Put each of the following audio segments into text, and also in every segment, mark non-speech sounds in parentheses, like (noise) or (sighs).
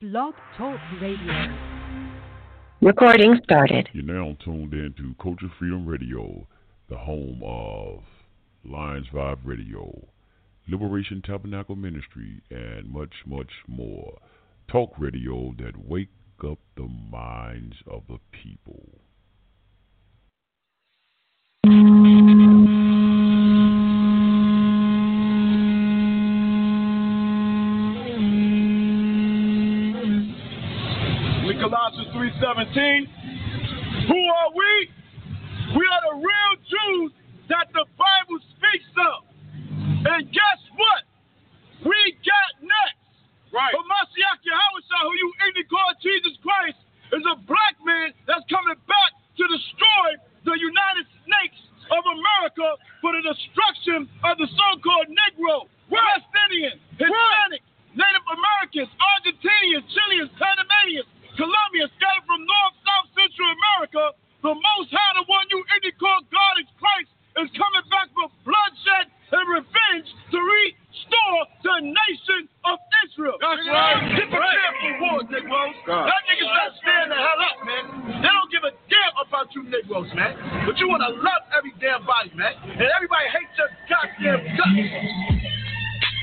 Blog Talk Radio. Recording started. You're now tuned in to Culture Freedom Radio, the home of Lions Vibe Radio, Liberation Tabernacle Ministry, and much, much more. Talk radio that wake up the minds of the people. 3.17. Who are we? We are the real Jews that the Bible speaks of. And guess what? We got next. Right. But Mashiach Yahweh, who you call Jesus Christ, is a black man that's coming back to destroy the United Snakes of America for the destruction of the so-called Negro, West Indian, Hispanic, Native Americans, Argentinians, Chileans, Panamanians, Colombians scattered from North, South, Central America. The Most High, the one you indicate God is Christ, is coming back for bloodshed and revenge to restore the nation of Israel. That's right. Get prepared for war, Negroes. That niggas not stand the hell up, man. They don't give a damn about you Negroes, man. But you want to love every damn body, man. And everybody hates your goddamn guts.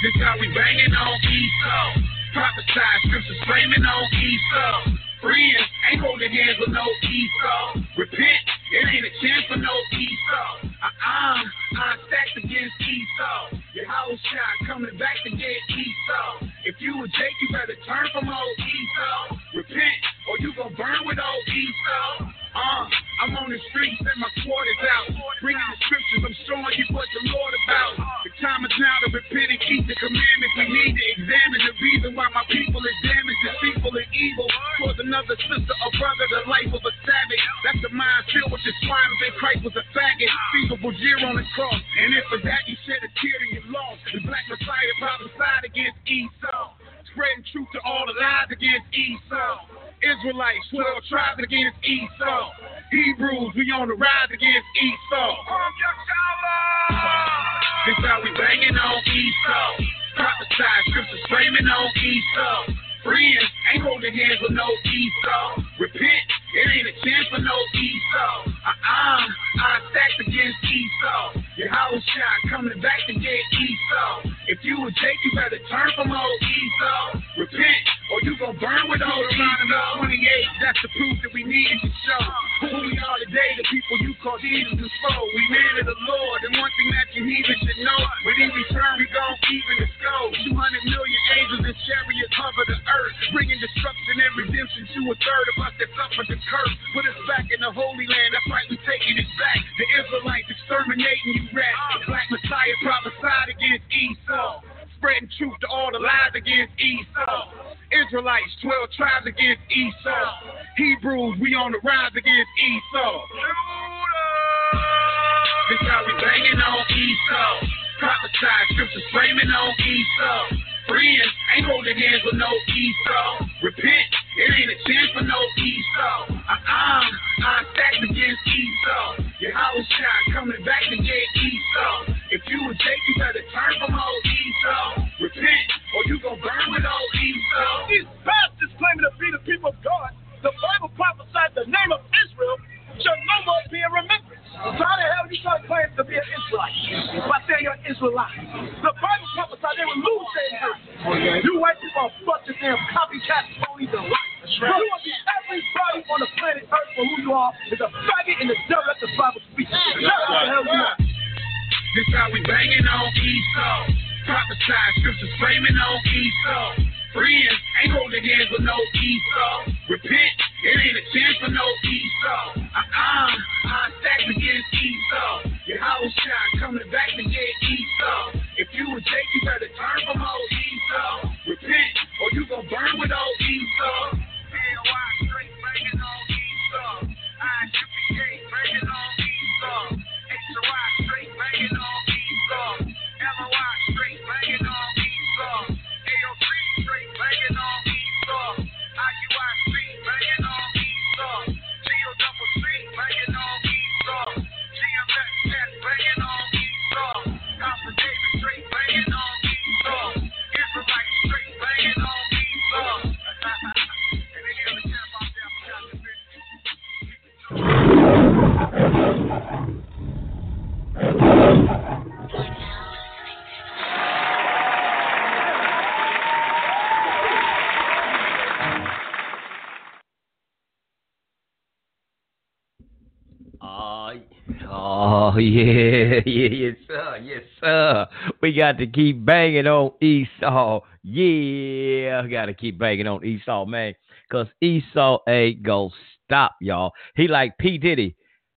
This how we banging on Esau. Prophesy scriptures flaming on Esau. Friends ain't holding hands with no Esau. Repent, it ain't a chance for no Esau. Uh-uh, I'm stacked against Esau. Your house shot coming back to get Esau. If you a Jake, you better turn from old Esau. Repent, or you gon' burn with old Esau. Uh, I'm on the streets and my quarters out. Bringing the scriptures, I'm showing you what the Lord about. The time is now to repent and keep the commandments. We need to examine the reason why my people is damaged, deceitful, and evil. Towards another sister or brother, the life of a savage. That's the mind filled with the swine that Christ was a faggot. Feasible year on the cross. And if for that you shed a tear, then you lost. The black Messiah prophesied against Esau. Spreading truth to all the lies against Esau. Israelites, 12 tribes against Esau. Hebrews, we on the rise against Esau. This how we banging on Esau. Prophesy scriptures flaming on Esau. Friends ain't holding hands with no Esau. Repent, it ain't a chance for no Esau. Uh-uh, I'm stacked against Esau. Your house shot coming back to get Esau. If you a Jake, you better turn from old Esau. Repent, or you gon' burn with old Esau. 28, that's the proof that we need to show. Who we are today, the people you call Jesus and foe. We men of the Lord, and one thing that you heathen should know. When he return, we gon' even the scope. 200 million angels and chariots cover the earth, bringing destruction and redemption to a third of us that suffered the curse. Put us back in the Holy Land, that's right, we taking it back. The Israelites exterminating you rats. The Black Messiah prophesied against Esau. Spreading truth to all the lies against Esau. Israelites, 12 tribes against Esau. Hebrews, we on the rise against Esau. This how we banging on Esau. Prophesy scriptures flaming on Esau. Friends ain't holding hands with no Esau. Repent, it ain't a chance for no Esau. Uh-uh, I'm stacked against Esau. Your house shot coming back to get Esau. If you a Jake, you better turn from old Esau. Repent, or you gon' burn with old Esau. These bastards claiming to be the people of God. The Bible prophesied the name of Israel shall no more be in remembrance. So how the hell you trying to claim to be an Israelite? By saying you're an Israelite. The Bible prophesied they would lose their inheritance. You white people are a bunch of damn copycats, phonies, and liars. You want to be everybody on the planet Earth for who you are is a faggot in the dirt that the Bible speaks. That's what the hell you are. This how we banging on Esau. Prophesy scriptures flaming on Esau. Friends ain't holding hands with no Esau. Repent, it ain't a chance for no Esau. Uh-uh, I'm stacked against Esau. Your house shot coming back to get Esau. If you a Jake, you better turn from old Esau. Repent, or you gon' burn with old Esau. N.Y. straight banging on Esau. I should be gay banging on Esau. H.O.I. straight banging on Oh (laughs) yeah, yeah, yes sir, yes sir. We got to keep banging on Esau. Yeah, got to keep banging on Esau, man, cause Esau ain't gonna stop, y'all. He like P Diddy.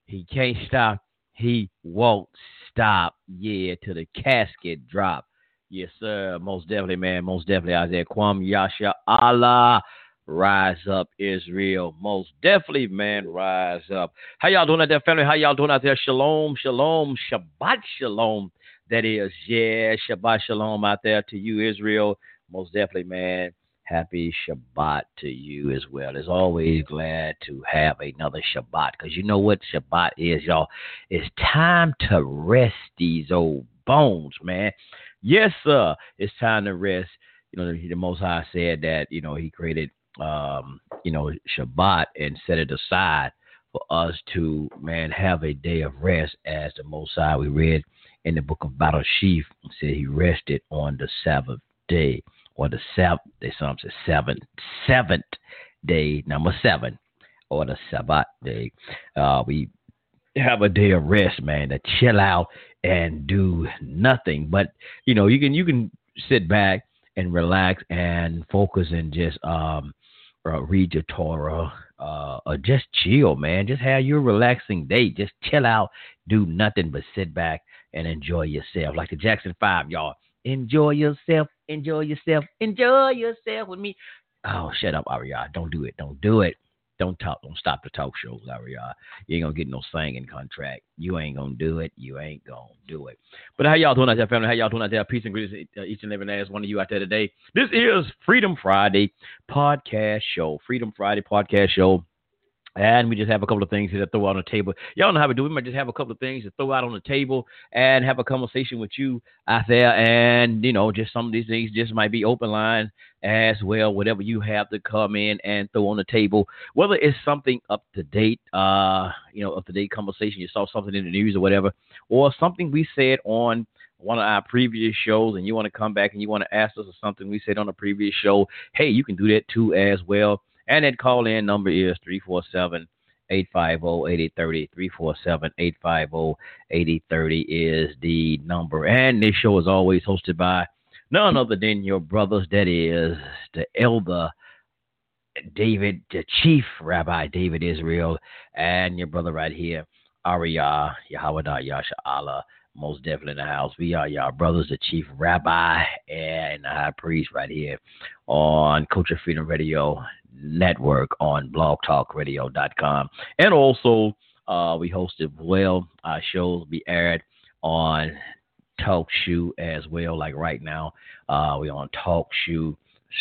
He can't stop. He won't stop. Yeah, till the casket drop. Yes, sir. Most definitely, man. Most definitely, Isaiah Kwam Yasha Allah. Rise up, Israel. Most definitely, man. Rise up. How y'all doing out there, family? How y'all doing out there? Shalom, shalom, Shabbat shalom. That is, yeah, Shabbat shalom out there to you, Israel. Most definitely, man. Happy Shabbat to you as well. As always, glad to have another Shabbat because you know what Shabbat is, y'all. It's time to rest these old bones, man. Yes, sir. It's time to rest. You know, the, Most High said that you know He created um, you know, Shabbat and set it aside for us to, man, have a day of rest as the Most High. We read in the book of Bereshith, said he rested on the Sabbath day, or the seventh, they some say seventh, seventh day, number seven, or the Sabbath day. Uh, we have a day of rest, man, to chill out and do nothing. But you know, you can you can sit back and relax and focus and just um uh, read your Torah, uh, or just chill, man. Just have your relaxing day. Just chill out, do nothing but sit back and enjoy yourself. Like the Jackson Five, y'all. Enjoy yourself, enjoy yourself, enjoy yourself with me. Oh, shut up, Aria. Don't do it. Don't do it. Don't talk. Don't stop the talk shows, Aria. You ain't gonna get no singing contract. You ain't gonna do it. You ain't gonna do it. But how y'all doing out there, family? How y'all doing out there? Peace and greetings uh, each and every last one of you out there today. This is Freedom Friday podcast show. Freedom Friday podcast show. And we just have a couple of things to throw out on the table. Y'all know how we do. We might just have a couple of things to throw out on the table and have a conversation with you out there. And, you know, just some of these things just might be open line as well. Whatever you have to come in and throw on the table, whether it's something up to date, uh, you know, up to date conversation, you saw something in the news or whatever, or something we said on one of our previous shows and you want to come back and you want to ask us or something we said on a previous show, hey, you can do that too as well. And that call in number is 347 850 8030. 347 850 8030 is the number. And this show is always hosted by none other than your brothers, that is the elder. David, the chief rabbi David Israel, and your brother right here, Ariyah Yahweh Yasha Allah, most definitely in the house. We are y'all brothers, the chief rabbi and the high priest right here on Culture Freedom Radio Network on blogtalkradio.com. And also, uh, we hosted well. Our shows be aired on Talk Shoe as well. Like right now, uh, we on Talk Shoe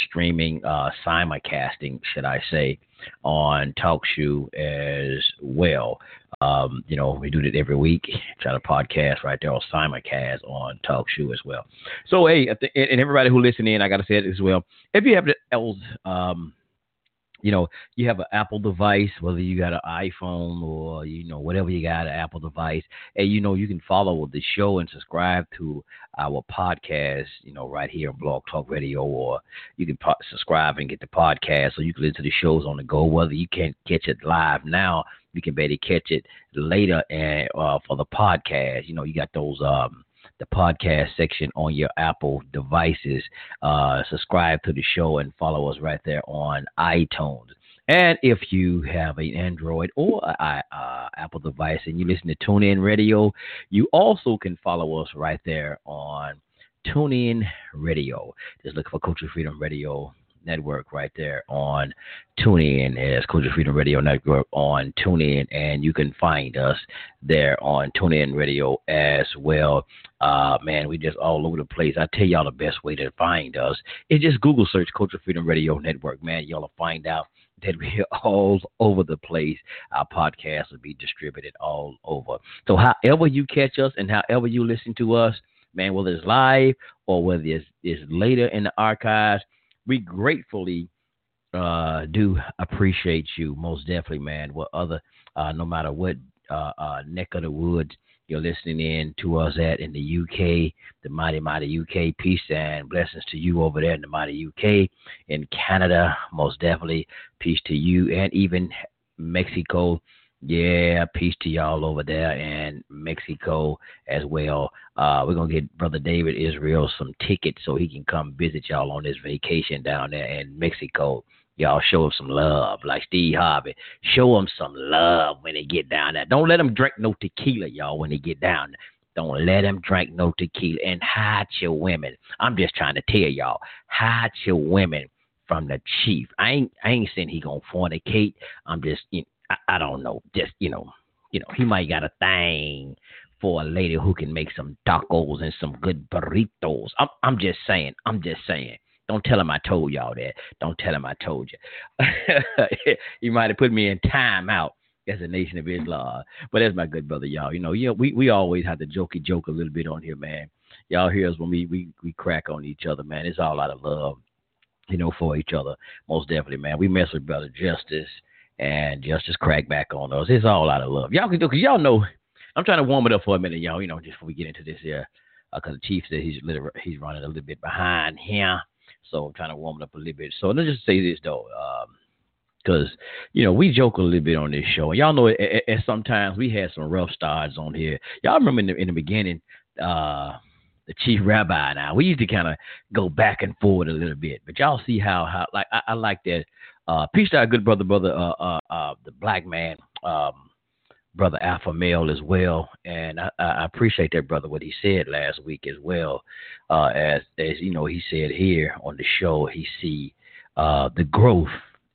streaming, uh, simulcasting, should I say, on Talk Shoe as well. Um, you know, we do it every week. Try to podcast right there on simulcast on Talk Shoe as well. So, hey, and everybody who listen in, I got to say it as well. If you have the else, um, you know, you have an Apple device, whether you got an iPhone or you know whatever you got, an Apple device, and you know you can follow the show and subscribe to our podcast, you know, right here on Blog Talk Radio, or you can po- subscribe and get the podcast, so you can listen to the shows on the go. Whether you can't catch it live now, you can better catch it later and uh, for the podcast. You know, you got those um the podcast section on your Apple devices. Uh, subscribe to the show and follow us right there on iTunes. And if you have an Android or a, uh, Apple device and you listen to TuneIn Radio, you also can follow us right there on TuneIn Radio. Just look for Culture Freedom Radio Network right there on TuneIn as Culture Freedom Radio Network on TuneIn, and you can find us there on TuneIn Radio as well. Uh, man, we just all over the place. I tell y'all the best way to find us is just Google search Culture Freedom Radio Network. Man, y'all will find out that we're all over the place. Our podcast will be distributed all over. So, however you catch us and however you listen to us, man, whether it's live or whether it's, it's later in the archives, we gratefully uh, do appreciate you most definitely, man. What other, uh, no matter what uh, uh, neck of the woods you're listening in to us at in the UK, the mighty, mighty UK. Peace and blessings to you over there in the mighty UK. In Canada, most definitely, peace to you. And even Mexico, Yeah, peace to y'all over there in Mexico as well. Uh, we're gonna get Brother David Israel some tickets so he can come visit y'all on his vacation down there in Mexico. Y'all show him some love, like Steve Harvey. Show him some love when they get down there. Don't let them drink no tequila, y'all, when they get down there. Don't let them drink no tequila and hide your women. I'm just trying to tell y'all, hide your women from the chief. I ain't I ain't saying he gonna fornicate. I'm just you know, I, I don't know. Just you know, you know, he might got a thing for a lady who can make some tacos and some good burritos. I'm I'm just saying. I'm just saying. Don't tell him I told y'all that. Don't tell him I told you. (laughs) he might have put me in timeout as a nation of Islam. But that's my good brother, y'all. You know, you know, we, we always have to jokey joke a little bit on here, man. Y'all hear us when we, we, we crack on each other, man. It's all out of love, you know, for each other. Most definitely, man. We mess with brother Justice and just crack back on us. It's all out of love. Y'all can do because y'all know. I'm trying to warm it up for a minute, y'all. You know, just before we get into this here, because uh, the chief said he's little, he's running a little bit behind here. So I'm trying to warm it up a little bit. So let's just say this though, because um, you know we joke a little bit on this show, and y'all know, and sometimes we had some rough starts on here. Y'all remember in the, in the beginning, uh, the chief rabbi. Now we used to kind of go back and forward a little bit, but y'all see how how like I, I like that. Uh, peace to our good brother, brother, uh, uh, uh the black man. Um, brother Alpha Male as well, and I, I, appreciate that brother what he said last week as well. Uh, as as you know, he said here on the show, he see uh, the growth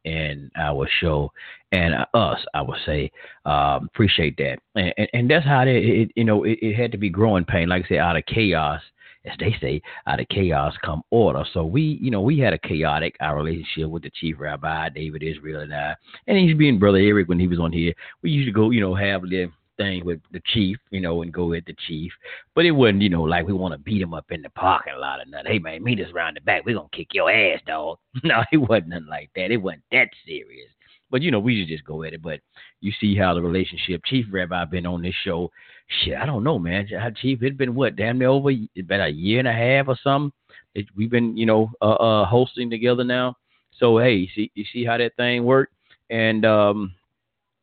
in our show and us. I would say um, appreciate that, and, and, and that's how it, it you know it, it, had to be growing pain, like I said, out of chaos as they say, out of chaos come order. So we, you know, we had a chaotic our relationship with the chief rabbi David Israel and I, and he's being brother Eric when he was on here. We used to go, you know, have the thing with the chief, you know, and go at the chief. But it wasn't, you know, like we want to beat him up in the parking lot or nothing. Hey man, meet us around the back. We're gonna kick your ass, dog. (laughs) no, it wasn't nothing like that. It wasn't that serious. But you know, we should just go at it. But you see how the relationship. Chief Rabbi been on this show. Shit, I don't know, man. Chief, it's been what, damn near over about a year and a half or something. It, we've been, you know, uh, uh, hosting together now. So hey, you see, you see how that thing worked, and um,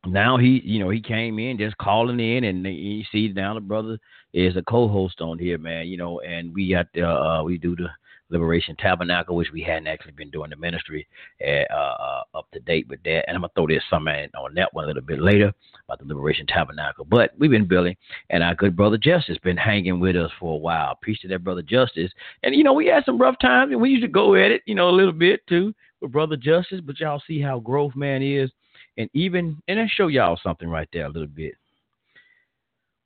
now he, you know, he came in just calling in, and you see now the brother is a co-host on here, man. You know, and we got uh, we do the Liberation Tabernacle, which we hadn't actually been doing the ministry uh, uh, up to date with that. And I'm gonna throw this some on that one a little bit later about the Liberation Tabernacle. But we've been building, and our good brother Justice been hanging with us for a while. Peace to that brother Justice. And you know we had some rough times, and we used to go at it, you know, a little bit too with brother Justice. But y'all see how growth man is, and even and I show y'all something right there a little bit.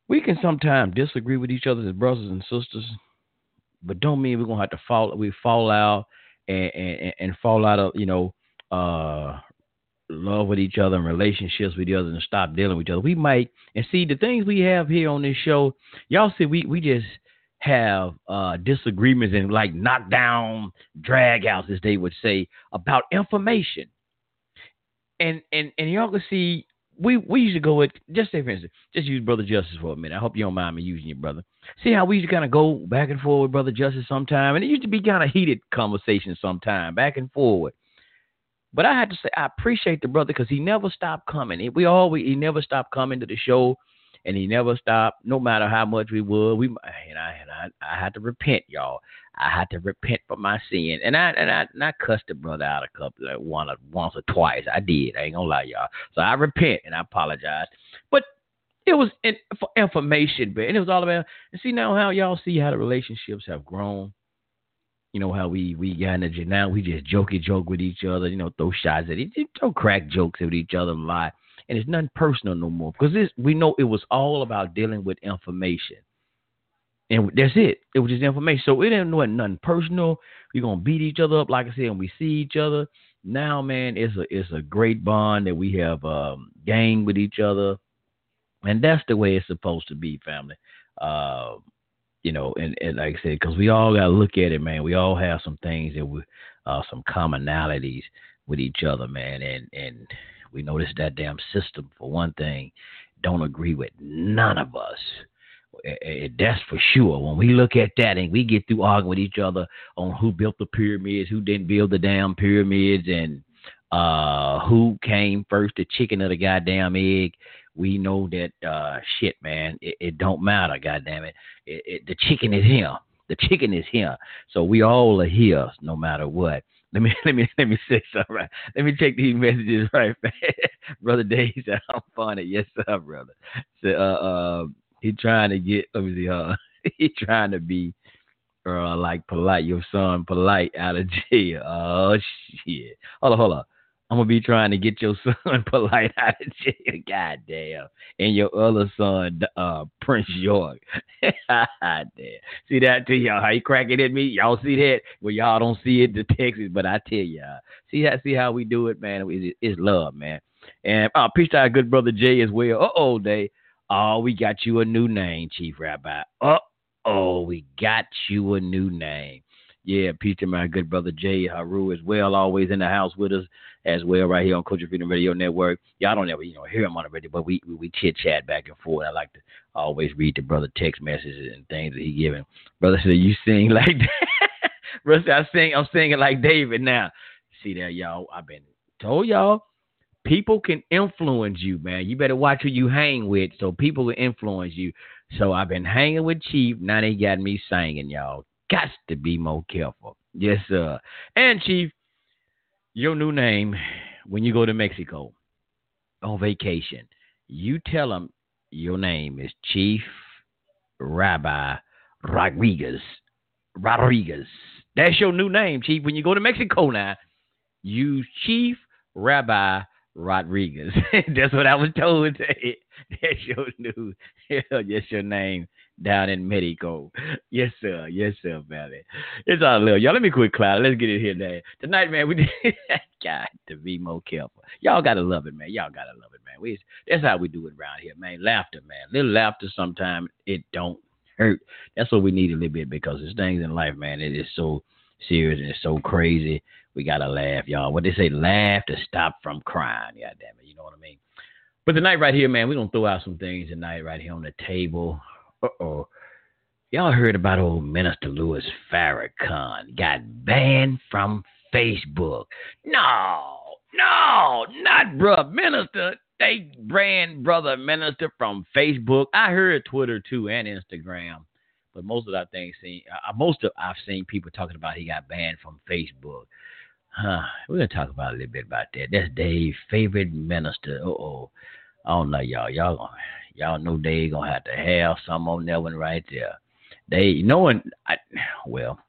We can sometimes disagree with each other as brothers and sisters but don't mean we're gonna have to fall we fall out and and, and fall out of you know uh love with each other and relationships with each other and stop dealing with each other. We might and see the things we have here on this show. Y'all see we we just have uh, disagreements and like knockdown drag outs, as they would say, about information. And and and y'all can see we we used to go with just say for instance, just use Brother Justice for a minute. I hope you don't mind me using your brother. See how we used to kind of go back and forth with Brother Justice sometime, and it used to be kind of heated conversation sometime, back and forward. But I had to say I appreciate the brother because he never stopped coming. We always he never stopped coming to the show and he never stopped, no matter how much we would. We and I and I, I had to repent, y'all. I had to repent for my sin, and I and I and I cussed the brother out a couple, like one or once or twice. I did. I ain't gonna lie, y'all. So I repent and I apologize. But it was in, for information, but and it was all about. And see now how y'all see how the relationships have grown. You know how we we got into now. We just jokey joke with each other. You know, throw shots at each, throw crack jokes at each other, lie and it's nothing personal no more because this we know it was all about dealing with information. And that's it. It was just information. So it didn't know nothing personal. We're gonna beat each other up, like I said, and we see each other. Now, man, it's a it's a great bond that we have um gained with each other. And that's the way it's supposed to be, family. Uh, you know, and, and like I said, because we all got to look at it, man. We all have some things that we, uh, some commonalities with each other, man. And and we notice that damn system, for one thing, don't agree with none of us. That's for sure. When we look at that and we get through arguing with each other on who built the pyramids, who didn't build the damn pyramids, and uh, who came first, the chicken or the goddamn egg, we know that uh, shit, man. It, it don't matter, goddamn it. It, it. The chicken is here. The chicken is here. So we all are here, no matter what. Let me (laughs) let me let me say something right. Let me take these messages right (laughs) brother Dave (laughs) said I'm funny. Yes, sir, brother. So uh uh he trying to get let me see uh he trying to be uh like Polight, your son Polight out of jail. Oh shit. Hold on, hold on. I'm gonna be trying to get your (laughs) son Polight out of jail. (laughs) God damn. And your other son, uh, Prince York. (laughs) damn. See that to y'all? How you cracking at me? Y'all see that? Well, y'all don't see it, the Texas, but I tell y'all. See how see how we do it, man. It's, it's love, man. And uh, peace to our good brother Jay as well. Uh oh, day. Oh, we got you a new name, Chief Rabbi. Uh oh, we got you a new name. Yeah, to my good brother Jay Haru as well, always in the house with us as well, right here on Culture Freedom Radio Network. Y'all don't ever, you know, hear him on the radio, but we we, we chit chat back and forth. I like to always read the brother text messages and things that he giving. Brother said, "You sing (laughs) like that." brother "I sing, I'm singing like David now." See that, y'all? I've been told y'all. People can influence you, man. You better watch who you hang with, so people will influence you. So I've been hanging with Chief. Now they got me singing, y'all got to be more careful. Yes, sir. And Chief, your new name when you go to Mexico on vacation, you tell them your name is Chief Rabbi Rodriguez. Rodriguez. That's your new name, Chief. When you go to Mexico now, you Chief Rabbi Rodriguez. (laughs) That's what I was told. (laughs) That's your new, (laughs) that's your name down in Mexico. Yes, sir. Yes, sir, baby. It's all love. Y'all, let me quit cloud. Let's get it here now. Tonight, man, we (laughs) got to be more careful. Y'all got to love it, man. Y'all got to love it, man. We, that's how we do it around here, man. Laughter, man. Little laughter sometimes, it don't hurt. That's what we need a little bit because there's things in life, man. It is so serious and it's so crazy. We got to laugh, y'all. What they say, laugh to stop from crying. Yeah, damn it. You know what I mean? But tonight, right here, man, we're to throw out some things tonight, right here on the table. Uh oh. Y'all heard about old Minister Louis Farrakhan got banned from Facebook. No, no, not bruh minister. They banned brother minister from Facebook. I heard Twitter too and Instagram, but most of that things seen, uh, most of I've seen people talking about he got banned from Facebook. Huh. We're gonna talk about a little bit about that. That's Dave's favorite minister. Uh oh. I don't know y'all. Y'all y'all know they gonna have to have some on that one right there. They knowing I well,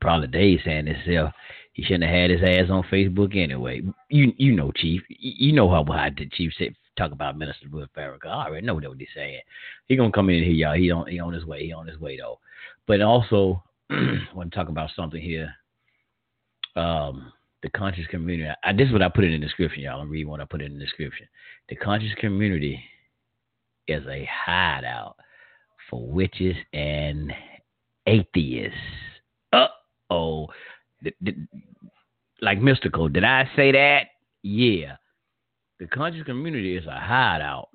probably Dave saying himself, he shouldn't have had his ass on Facebook anyway. You you know, Chief. You know how how the Chief said talk about Minister Louis Farrakhan. I already know what they're saying. He gonna come in here, y'all. He on he on his way. He on his way though. But also I want to talk about something here um, the conscious community. I, this is what I put it in the description, y'all. I'm reading what I put it in the description. The conscious community is a hideout for witches and atheists. Uh oh. Like mystical. Did I say that? Yeah. The conscious community is a hideout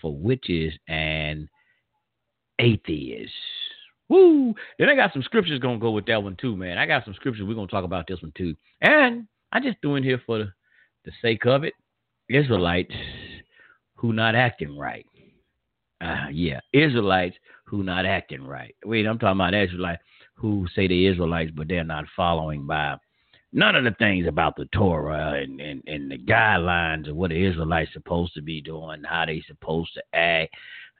for witches and atheists. Woo! Then I got some scriptures gonna go with that one too, man. I got some scriptures we're gonna talk about this one too. And I just threw in here for the, the sake of it. Israelites who not acting right. Uh, yeah, Israelites who not acting right. Wait, I'm talking about Israelites who say they're Israelites, but they're not following by none of the things about the Torah and, and, and the guidelines of what the Israelites supposed to be doing, how they supposed to act.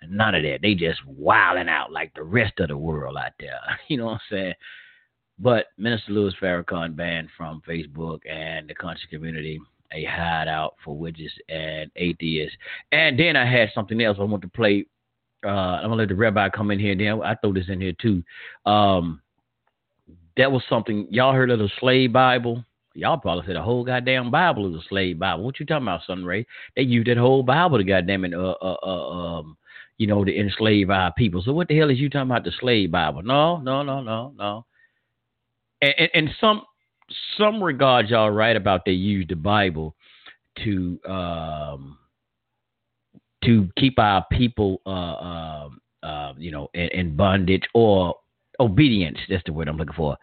None of that. They just wilding out like the rest of the world out there. (laughs) You know what I'm saying? But Minister Louis Farrakhan banned from Facebook and the conscious community a hideout for witches and atheists. And then I had something else I want to play. Uh, I'm gonna let the rabbi come in here. Then I throw this in here too. Um, that was something y'all heard of the slave Bible. Y'all probably said the whole goddamn Bible is a slave Bible. What you talking about, son Ray? They used that whole Bible to goddamn it, uh, uh, uh, um, you know, to enslave our people. So what the hell is you talking about the slave Bible? No, no, no, no, no. And, and, and some some regards, y'all right about they use the Bible to um, to keep our people, uh, uh, uh, you know, in, in bondage or obedience. That's the word I'm looking for.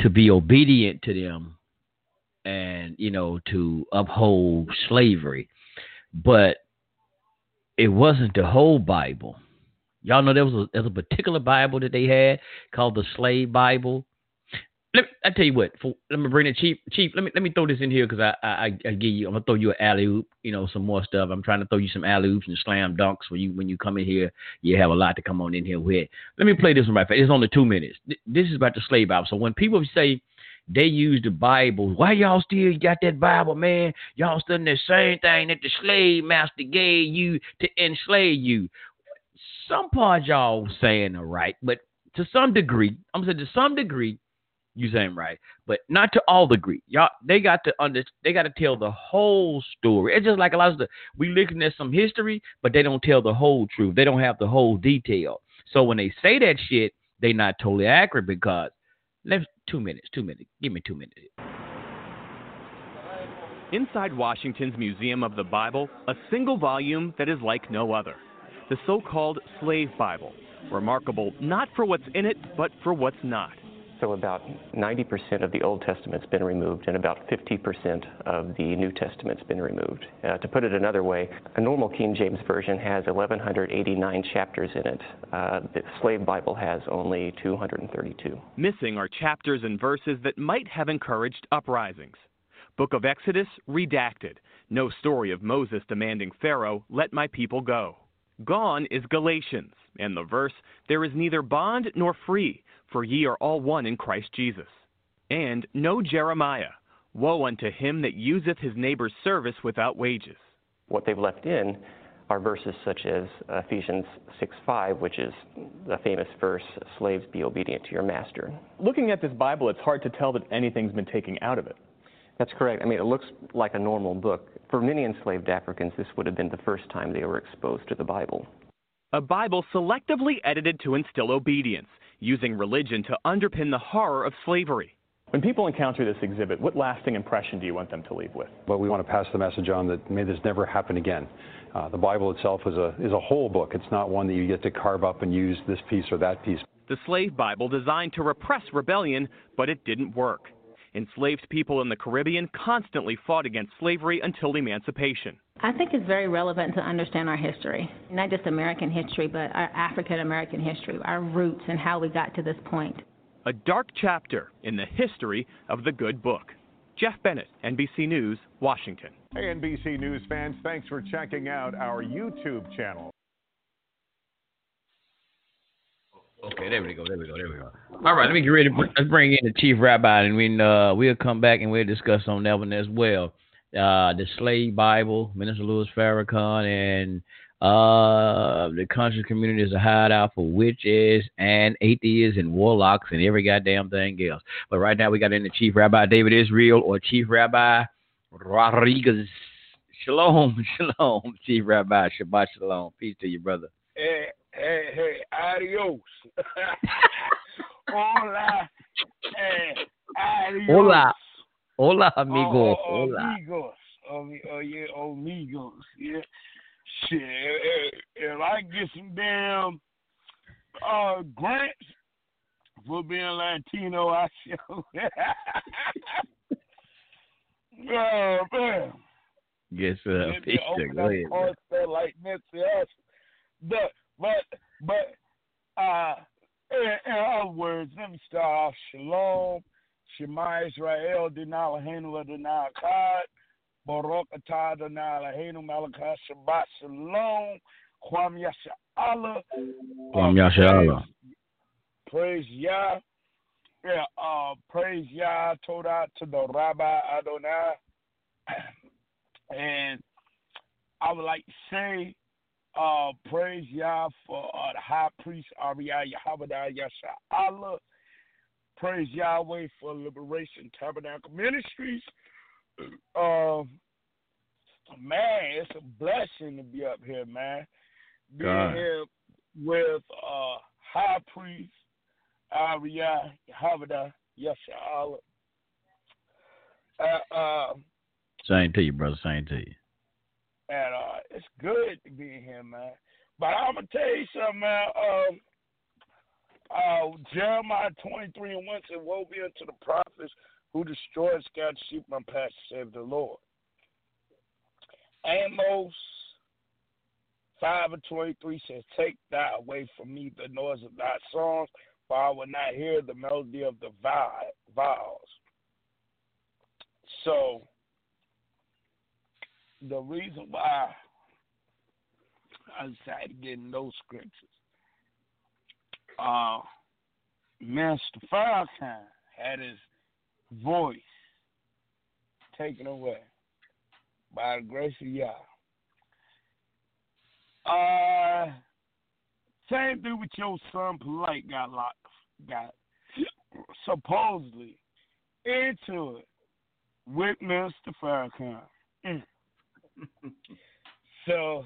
To be obedient to them, and you know, to uphold slavery. But it wasn't the whole Bible. Y'all know there was a, there was a particular Bible that they had called the Slave Bible. Let me, I tell you what. For, let me bring it, Chief. Chief, let me let me throw this in here because I, I I give you. I'm gonna throw you an alley oop. You know, some more stuff. I'm trying to throw you some alley oops and slam dunks when you when you come in here. You have a lot to come on in here with. Let me play this one right. Fast. It's only two minutes. This is about the slave Bible. So when people say they use the Bible. Why y'all still got that Bible, man? Y'all studying the same thing that the slave master gave you to enslave you. Some part y'all saying are right, but to some degree, I'm saying to some degree, you saying right, but not to all degree. Y'all, they got to under, they got to tell the whole story. It's just like a lot of the we looking at some history, but they don't tell the whole truth. They don't have the whole detail. So when they say that shit, they not totally accurate because Let's two minutes. Two minutes. Give me two minutes. Inside Washington's Museum of the Bible, a single volume that is like no other. The so called Slave Bible. Remarkable not for what's in it, but for what's not. So about 90% of the Old Testament's been removed, and about 50% of the New Testament's been removed. Uh, to put it another way, a normal King James Version has 1,189 chapters in it. Uh, the Slave Bible has only 232. Missing are chapters and verses that might have encouraged uprisings. Book of Exodus, redacted. No story of Moses demanding Pharaoh, let my people go. Gone is Galatians, and the verse, there is neither bond nor free for ye are all one in Christ Jesus. And no Jeremiah, woe unto him that useth his neighbor's service without wages. What they've left in are verses such as Ephesians 6 5, which is the famous verse, Slaves, be obedient to your master. Looking at this Bible, it's hard to tell that anything's been taken out of it. That's correct. I mean, it looks like a normal book. For many enslaved Africans, this would have been the first time they were exposed to the Bible. A Bible selectively edited to instill obedience using religion to underpin the horror of slavery. When people encounter this exhibit, what lasting impression do you want them to leave with? Well, we want to pass the message on that may this never happen again. Uh, the Bible itself is a, is a whole book. It's not one that you get to carve up and use this piece or that piece. The slave Bible designed to repress rebellion, but it didn't work. Enslaved people in the Caribbean constantly fought against slavery until emancipation. I think it's very relevant to understand our history, not just American history, but our African American history, our roots, and how we got to this point. A dark chapter in the history of the good book. Jeff Bennett, NBC News, Washington. Hey, NBC News fans, thanks for checking out our YouTube channel. Okay, there we go, there we go, there we go. All right, let me get ready. Let's bring in the chief rabbi, and we uh, we'll come back and we'll discuss on that one as well uh, the Slave Bible, Minister Louis Farrakhan, and uh, the conscious community is a hideout for witches and atheists and warlocks and every goddamn thing else. But right now we got in the Chief Rabbi David Israel or Chief Rabbi Rodriguez. Shalom, (laughs) shalom, Chief Rabbi. Shabbat shalom. Peace to you, brother. Hey, hey, hey, adios. (laughs) Hola. Hey, adios. Hola. Hola, amigo. Oh, oh, Hola. Amigos. Oh, oh, yeah, amigos. Yeah. Shit. If, if I get some damn uh, grants for being Latino, I shall. (laughs) oh, man. Yes, Let me peace. open Go ahead. like Nipsey Hussle. But, but, but, uh, in, in other words, let me start off. Shalom. Shema Israel Dinah Lahenu Adonai Akkad Baruch Atah Adonai Lahenu Malachah Shabbat Shalom Kwam Yasha Allah Kwam Yasha Allah. Praise Yah yeah, uh, praise Yah, told out to the Rabbi Adonai. (clears throat) And I would like to say, uh, praise Yah for uh, the high priest, Ariah Yahweh Yasha Allah. Praise Yahweh for Liberation Tabernacle Ministries. Uh, man, it's a blessing to be up here, man. Being God. here with uh, High Priest Ariah Yahweh Yasha Uh, uh, Same to you, brother. Same to you. And uh, it's good to be here, man. But I'm gonna tell you something, man. Um, uh, Jeremiah 23 and 1 said, Woe be unto the prophets who destroy and scatter sheep my pasture, save the Lord. Amos 5 and 23 says, Take thou away from me the noise of thy songs, for I will not hear the melody of the vows. So, the reason why I decided to get in those scriptures, uh, Master Farrakhan had his voice taken away by the grace of Yah. Uh, same thing with your son Polight got locked, got supposedly into it with Mr. Farrakhan. Mm. So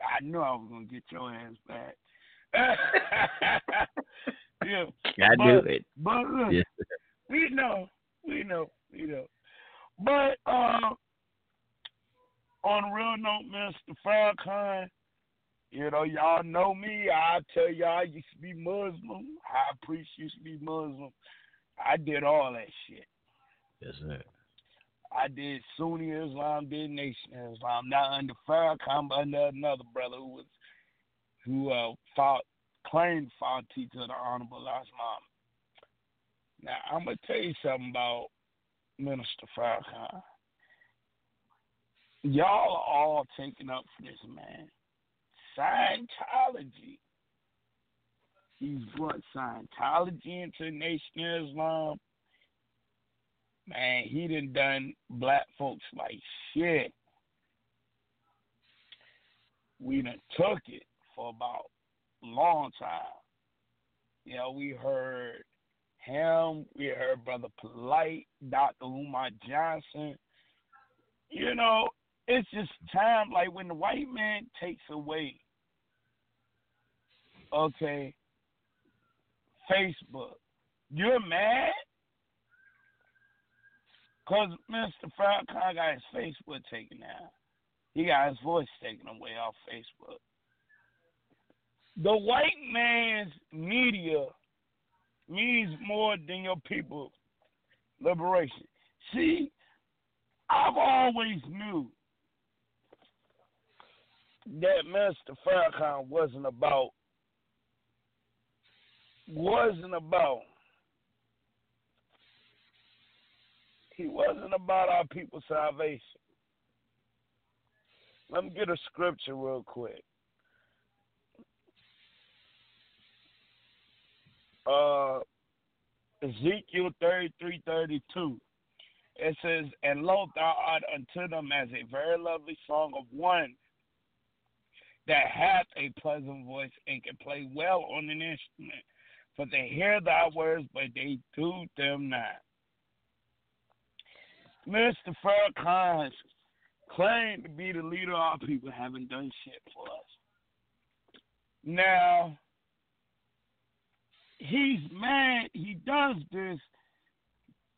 I knew I was gonna get your ass back. (laughs) yeah, I but, knew it. But look, Yes. we know, we know, we know. But uh, on a real note, Mr. Farrakhan, you know, y'all know me. I tell y'all, I used to be Muslim. I priest used to be Muslim. I did all that shit. Yes, sir. I did Sunni Islam, did Nation Islam. Not under Farrakhan, but under another brother who was who uh, fought, claimed teacher of the Honorable Islam. Now I'm gonna tell you something about Minister Farrakhan. Y'all are all taking up for this man. Scientology. He's brought Scientology into Nation Islam. Man, he done done black folks like shit. We done took it for about long time. You know, we heard him, we heard Brother Polight, Dr. Umar Johnson. You know, it's just time like when the white man takes away okay Facebook, you're mad? Cause Mr. Farrakhan got his Facebook taken down. He got his voice taken away off Facebook. The white man's media means more than your people's liberation. See, I've always knew that Mr. Farrakhan wasn't about wasn't about he wasn't about our people's salvation. Let me get a scripture real quick. Uh Ezekiel thirty three thirty two. It says, And lo thou art unto them as a very lovely song of one that hath a pleasant voice and can play well on an instrument. For they hear thy words, but they do them not. Mr. Farrakhan claimed to be the leader of our people, haven't done shit for us. Now, he's mad. He does this.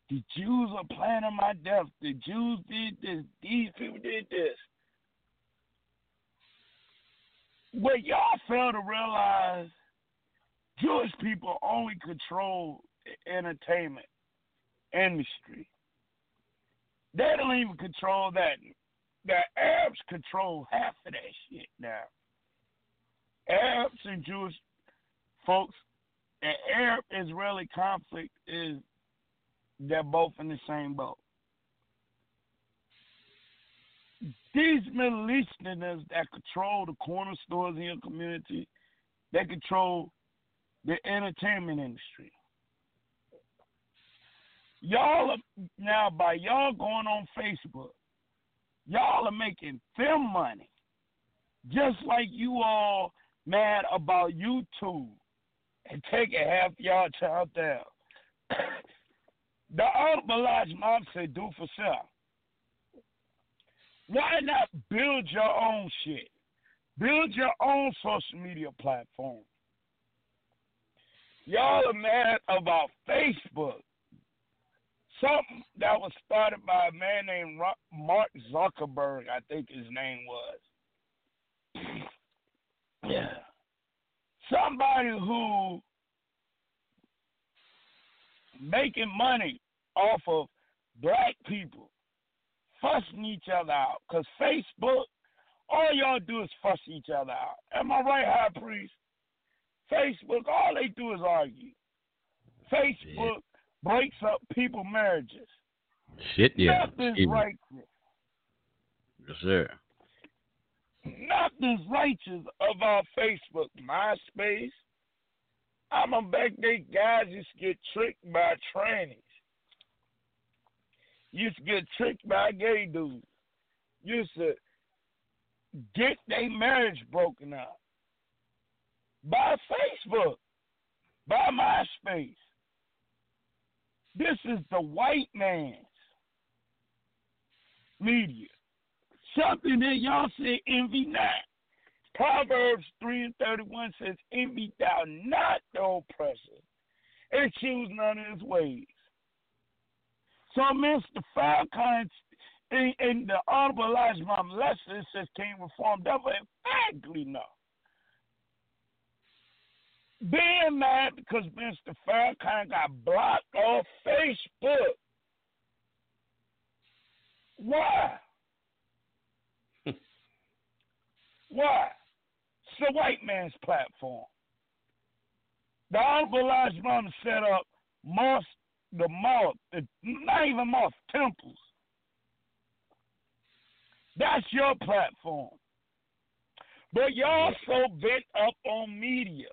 The Jews are planning my death. The Jews did this. These people did this. What y'all fail to realize, Jewish people only control the entertainment industry. They don't even control that. The Arabs control half of that shit now. Arabs and Jewish folks, the Arab Israeli conflict is they're both in the same boat. These Middle Easterners that control the corner stores in your community, they control the entertainment industry. Y'all are now by y'all going on Facebook, y'all are making them money. Just like you all mad about YouTube and taking half y'all child down. (coughs) the Honorable Elijah Muhammad said, do for self. Why not build your own shit? Build your own social media platform. Y'all are mad about Facebook. Something that was started by a man named Mark Zuckerberg, I think his name was. Yeah. Somebody who making money off of black people fussing each other out. Because Facebook All y'all do is fuss each other out. Am I right, High Priest? Facebook, all they do is argue. Facebook breaks up people marriages. Shit, yeah. Nothing's Excuse me. righteous. Yes, sir. Nothing's righteous about Facebook, MySpace. I'm a back there guys used to get tricked by trannies. Used to get tricked by gay dudes. Used to get their marriage broken up. By Facebook. By MySpace. This is the white man's media. Something that y'all say envy not. Proverbs 3 and 31 says, Envy thou not the oppressor, and choose none of his ways. So Mr. Falcon in, in the Honorable Elijah Mom Lester says, King Reform Devil emphatically no. Being mad because Mr. Farrakhan got blocked off Facebook. Why? (laughs) Why? It's the white man's platform. The Honorable Elijah Muhammad set up mosque, the mosque, the, not even mosque, temples. That's your platform. But y'all so bent up on media.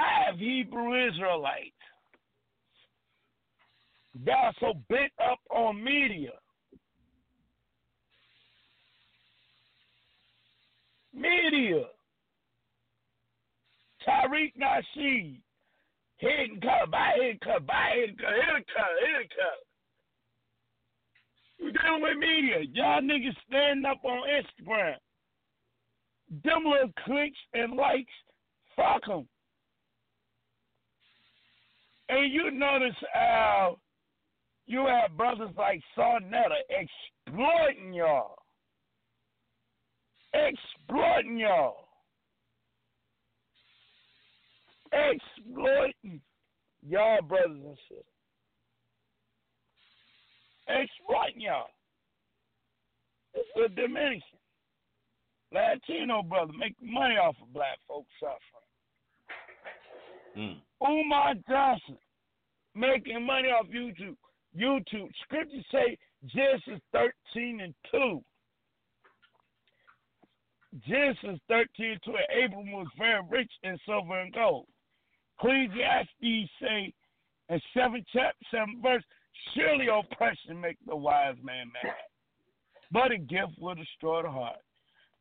Have Hebrew Israelites. Y'all so bent up on media. Media. Tariq Nasheed. Hidden cut, by hidden cut, by hidden cut, hidden cut, hidden cut. You dealing with media. Y'all niggas stand up on Instagram. Them little clicks and likes, fuck them. And you notice how you have brothers like Sa Neter exploiting y'all. Exploiting y'all. Exploiting y'all brothers and sisters. Exploiting y'all. It's a Dominican. Latino brother make money off of black folks suffering. Mm. Umar Johnson making money off YouTube. YouTube. Scriptures say Genesis 13 and 2. Genesis 13 and 2. Abram was very rich in silver and gold. Ecclesiastes say in 7 chapter 7 verse, surely oppression make the wise man mad, but a gift will destroy the heart.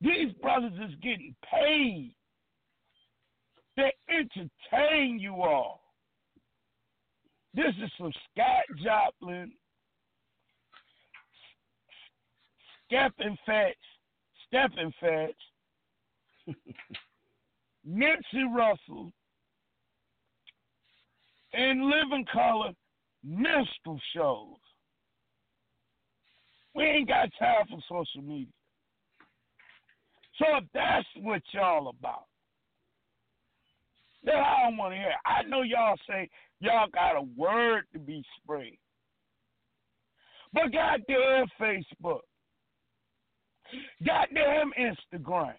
These brothers is getting paid. They entertain you all. This is some Scott Joplin, Steppin Fetch, Steppin Fetch, (laughs) Nipsey Russell, and Living Color minstrel shows. We ain't got time for social media. So if that's what y'all about, then I don't want to hear. I know y'all say y'all got a word to be spread. But goddamn Facebook, goddamn Instagram,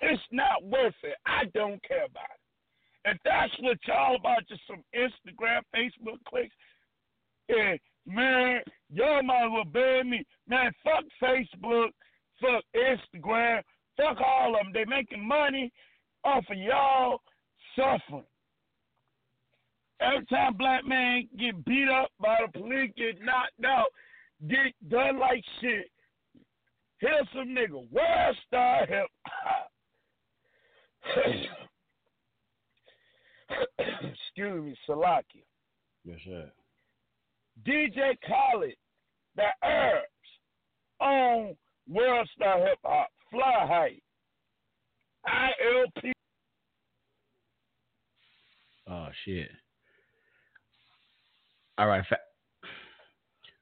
it's not worth it. I don't care about it. If that's what y'all about, just some Instagram, Facebook clicks, man, y'all might as well me. Man, fuck Facebook, fuck Instagram, fuck all of them. They making money off of y'all suffering. Every time black man get beat up by the police, get knocked out, get done like shit. Here's some nigga, world star hip. (coughs) Excuse me, Salakia. Yes, sir. DJ Khaled, the Herbs, on World Star Hip Hop, Fly Height, ILP. Oh shit. All right, fa-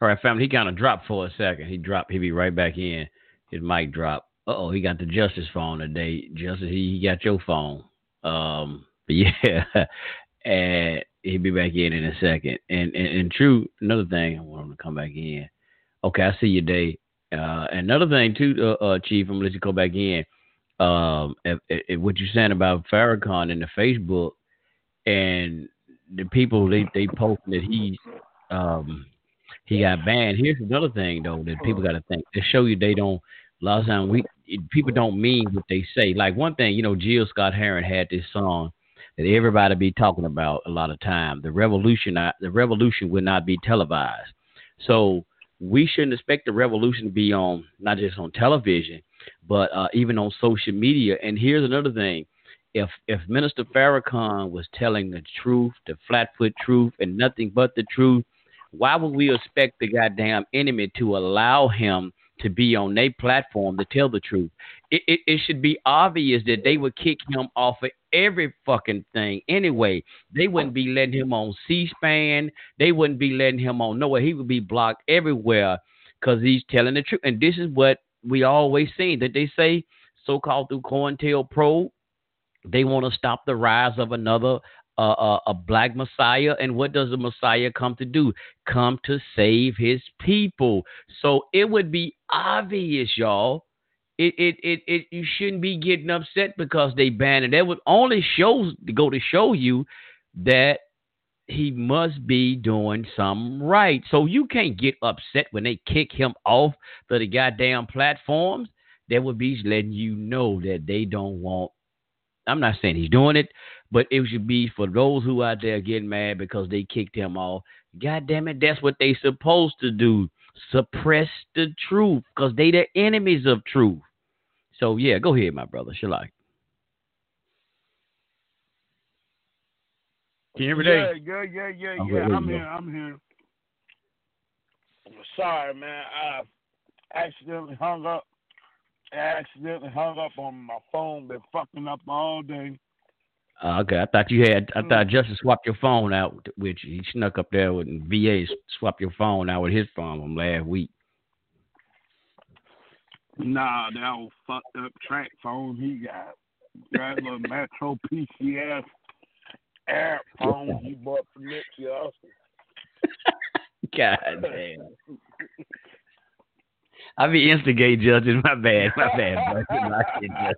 all right, family. He kind of dropped for a second. He dropped. He be right back in. His mic dropped. Oh, he got the Justice phone today. Justice, he, he got your phone. Um, but (laughs) yeah, and he'll be back in in a second. And, and and true, another thing, I want him to come back in. Okay, I see you, Dave. Uh, another thing too, uh, uh, Chief. I'm gonna let you go back in. Um, if, if, what you're saying about Farrakhan and the Facebook and the people they they post that he um he got banned. Here's another thing though that people got to think. To show you they don't. A lot of times we people don't mean what they say. Like one thing, you know, Gil Scott-Heron had this song that everybody be talking about a lot of time. The revolution, uh, the revolution will not be televised. So we shouldn't expect the revolution to be on not just on television, but uh, even on social media. And here's another thing: if if Minister Farrakhan was telling the truth, the flatfoot truth, and nothing but the truth, why would we expect the goddamn enemy to allow him to be on their platform to tell the truth? It, it, it should be obvious that they would kick him off of every fucking thing anyway. They wouldn't be letting him on C-SPAN. They wouldn't be letting him on nowhere. He would be blocked everywhere because he's telling the truth. And this is what we always seen that they say, so-called through COINTELPRO, they want to stop the rise of another uh, uh, a black Messiah. And what does the Messiah come to do? Come to save his people. So it would be obvious, y'all, it, it, it, it you shouldn't be getting upset because they banned it. That would only shows go to show you that he must be doing something right. So you can't get upset when they kick him off of the goddamn platforms. That would be letting you know that they don't want. I'm not saying he's doing it, but it should be for those who out there getting mad because they kicked him off. God damn it, that's what they supposed to do. Suppress the truth because they the enemies of truth. So yeah, go ahead, my brother. Shalai. Can you hear me? Yeah, yeah, yeah, yeah, yeah. I'm here. I'm here. I'm Sorry, man. I accidentally hung up. I accidentally hung up on my phone. Been fucking up all day. Uh, okay, I thought you had. I thought Justice swapped your phone out with you. He snuck up there with VA swapped your phone out with his phone from last week. Nah, that old fucked up track phone he got. That little (laughs) Metro PCS air phone he bought from Nipsey Hussle. (laughs) God damn. (laughs) I be instigate judges. My bad. My bad, bro.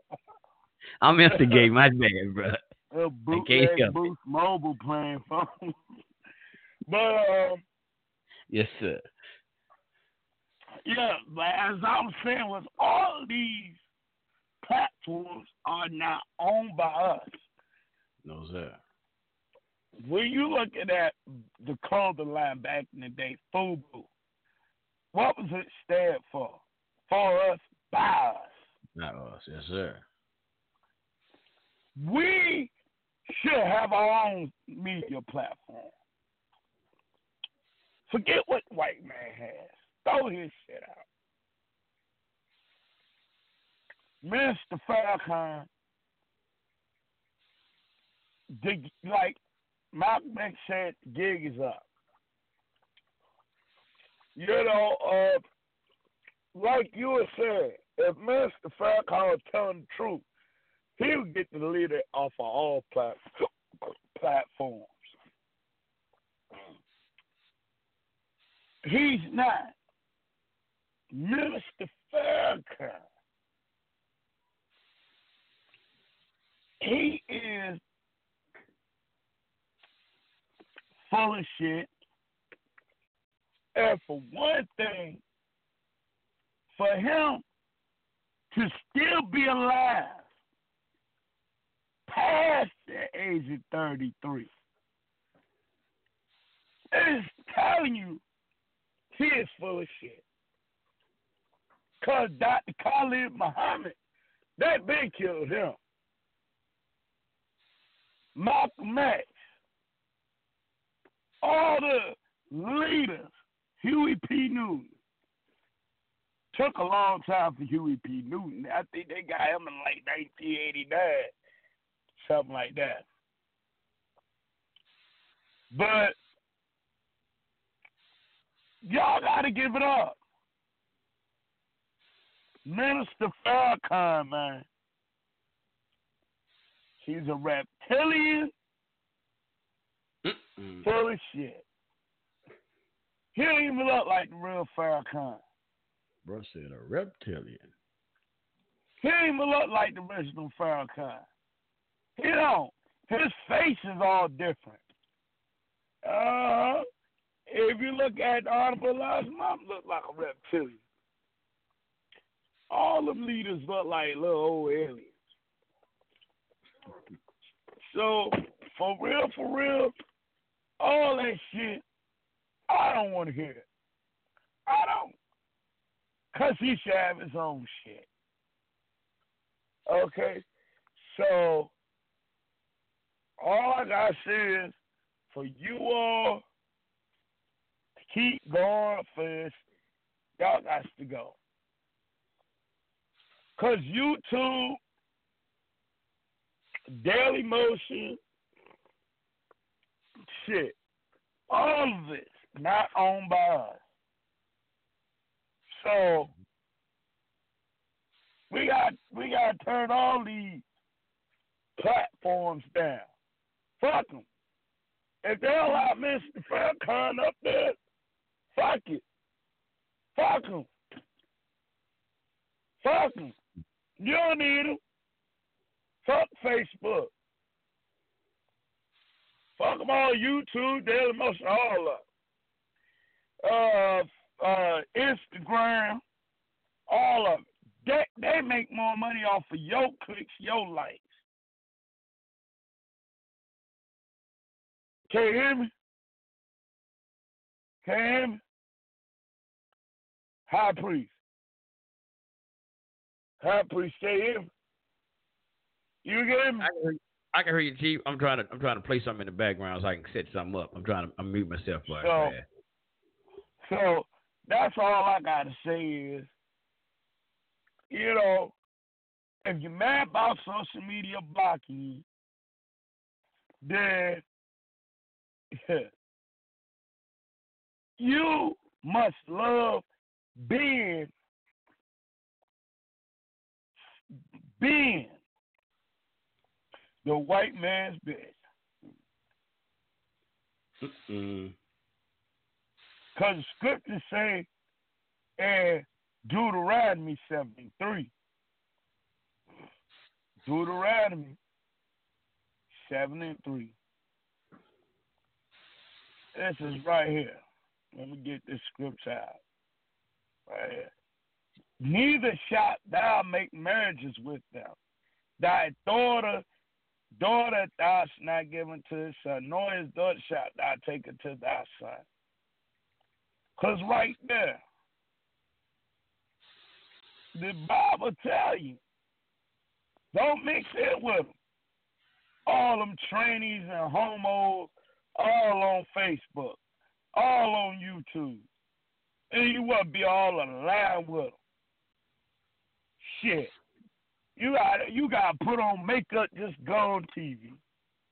I'm instigate. My bad, bro. A bootleg Boost mobile playing phone. (laughs) but um, yes, sir. Yeah, but as I was saying, was all these platforms are now owned by us. No, sir. When you looking at the clothing line back in the day, FUBU, what was it stand for? For us, by us. Not us, yes, sir. We should have our own media platform. Forget what white man has. Throw his shit out. Mr. Falcon, the, like Malcolm X said, gig is up. You know, uh, like you were saying, if Mr. Farrakhan was telling the truth, he would get the leader off of all plat- platforms. He's not. Mr. Farrakhan. He is full of shit. For one thing, for him to still be alive past the age of 33 is telling you he is full of shit. Because Dr. Khalid Muhammad, that been killed him. Malcolm X, all the leaders, Huey P. Newton. Took a long time for Huey P. Newton. I think they got him in like 1989, something like that. But y'all got to give it up. Minister Farrakhan, man. He's a reptilian Mm-mm. full of shit. He don't even look like the real Farrakhan. Bro said a reptilian. He ain't even look like the original Farrakhan. He don't. His face is all different. Uh, if you look at Honorable Elijah Mom, look like a reptilian. All them leaders look like little old aliens. So, for real, for real, all that shit, I don't want to hear it. I don't. Because he should have his own shit. Okay? So, all I got to say is for you all to keep going first, y'all got to go. Because YouTube, Daily Motion, shit, all of this not owned by us. So we got we got to turn all these platforms down. Fuck them. If they allow Mr. Farrakhan up there, fuck it. Fuck them. Fuck them. You don't need them. Fuck Facebook. Fuck them all YouTube, Daily Motion, all of uh, uh, Instagram, all of it. They, they make more money off of your clicks, your likes. Can you hear me? Can you hear me? High priest. High priest, can you hear me? You get me? I can hear you, I can hear you, Chief. I'm trying to I'm trying to play something in the background so I can set something up. I'm trying to I'm mute myself for So, so that's all I gotta say is, you know, if you're mad about social media blocking then (laughs) you must love being being the white man's bitch. Mm-mm. Because scriptures say in Deuteronomy 73, Deuteronomy 7 and 3. This is right here. Let me get this scripture out. Right here. Neither shalt thou make marriages with them. Thy daughter, daughter thou shalt not give unto his son, nor his daughter shalt thou take unto thy son. Because right there, the Bible tell you, don't mix it with them. All them trainees and homos, all on Facebook, all on YouTube. And you to be all aligned with them. Shit. You got you got to put on makeup, just go on TV.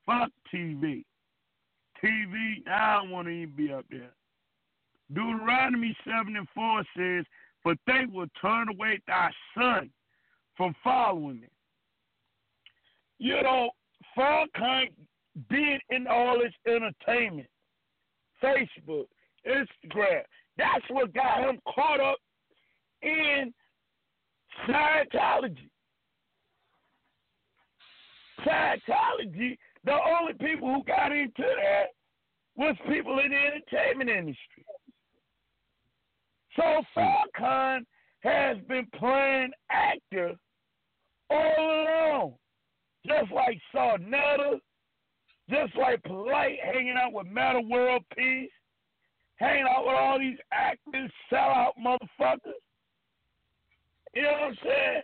Fuck TV. TV, I don't want to even be up there. Deuteronomy 7 and 4 says, For they will turn away thy son from following me. You know, Farrakhan being in all this entertainment, Facebook, Instagram, that's what got him caught up in Scientology. Scientology, the only people who got into that was people in the entertainment industry. So Farrakhan has been playing actor all along. Just like Sa Neter, just like Polight hanging out with Meta World Peace, hanging out with all these actors, sellout motherfuckers. You know what I'm saying?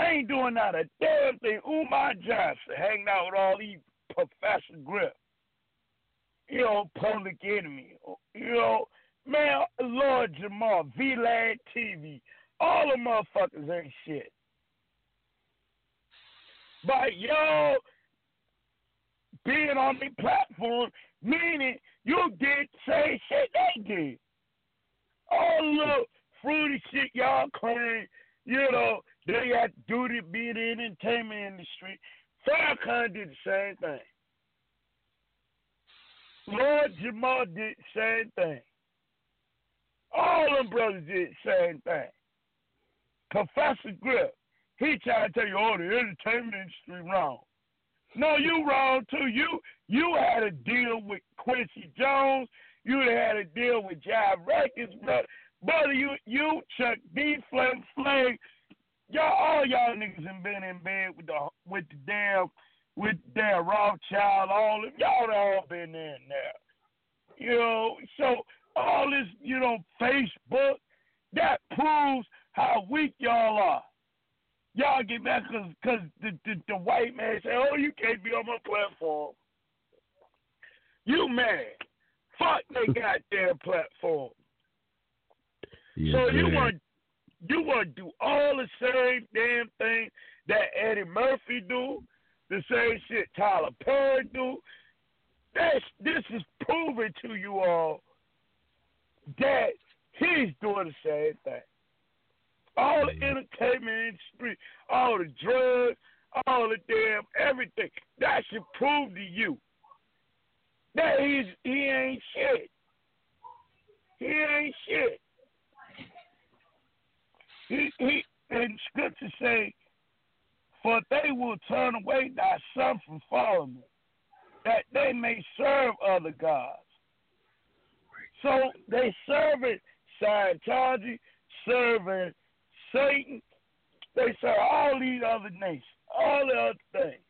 Ain't doing not a damn thing. Umar Johnson hanging out with all these Professor Griff. You know, Public Enemy. You know, man, Lord Jamar, VLAD TV. All the motherfuckers ain't shit. But y'all being on the platform, meaning you did say shit they did. All the fruity shit y'all claim, you know, they got duty to be in the entertainment industry. Farrakhan did the same thing. Lord Jamar did the same thing. All them brothers did the same thing. Professor Griff, he trying to tell you, oh, the entertainment industry wrong. No, you wrong too. You you had a deal with Quincy Jones. You had a deal with Jive Records, brother. Brother, you you Chuck D, Flame Flame, y'all all y'all niggas have been in bed with the with the damn with the damn Rothschild, all of y'all all been in there. You know, so all this, you know, Facebook, that proves how weak y'all are. Y'all get back because cause the, the, the white man say, oh, you can't be on my platform. You mad. Fuck they (laughs) goddamn platform. Yes, so you sir. want you want to do all the same damn thing that Eddie Murphy do, the same shit Tyler Perry do. That's this is proving to you all that he's doing the same thing. All the entertainment industry, all the drugs, all the damn everything. That should prove to you that he's he ain't shit. He ain't shit. He he and scripture say, For they will turn away thy son from following me, that they may serve other gods. So they serving Scientology, serving Satan, they serve all these other nations, all the other things.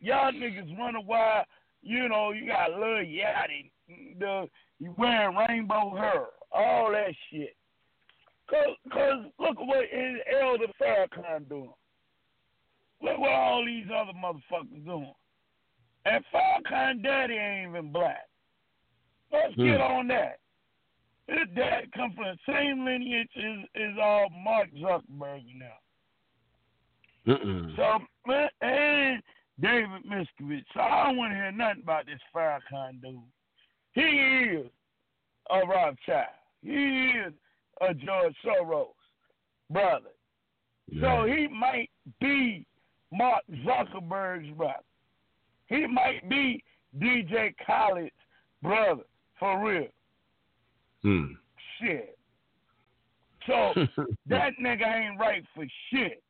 Y'all niggas wonder why, you know, you got Lil Yachty, the you wearing rainbow hair, all that shit. Cause, cause look at what is Elder Farrakhan doing. Look what all these other motherfuckers doing. And Farrakhan daddy ain't even black. Let's get Hmm. on that. His dad come from the same lineage as, as all Mark Zuckerberg now. Mm-mm. So man, and David Miscavige. So I don't want to hear nothing about this Farrakhan dude. He is a Rothschild. He is a George Soros brother. So he might be Mark Zuckerberg's brother. He might be DJ Khaled's brother for real. Hmm. Shit. So (laughs) that nigga ain't right for shit.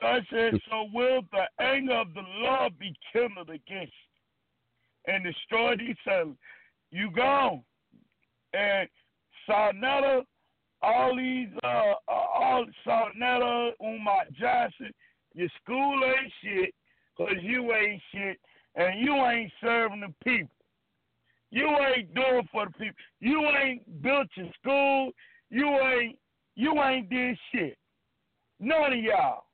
So I said, so will the anger of the Lord be kindled against you and destroy these settlers? You gone. And Sa Neter, all these, uh, uh, all Sa Neter, Umar Johnson, your school ain't shit because you ain't shit and you ain't serving the people. You ain't doing for the people. You ain't built your school. You ain't you ain't did shit. None of y'all.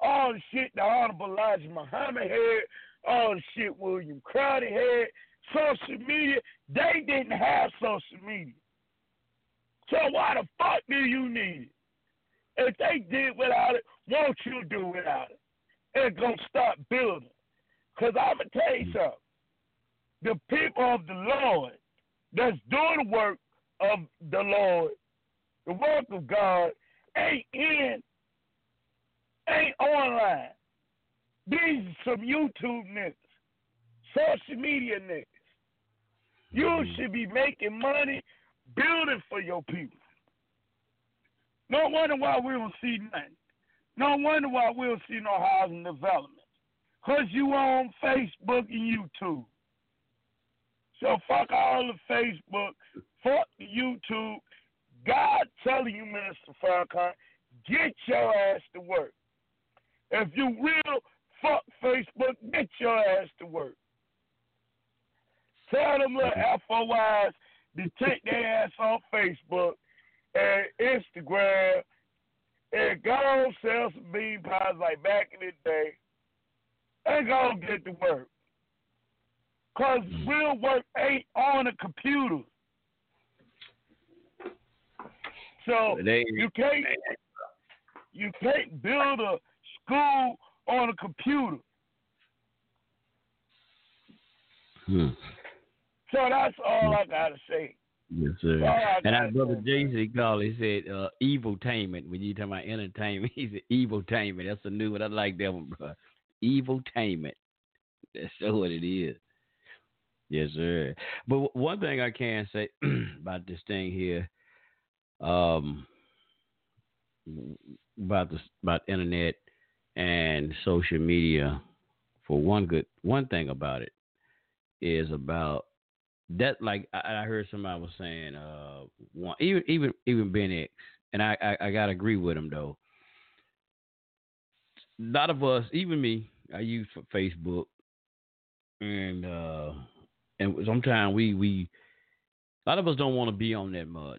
All the shit the Honorable Elijah Muhammad had, all the shit William Crowder had, social media, they didn't have social media. So why the fuck do you need it? If they did without it, won't you do without it? And go start building. Because I'm going to tell you mm. something. The people of the Lord that's doing the work of the Lord, the work of God, ain't in, ain't online. These are some YouTube niggas, social media niggas. You mm-hmm. should be making money building for your people. No wonder why we don't see nothing. No wonder why we don't see no housing development. Because you on Facebook and YouTube. So fuck all the Facebook, fuck the YouTube. God telling you, Minister Farrakhan, get your ass to work. If you real, fuck Facebook, get your ass to work. Tell them little FOIs to take their ass off Facebook and Instagram and go sell some bean pies like back in the day and go get to work. Because real work ain't on a computer. So you can't you can't build a school on a computer. Hmm. So that's all I gotta say. Yes, sir. And our brother. Jason called. He said, uh, "Eviltainment." When you talking about entertainment, (laughs) he said, "Eviltainment." That's a new one. I like that one, bro. Eviltainment. That's what it is. Yes, sir. But one thing I can say (clears throat) about this thing here, um, about the about internet and social media. For one good one thing about it is about that. Like I, I heard somebody was saying, uh, one even even even Ben X, and I, I I gotta agree with him though. A lot of us, even me, I use Facebook, and uh, and sometimes we we a lot of us don't want to be on that mud,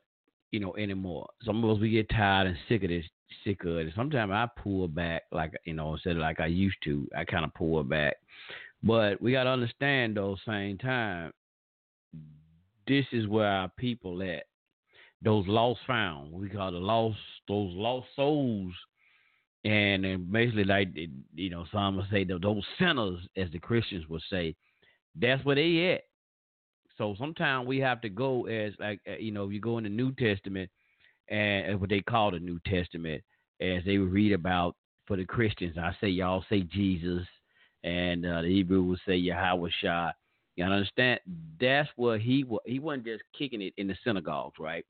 you know, anymore. Some of us we get tired and sick of this, sick of it. Sometimes I pull back, like you know, instead of like I used to, I kind of pull back. But we gotta understand though, same time, this is where our people at. Those lost found, we call the lost, those lost souls and, and basically like you know some would say those sinners as the christians would say that's where they at so sometimes we have to go as like uh, you know you go in the new testament and what they call the new testament as they read about for the christians i say y'all say jesus and uh, the hebrew will say yahweh shah you understand that's where he was. he wasn't just kicking it in the synagogues right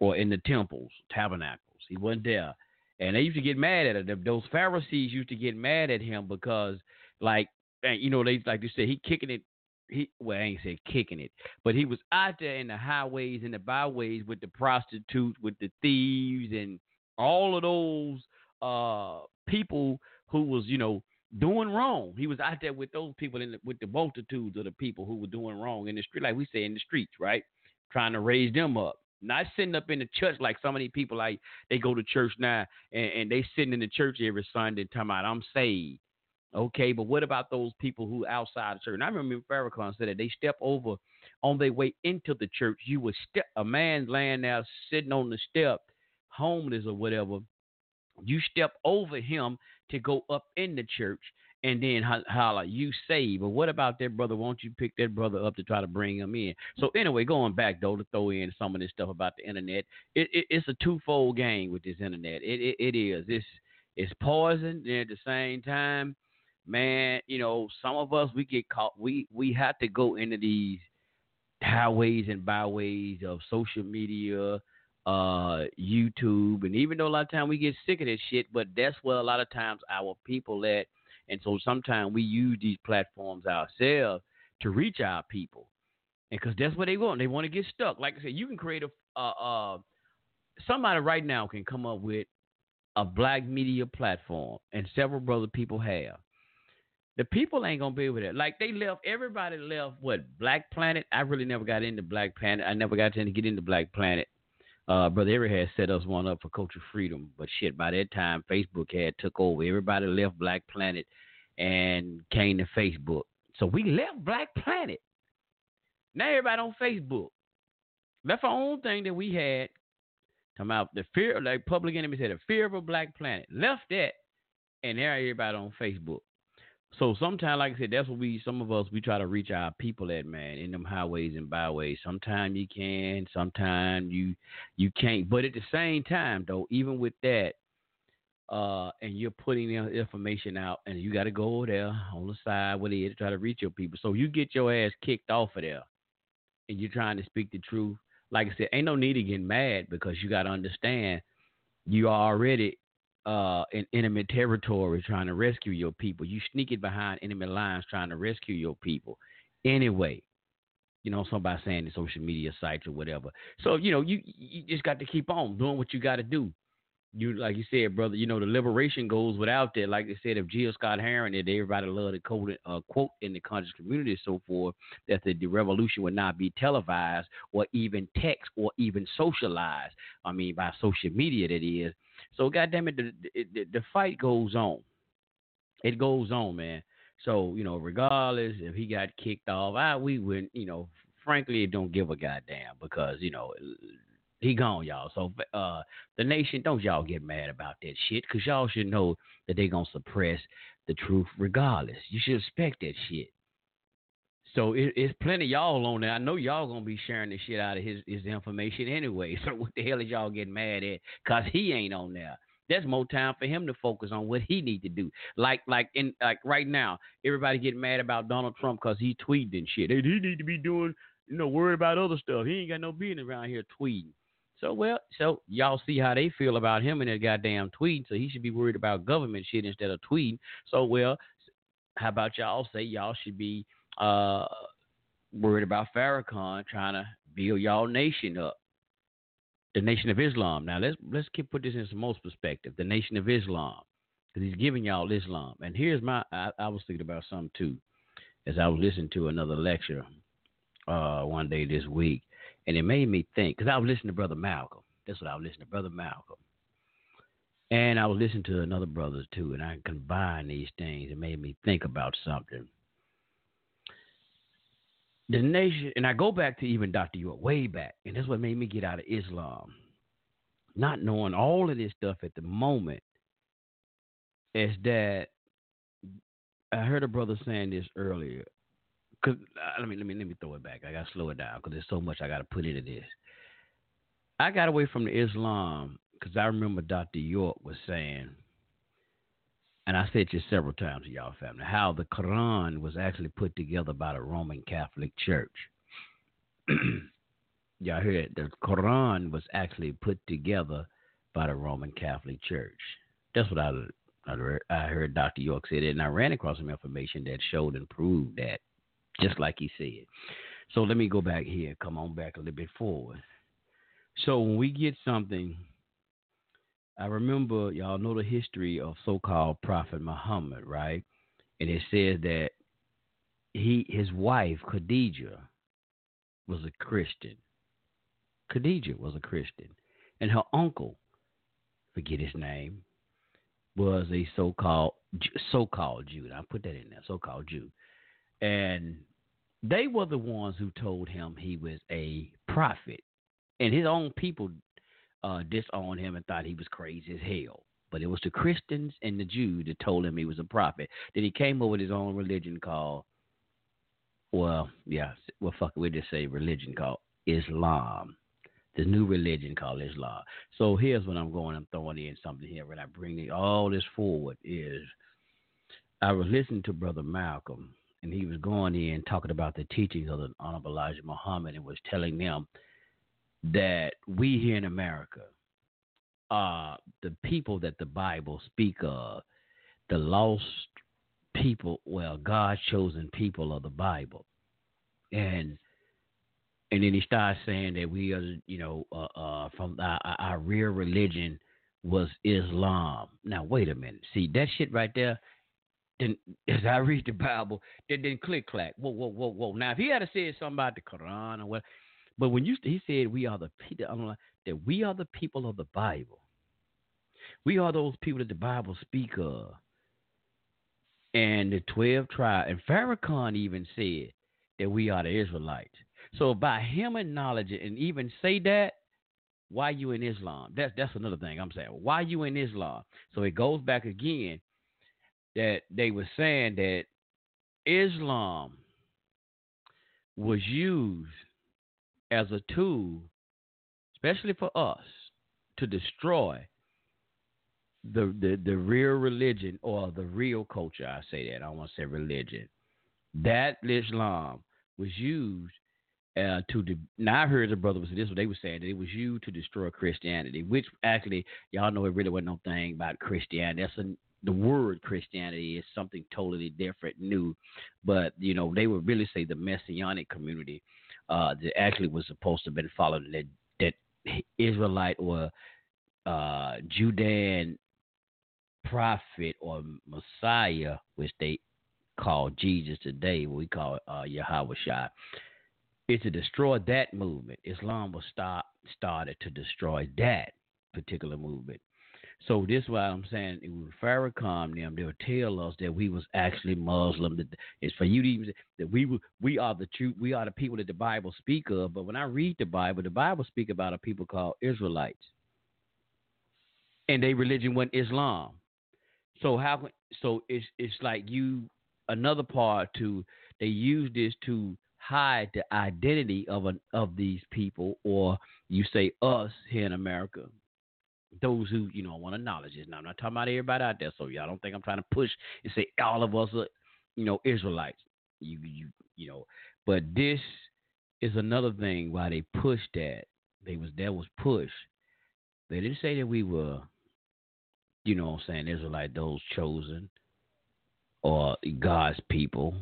or in the temples tabernacles he wasn't there and they used to get mad at him. Those Pharisees used to get mad at him because, like, you know, they like they said he kicking it. He well, I ain't say kicking it, but he was out there in the highways and the byways with the prostitutes, with the thieves, and all of those uh people who was, you know, doing wrong. He was out there with those people in the, with the multitudes of the people who were doing wrong in the street, like we say in the streets, right? Trying to raise them up. Not sitting up in the church like so many people like they go to church now and, and they sitting in the church every Sunday talking about I'm saved. Okay, but what about those people who outside the church? And I remember Farrakhan said that they step over on their way into the church. You would step a man laying there sitting on the step, homeless or whatever. You step over him to go up in the church and then holla, you say, but what about that brother? Won't you pick that brother up to try to bring him in? So anyway, going back though to throw in some of this stuff about the internet, it, it, it's a twofold game with this internet. It, it, it is. It's it's poison, and at the same time, man, you know, some of us we get caught. We we have to go into these highways and byways of social media, uh, YouTube, and even though a lot of times we get sick of this shit, but that's where a lot of times our people at and so sometimes we use these platforms ourselves to reach our people. And because that's what they want. They want to get stuck. Like I said, you can create a, uh, uh, somebody right now can come up with a black media platform, and several brother people have. The people ain't gonna be able to. Like they left, everybody left. What Black Planet? I really never got into Black Planet. I never got to get into Black Planet. Uh, Brother Eric had set us one up for Culture Freedom, but shit, by that time Facebook had took over. Everybody left Black Planet and came to Facebook. So we left Black Planet. Now everybody on Facebook. That's our own thing that we had. Talking about the fear, like Public Enemy said, the fear of a Black Planet. Left that, and now everybody on Facebook. So sometimes, like I said, that's what we some of us we try to reach our people at man in them highways and byways. Sometimes you can, sometimes you you can't. But at the same time, though, even with that, uh, and you're putting information out, and you got to go over there on the side with it to try to reach your people. So you get your ass kicked off of there, and you're trying to speak the truth. Like I said, ain't no need to get mad because you got to understand you are already uh, in enemy territory trying to rescue your people. You sneak it behind enemy lines trying to rescue your people. Anyway, you know, somebody saying the social media sites or whatever. So, you know, you you just got to keep on doing what you got to do. You like you said, brother. You know, the liberation goes without that. Like they said, if Gil Scott-Heron did, everybody loved to quote, uh, quote in the conscious community and so forth that the, the revolution would not be televised or even text or even socialized. I mean, by social media, that is so, goddamn it, the, the, the fight goes on. It goes on, man. So, you know, regardless if he got kicked off, I we wouldn't, you know, frankly, don't give a goddamn because you know he gone, y'all. So, uh, the nation, don't y'all get mad about that shit because y'all should know that they gonna suppress the truth regardless. You should expect that shit. So it, it's plenty y'all on there. I know y'all gonna be sharing the shit out of his his information anyway. (laughs) So what the hell is y'all getting mad at? Cause he ain't on there. There's more time for him to focus on what he need to do. Like like in like right now, everybody getting mad about Donald Trump because he tweeted and shit. He need to be doing you know worried about other stuff. He ain't got no business around here tweeting. So well, so y'all see how they feel about him and that goddamn tweet. So he should be worried about government shit instead of tweeting. So well, how about y'all say y'all should be uh worried about Farrakhan trying to build y'all nation up, the Nation of Islam. Now let's let's keep put this in some most perspective. The Nation of Islam, because he's giving y'all Islam. And here's my I, I was thinking about something too, as I was listening to another lecture uh one day this week and it made me think because I was listening to Brother Malcolm. That's what I was listening to, Brother Malcolm. And I was listening to another brothers too, and I combined these things. It made me think about something. The nation, and I go back to even Dr. York, way back, and that's what made me get out of Islam. Not knowing all of this stuff at the moment, is that I heard a brother saying this earlier. Cause uh, let me let me let me throw it back. I gotta slow it down because there's so much I gotta put into this. I got away from the Islam because I remember Dr. York was saying, and I said this several times to y'all family, how the Quran was actually put together by the Roman Catholic Church. (clears throat) y'all hear that the Quran was actually put together by the Roman Catholic Church. That's what I I heard Dr. York said it, and I ran across some information that showed and proved that just like he said. So let me go back here. Come on back a little bit forward. So when we get something, I remember y'all know the history of so-called Prophet Muhammad, right? And it says that he his wife Khadijah was a Christian. Khadijah was a Christian, and her uncle, forget his name, was a so-called so-called Jew. I put that in there, so-called Jew and they were the ones who told him he was a prophet, and his own people uh, disowned him and thought he was crazy as hell. But it was the Christians and the Jews that told him he was a prophet. That he came up with his own religion called, well, yeah, well, fuck we just say religion called Islam. This new religion called Islam. So here's what I'm going. I'm throwing in something here when I bring all this forward. Is I was listening to Brother Malcolm and he was going in talking about the teachings of the Honorable Elijah Muhammad and was telling them that we here in America are the people that the Bible speak of, the lost people, well, God chosen people of the Bible, and and then he starts saying that we are, you know, uh, uh, from our, our real religion was Islam. Now wait a minute, see that shit right there then (laughs) as I read the Bible, then then click clack. Whoa, whoa, whoa, whoa. Now if he had said something about the Quran or what, but when you he said we are the people that we are the people of the Bible. We are those people that the Bible speak of. And the twelve tribes, and Farrakhan even said that we are the Israelites. So by him acknowledging and even say that, why you in Islam? That's that's another thing I'm saying. Why you in Islam? So it goes back again that they were saying that Islam was used as a tool, especially for us, to destroy the, the, the real religion or the real culture. I say that. I don't want to say religion. That Islam was used uh, to de- now I heard the brother was this what they were saying that it was used to destroy Christianity, which actually y'all know it really wasn't no thing about Christianity. That's a the word Christianity is something totally different, new. But you know, they would really say the messianic community uh, that actually was supposed to have been following that that Israelite or uh, Judean prophet or Messiah, which they call Jesus today, we call uh, Yahweh Shai, is to destroy that movement. Islam was start, started to destroy that particular movement. So this is why I'm saying with Farrakhan them, they'll tell us that we was actually Muslim. That it's for you to even that we we are the truth, we are the people that the Bible speak of. But when I read the Bible, the Bible speak about a people called Israelites, and their religion went Islam. So how so it's it's like you another part to they use this to hide the identity of an of these people, or you say us here in America those who you know want to acknowledge this. Now I'm not talking about everybody out there, so y'all don't think I'm trying to push and say all of us are, you know, Israelites. You you you know, but this is another thing why they pushed that They was that was pushed. They didn't say that we were, you know, I'm saying Israelite, those chosen, or God's people,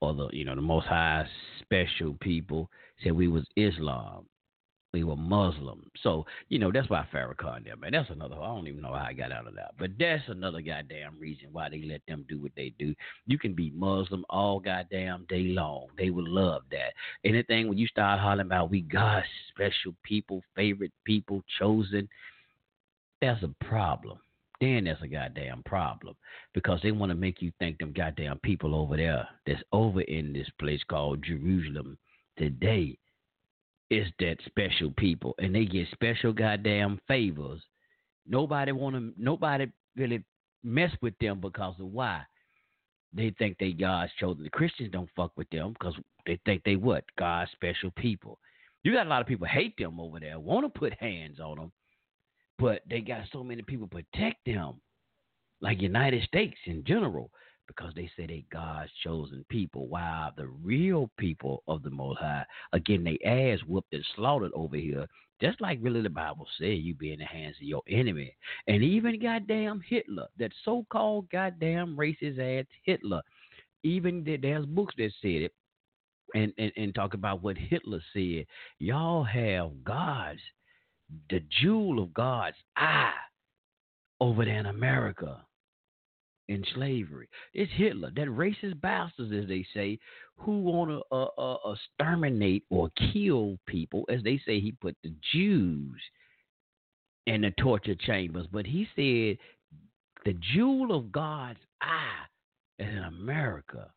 or the you know the Most High special people. Said we was Islam we were Muslim. So, you know, that's why Farrakhan there, man. That's another I don't even know how I got out of that. But that's another goddamn reason why they let them do what they do. You can be Muslim all goddamn day long. They would love that. Anything when you start hollering about we God's special people, favorite people, chosen, that's a problem. Then that's a goddamn problem because they want to make you think them goddamn people over there that's over in this place called Jerusalem today is that special people, and they get special goddamn favors. Nobody want to. Nobody really mess with them because of why they think they God's chosen. The Christians don't fuck with them because they think they what God's special people. You got a lot of people hate them over there, want to put hands on them, but they got so many people protect them, like United States in general because they say they God's chosen people. While the real people of the Most High, again, they ass whooped and slaughtered over here. Just like really the Bible said, you be in the hands of your enemy. And even goddamn Hitler, that so called goddamn racist ass Hitler, even there's books that said it and, and, and talk about what Hitler said. Y'all have God's, the jewel of God's eye over there in America in slavery. It's Hitler, that racist bastards, as they say, who want to uh, uh, exterminate or kill people. As they say, he put the Jews in the torture chambers. But he said the jewel of God's eye is in America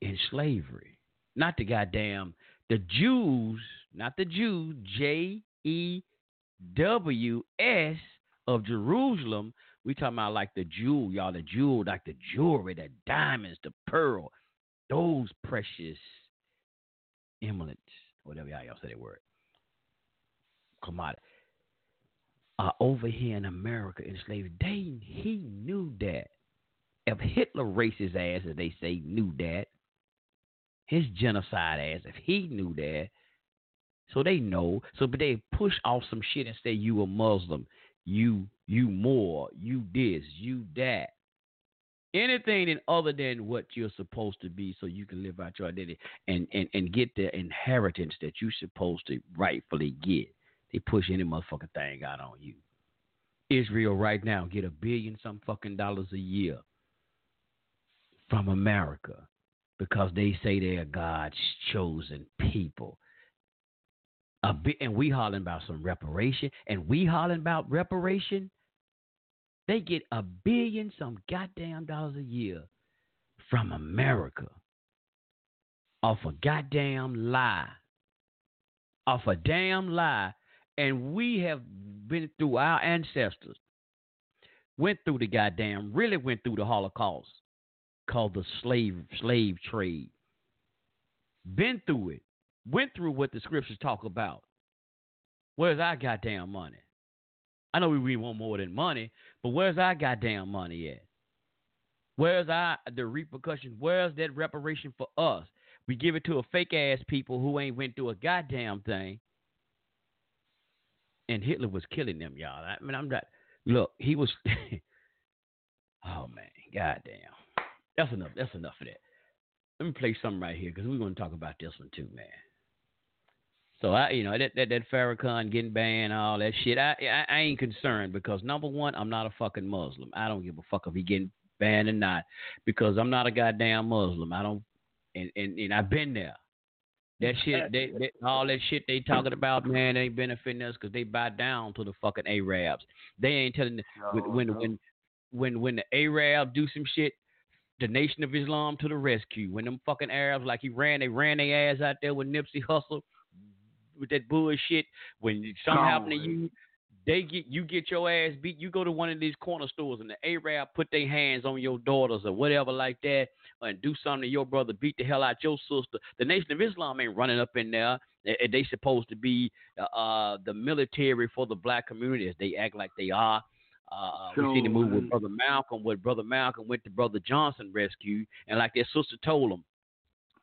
in slavery. Not the goddamn, the Jews, not the Jews, J E W S of Jerusalem we talking about like the jewel, y'all, the jewel, like the jewelry, the diamonds, the pearl, those precious emeralds, whatever y'all say that word, commodity, are over here in America enslaved. They he knew that. If Hitler raced his ass, as they say, knew that, his genocide ass, if he knew that, so they know. So, but they push off some shit and say you a Muslim you you more, you this, you that. Anything and other than what you're supposed to be so you can live out your identity and, and, and get the inheritance that you're supposed to rightfully get. They push any motherfucking thing out on you. Israel right now get a billion some fucking dollars a year from America because they say they are God's chosen people a bit, and we hollering about some reparation, and we hollering about reparation. They get a billion some goddamn dollars a year from America off a goddamn lie, off a damn lie, and we have been through our ancestors went through the goddamn really went through the Holocaust called the slave slave trade. Been through it went through what the scriptures talk about. Where's our goddamn money? I know we, we want more than money, but where's our goddamn money at? Where's our the repercussions? Where's that reparation for us? We give it to a fake ass people who ain't went through a goddamn thing. And Hitler was killing them, y'all. I mean, I'm not. Look, he was. (laughs) oh man, goddamn. That's enough. That's enough of that. Let me play something right here because we're going to talk about this one too, man. So I, you know, that that that Farrakhan getting banned, all that shit. I, I I ain't concerned because number one, I'm not a fucking Muslim. I don't give a fuck if he getting banned or not because I'm not a goddamn Muslim. I don't, and and, and I've been there. That shit, they, they, all that shit they talking about, man, ain't benefiting us because they buy down to the fucking Arabs. They ain't telling the, when, when when when when the Arab do some shit, the Nation of Islam to the rescue. When them fucking Arabs like he ran, they ran their ass out there with Nipsey Hussle with that bullshit. When something happen to you, they get you get your ass beat. You go to one of these corner stores and the Arab put their hands on your daughters or whatever like that, and do something to your brother, beat the hell out your sister. The Nation of Islam ain't running up in there. They, they supposed to be uh, the military for the black community as they act like they are. Uh, we see the move with Brother Malcolm, where Brother Malcolm went to Brother Johnson rescue, and like their sister told him,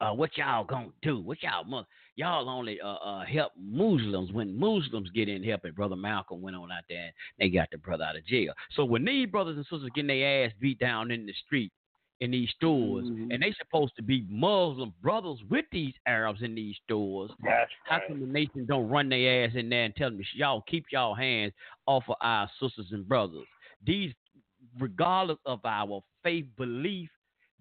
uh, "What y'all gonna do? What y'all mother? Y'all only uh, uh, help Muslims when Muslims get in helping. Brother Malcolm went on out there and they got the brother out of jail. So when these brothers and sisters getting their ass beat down in the street in these stores, Mhm. and they supposed to be Muslim brothers with these Arabs in these stores, That's how come the nation don't run their ass in there and tell them, y'all keep y'all hands off of our sisters and brothers? These, regardless of our faith belief,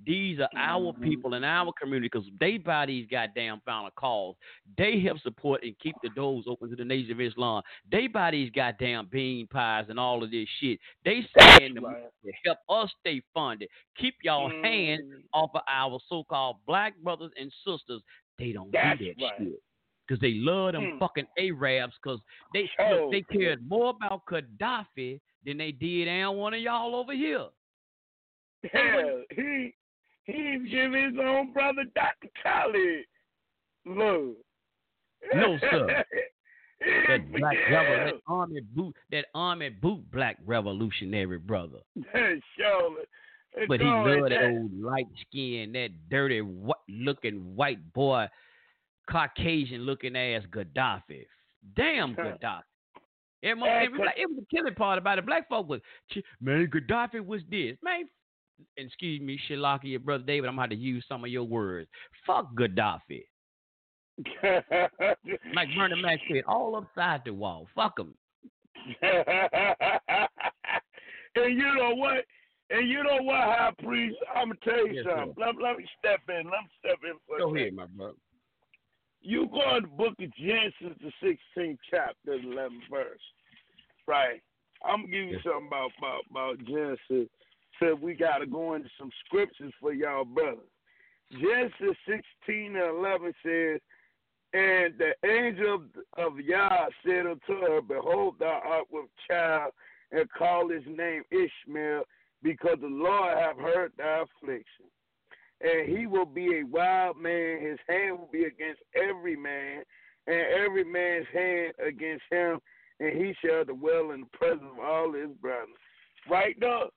these are our Mhm. people in our community because they buy these goddamn final calls. They help support and keep the doors open to the Nation of Islam. They buy these goddamn bean pies and all of this shit. They right. to help us stay funded. Keep y'all hands Mm. off of our so-called black brothers and sisters. They don't That's do that right. shit because they love them Mm. fucking Arabs because they Oh, look, they cared more about Gaddafi than they did and one of y'all over here. Hell, he he give his own brother Dr. Khaled love. No, sir. (laughs) That black yeah. rebel, that army boot, that army boot black revolutionary brother. Surely. It's But he loved that old light skin, that dirty wh- looking white boy, Caucasian looking ass Gaddafi. Damn Gaddafi. Every mo- Hey, every- it was the killing part about it. Black folk was, man, Gaddafi was this. Man, excuse me, Shalaki, your brother David, I'm going to have to use some of your words. Fuck Gaddafi. Like Bernie Mac said, all upside the wall. Fuck him. (laughs) and you know what? And you know what, High Priest? I'm gonna tell you Yes, something. Let, let me step in. Let me step in for Go ahead, my brother. You go in the book of Genesis, the 16th chapter, 11th verse. Right. I'm gonna give you something about about about Genesis. Said we gotta go into some scriptures for y'all brothers. Genesis 16 and 11 says, and the angel of, of Yah said unto her, Behold, thou art with child, and call his name Ishmael, because the Lord hath heard thy affliction. And he will be a wild man, his hand will be against every man, and every man's hand against him, and he shall dwell in the presence of all his brothers. Right now,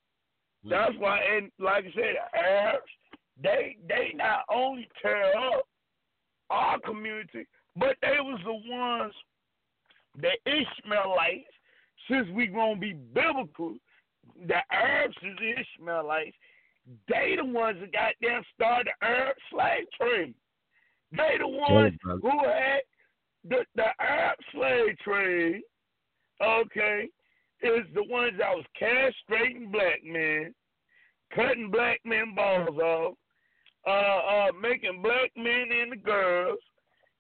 that's why, and like I said, Arabs, they they not only tear up our community, but they was the ones, the Ishmaelites, since we gonna be biblical, the Arabs is the Ishmaelites, they the ones that got them started the Arab slave trade. They the ones brother. who had the the Arab slave trade, okay, is the ones that was castrating black men, cutting black men balls off, uh, uh, making black men into girls.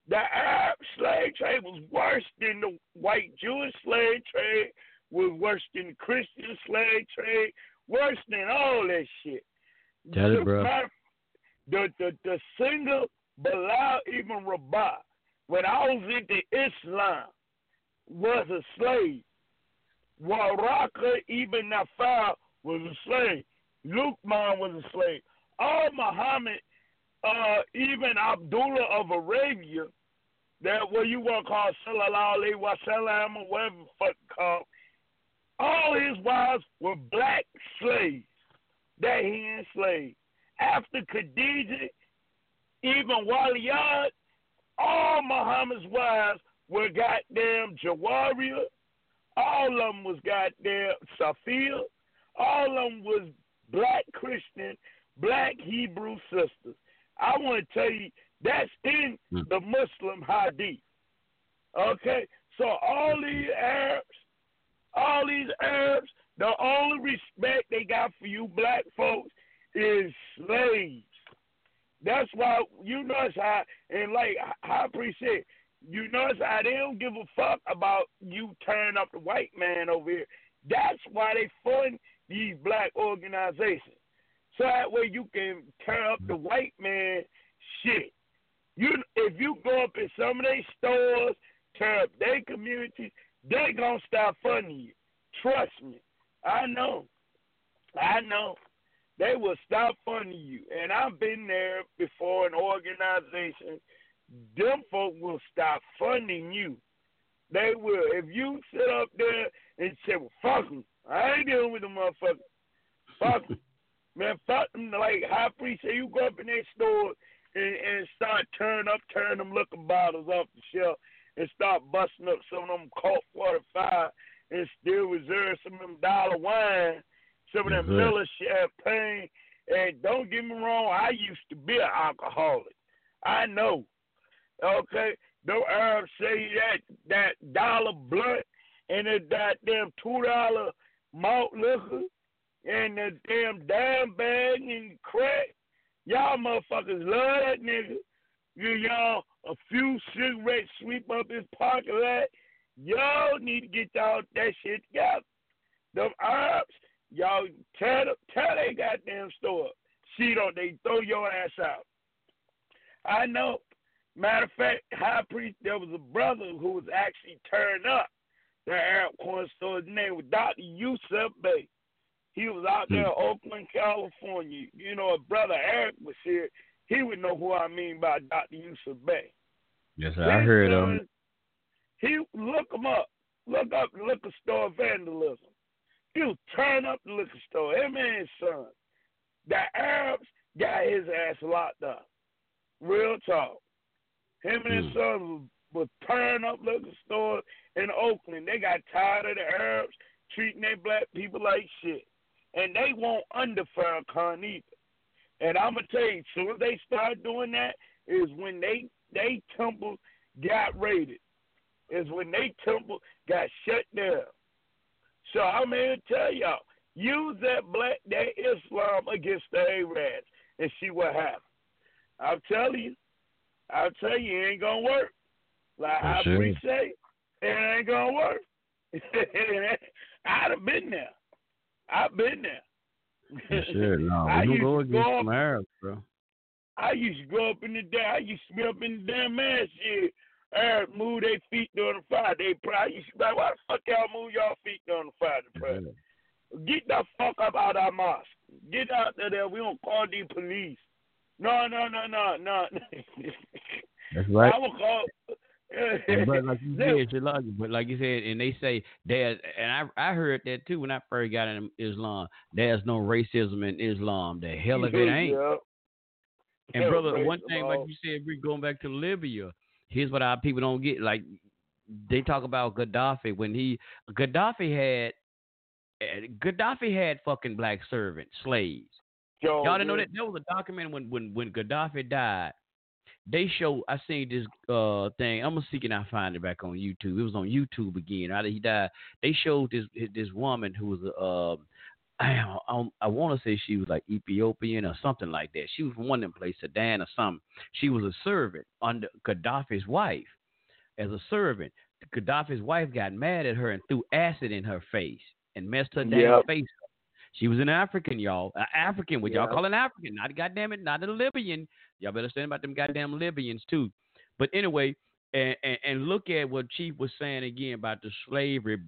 The Arab slave trade was worse than the white Jewish slave trade, was worse than the Christian slave trade, worse than all that shit. Tell it, The bro. matter- The, the, the singer Bilal Ibn Rabah, when I was into Islam, was a slave. Waraka Ibn Nafal was a slave. Luqman was a slave. All Muhammad, uh, even Abdullah of Arabia, that what you want to call Sallallahu Alaihi Wasallam or whatever fuck called, all his wives were black slaves that he enslaved. After Khadijah, even Waliyad, all Muhammad's wives were goddamn Jawaria. All of them was goddamn Safia. All of them was black Christian, black Hebrew sisters. I want to tell you, that's in hmm. the Muslim Hadith. Okay? So all these Arabs, all these Arabs, the only respect they got for you black folks is slaves. That's why you notice how, and like High Priest said, you notice how they don't give a fuck about you turning up the white man over here. That's why they fund these black organizations. So that way you can turn up the white man shit. You if you go up in some of their stores, turn up their communities, they gonna start funding you. Trust me. I know. I know. They will stop funding you. And I've been there before an organizations. Them folk will stop funding you. They will. If you sit up there and say, well, fuck them. I ain't dealing with them motherfuckers. Fuck them. (laughs) Man, fuck them. Like High Priest say, you go up in their store and, and start tearing up, tearing them liquor bottles off the shelf, and start busting up some of them Colt 45 and Steel Reserve some of them dollar wine, some of them sir. Miller champagne. And don't get me wrong, I used to be an alcoholic. I know. Okay, no Arabs say that that dollar blunt and that goddamn two dollar malt liquor and the damn dime bag and crack. Y'all motherfuckers love that nigga. You y'all a few cigarettes sweep up his parking lot. Y'all need to get y'all that shit together. Them Arabs, y'all tear them, tear they goddamn store. See don't they throw your ass out. I know. Matter of fact, high priest, there was a brother who was actually turned up the Arab corner store. His name was Dr. Yusuf Bey. He was out there in hmm. Oakland, California. You know, if brother Eric was here, he would know who I mean by Dr. Yusuf Bey. Yes. I heard of him. He look him up. Look up liquor store vandalism. He'll turn up the liquor store. Him and his son. The Arabs got his ass locked up. Real talk. Him and his hmm. son was, was turn up liquor store in Oakland. They got tired of the Arabs treating their black people like shit. And they won't under Farrakhan either. And I'm gonna tell you, soon as they start doing that, is when they they temple got raided. Is when they temple got shut down. So I'm here to tell y'all, use that black that Islam against the Arabs and see what happens. I'm telling you, I'll tell you, it ain't gonna work. Like For I sure. appreciate, it ain't gonna work. (laughs) I'd have been there. I've been there. For sure. No, I we used don't go to against go up- Arabs, bro. I used to go up in the day. I used to be up in the damn ass shit. Arabs move their feet during the fire. They pray. I used to be like, why the fuck y'all move y'all feet during the fire to pray? Get the fuck up out of our mosque. Get out of there. We don't call the police. No, no, no, no, no. (laughs) That's right. I will call. But like you (laughs) said, like, but like you said, and they say there's, and I I heard that too when I first got into Islam. There's no racism in Islam. The hell of it ain't. Yeah. And Hell, brother, one thing like you said, we're going back to Libya. Here's what our people don't get. Like they talk about Gaddafi when he Gaddafi had eh, Gaddafi had fucking black servants, slaves. Yo, Y'all didn't know that there was a document when when when Gaddafi died. They show I seen this uh thing. I'm gonna see can I find it back on YouTube. It was on YouTube again. After he died, they showed this this woman who was um I I, I want to say she was like Ethiopian or something like that. She was from one of them places, Sudan or something. She was a servant under Gaddafi's wife. As a servant, Gaddafi's wife got mad at her and threw acid in her face and messed her damn Yep. face up. She was an African, y'all. An African, what y'all call an African, not goddamn it, not a Libyan. Y'all better stand about them goddamn Libyans too. But anyway, and, and, and look at what Chief was saying again about the slavery.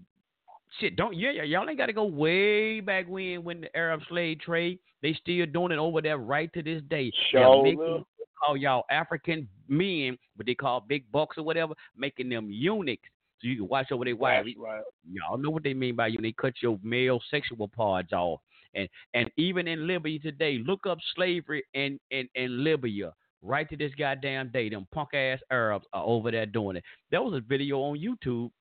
Shit, don't yeah, yeah, y'all ain't got to go way back when when the Arab slave trade. They still doing it over there right to this day. Sure call y'all African men, but they call big bucks or whatever, making them eunuchs. So you can watch over their wives. Right. Y'all know what they mean by you. They cut your male sexual parts off. And and even in Libya today, look up slavery in, in, in Libya. Right to this goddamn day, them punk ass Arabs are over there doing it. There was a video on YouTube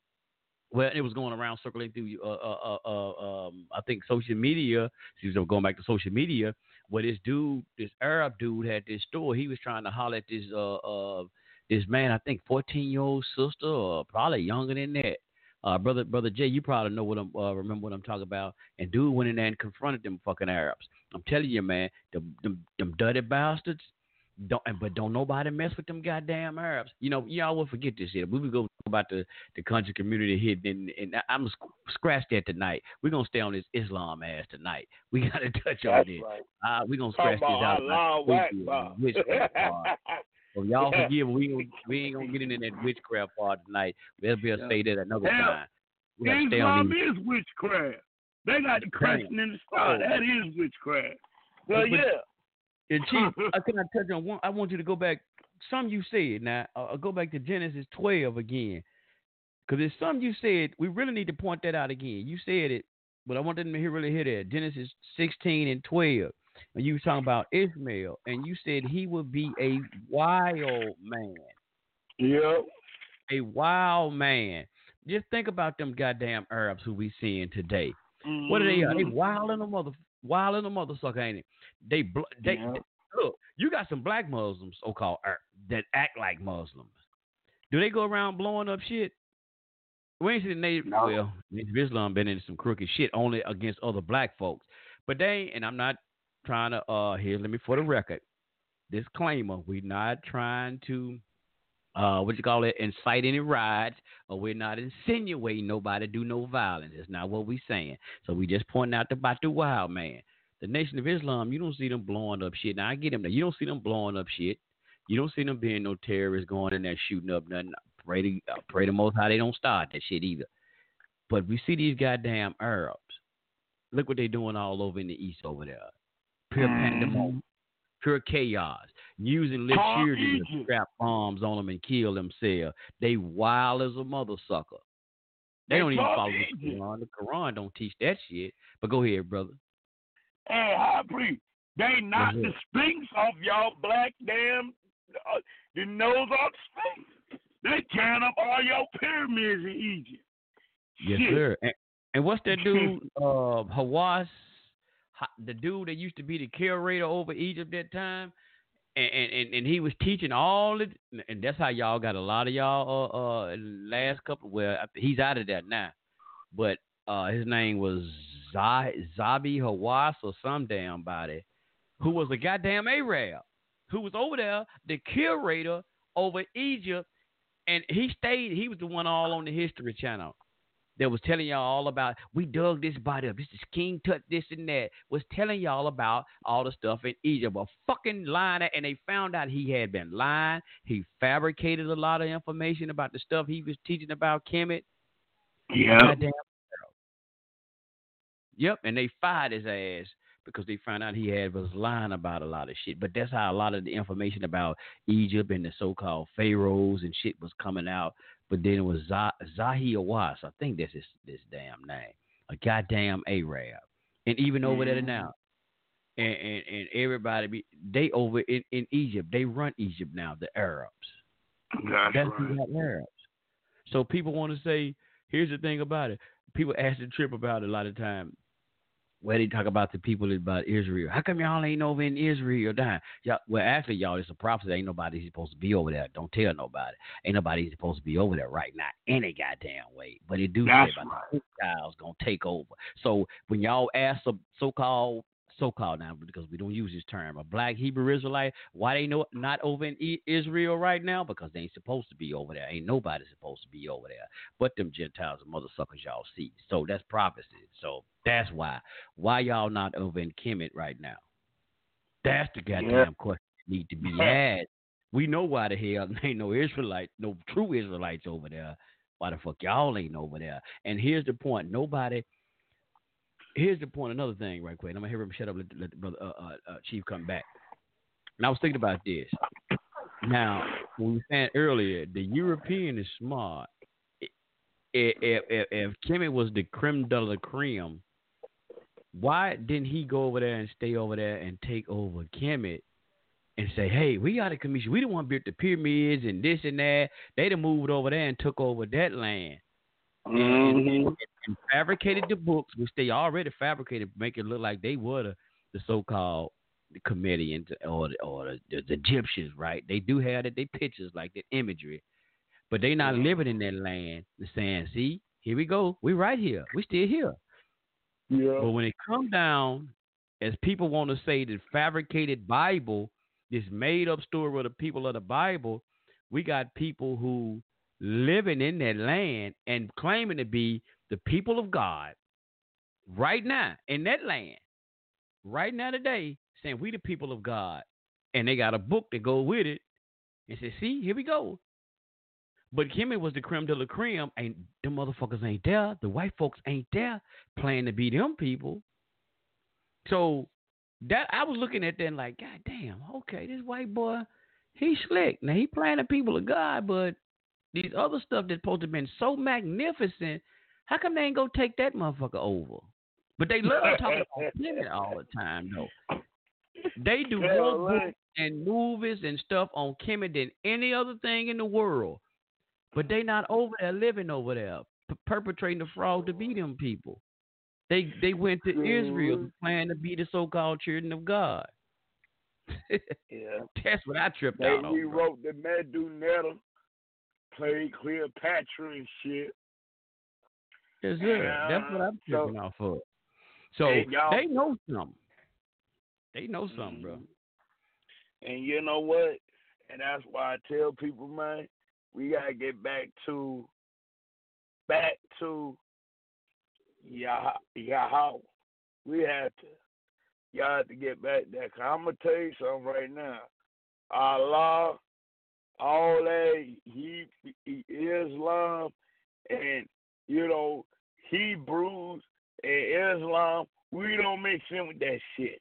where it was going around circling through uh, uh, uh, uh, um, I think social media. She was going back to social media where this dude, this Arab dude, had this store. He was trying to holler at this uh, uh this man, I think fourteen year old sister, or probably younger than that. Uh, brother, brother Jay, you probably know what I'm uh, remember what I'm talking about. And dude went in there and confronted them fucking Arabs. I'm telling you, man, them them, them dirty bastards. Don't and- but don't nobody mess with them goddamn Arabs. You know, y'all will forget this shit. We would go about the the country community here, and, and I'm gonna sc- scratch that tonight. We're gonna stay on this Islam ass tonight. (laughs) We gotta touch on That's this. right. Uh, we're gonna scratch this about out. (laughs) Allah about Akbar. witchcraft part. So y'all Yeah. forgive. We (laughs) we ain't gonna get into that witchcraft part tonight. We'll be able to say that another Hell, time. We Islam is witchcraft. They got the Christian in the star. Oh. That is witchcraft. Well, But- yeah. And (laughs) Chief, I can I touch on one? I want you to go back. Some you said now. Uh, I'll go back to Genesis 12 again, because there's some you said. We really need to point that out again. You said it, but I want them to hear, really hear that Genesis 16 and 12. And you were talking about Ishmael, and you said he would be a wild man. Yeah. A wild man. Just think about them goddamn Arabs who we seeing today. What are they? Are they Mhm. wild in the mother, wild in the mother sucker, ain't it? They, bl- they, Yeah. look. You got some black Muslims, so called that act like Muslims. Do they go around blowing up shit? We ain't seen they well, Nation Islam been into some crooked shit only against other black folks. But they and I'm not trying to uh here, let me for the record. Disclaimer, we're not trying to uh what you call it, incite any riots, or we're not insinuating nobody do no violence. it's not what we saying. So we just pointing out about the wild man. The Nation of Islam, you don't see them blowing up shit. Now I get them there. You don't see them blowing up shit. You don't see them being no terrorists going in there shooting up nothing. Pray to uh, pray to most how they don't start that shit either. But we see these goddamn Arabs. Look what they doing all over in the east over there. Pure pandemonium, pure chaos. Using little Call to strap bombs on them and kill themselves. They wild as a mother sucker. They, They don't even follow the Quran. The Quran don't teach that shit. But go ahead, brother. Hey, high priest, they not the. Sphinx of y'all black damn uh, the nose of the Sphinx. They tearing up all your pyramids in Egypt. Yes, Shit. sir. And, and what's that (laughs) dude, uh, Hawass, Ha- the dude that used to be the curator over Egypt that time? And, and, and, he was teaching all it, and that's how y'all got a lot of y'all, uh, uh, last couple, well, he's out of that now. But, uh, his name was Zah- Zahi Hawass or some damn body, who was a goddamn Arab, who was over there, the curator over Egypt, and he stayed, he was the one all on the History Channel that was telling y'all all about we dug this body up. This is King Tut, this and that. Was telling y'all about all the stuff in Egypt. A fucking liar, and they found out he had been lying. He fabricated a lot of information about the stuff he was teaching about Kemet. Yeah. Goddamn. Yep, and they fired his ass because they found out he had was lying about a lot of shit. But that's how a lot of the information about Egypt and the so-called pharaohs and shit was coming out. But then it was Zah- Zahi Hawass, I think that's his this damn name, a goddamn Arab, and even over there now, and, and and everybody be they over in, in Egypt, they run Egypt now, the Arabs. That's, That's right. Arabs. So people want to say, here's the thing about it. People ask the trip about it a lot of time. Where they talk about the people about Israel. How come y'all ain't over in Israel dying? Y'all, well, actually, y'all, it's a prophecy. Ain't nobody supposed to be over there. Don't tell nobody. Ain't nobody supposed to be over there right now any goddamn way. But it do That's say about the Gentiles gonna take over. So when y'all ask a so-called so-called now because we don't use this term. A black Hebrew Israelite why they know not over in Israel right now? Because they ain't supposed to be over there. Ain't nobody supposed to be over there. But them Gentiles and mother suckers y'all see. So that's prophecy. So that's why. Why y'all not over in Kemet right now? That's the goddamn Yeah. question need to be asked. We know why the hell there (laughs) ain't no Israelite no true Israelites over there. Why the fuck y'all ain't over there? And here's the point. Nobody here's the point. Another thing, right quick. I'm gonna hear him shut up. Let, let the brother uh, uh, uh, Chief come back. And I was thinking about this. Now, when we were saying earlier, the European is smart. I- If if, if Kemet was the creme de la creme, why didn't he go over there and stay over there and take over Kemet and say, "Hey, we got a commission. We don't want to build the pyramids and this and that. They done moved over there and took over that land." and, and, and fabricated the books, which they already fabricated, make it look like they were the, the so-called the comedians or the, or the, the, Egyptians, right? They do have that they pictures like that imagery, but they not living in that land. They're saying, "See, here we go. We right here. We still here." Yeah. But when it comes down, as people want to say, the fabricated Bible, this made-up story of the people of the Bible, we got people who living in that land and claiming to be the people of God right now in that land, right now today, saying we the people of God, and they got a book that go with it, and say, "See, here we go." But Kemet was the creme de la creme, and the motherfuckers ain't there. The white folks ain't there playing to be them people. So that I was looking at that and like, God damn, okay, this white boy, he slick. Now he playing the people of God, but these other stuff that's supposed to have been so magnificent, how come they ain't go take that motherfucker over? But they love talking about (laughs) Kemet all the time, though. They do more right. books and movies and stuff on Kemet than any other thing in the world. But they not over there living over there, p- perpetrating the fraud to be them people. They they went to Israel mm-hmm. to plan to be the so-called children of God. Yeah. (laughs) That's what I tripped They out on. bro. rewrote the Medu Neter, played Cleopatra and shit. Yes, sir. That's what uh, I'm So- tripping off of. So they know something. They know mm-hmm. something, bro. And you know what? And that's why I tell people, man, we gotta get back to back to Yah Yahweh. We have to y'all have to get back there. Cause I'm gonna tell you something right now. Allah, all that he, he Islam and you know, Hebrews and Islam, we don't mix in with that shit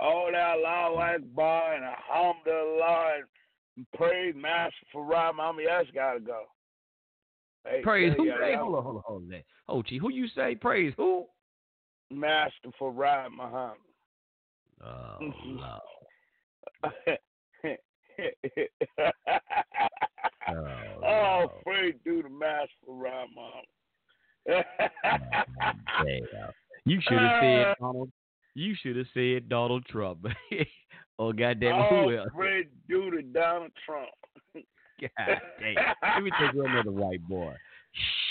all that Allah Akbar and Alhamdulillah and praise Master Farad Mama, that's gotta go. Hey, Praise who? Hey, hold on, hold on, hold on. Oh, gee, who you say? Praise who? Master Farad Muhammad. Oh, (laughs) (laughs) (laughs) oh, praise to the Master Farad Muhammad. Damn. You should have uh, said Donald. You should have said Donald Trump. (laughs) oh goddamn oh, who else? praise due to Donald Trump. (laughs) God damn. Let me take you another white boy.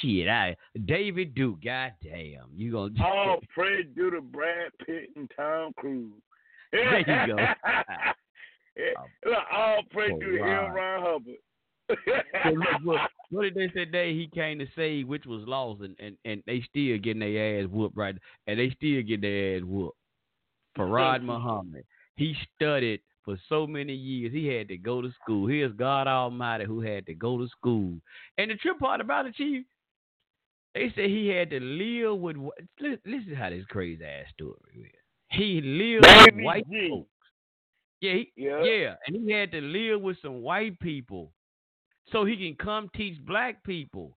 Shit, I David Duke. God damn, you gonna? Oh, praise due to Brad Pitt and Tom Cruise. There you go. (laughs) Oh, look, all praise Oh, due to. L. Ron Hubbard. So look, (laughs) what, what did they say today? He came to save which was lost, and, and, and they still getting their ass whooped right, and they still get their ass whooped. Farad Muhammad, he studied for so many years. He had to go to school. Here's God Almighty who had to go to school. And the trip part about it, Chief, they said he had to live with. listen how this crazy ass story is. He lived Baby with white G. folks. Yeah, he, Yeah. yeah, and he had to live with some white people so he can come teach black people.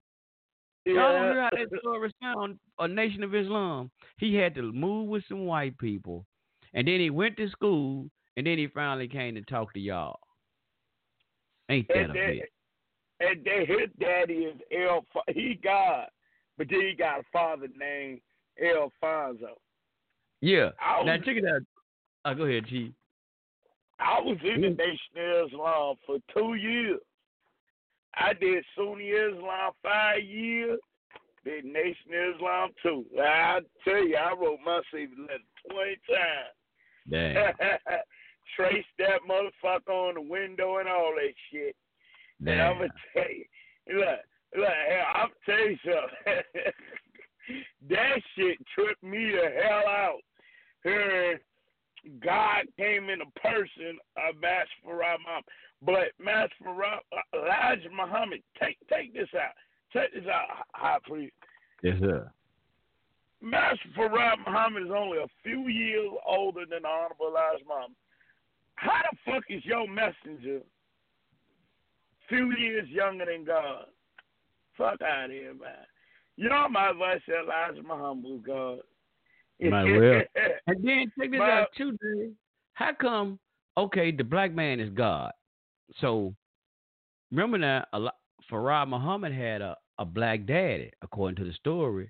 Y'all don't hear how that (laughs) story sound a Nation of Islam. He had to move with some white people, and then he went to school, and then he finally came to talk to y'all. Ain't that And a then, bit? and then his daddy is El. He God, but then he got a father named Alfonso. Yeah. I Now check it out. Oh, go ahead, Chief. I was in the Mm. Nation of Islam for two years. I did Sunni Islam five years. Did Nation Islam two. I tell you, I wrote my CV letter twenty times. Damn. (laughs) Traced that motherfucker on the window and all that shit. And I'm gonna tell you, look, look, hell, I'm tell you something. (laughs) that shit tripped me the hell out. Hearing God came in a person of Farad Muhammad. But Master Farad, Elijah Muhammad, take take this out. Take this out, High Priest. Yes, sir. Master Farad Muhammad is only a few years older than the Honorable Elijah Muhammad. How the fuck is your messenger few years younger than God? Fuck out of here, man. You know my advice to Elijah Muhammad was God. Might (laughs) well. And then check this My- out too, Dave. How come? Okay, the black man is God. So remember now, a lot, Farad Muhammad had a, a black daddy, according to the story.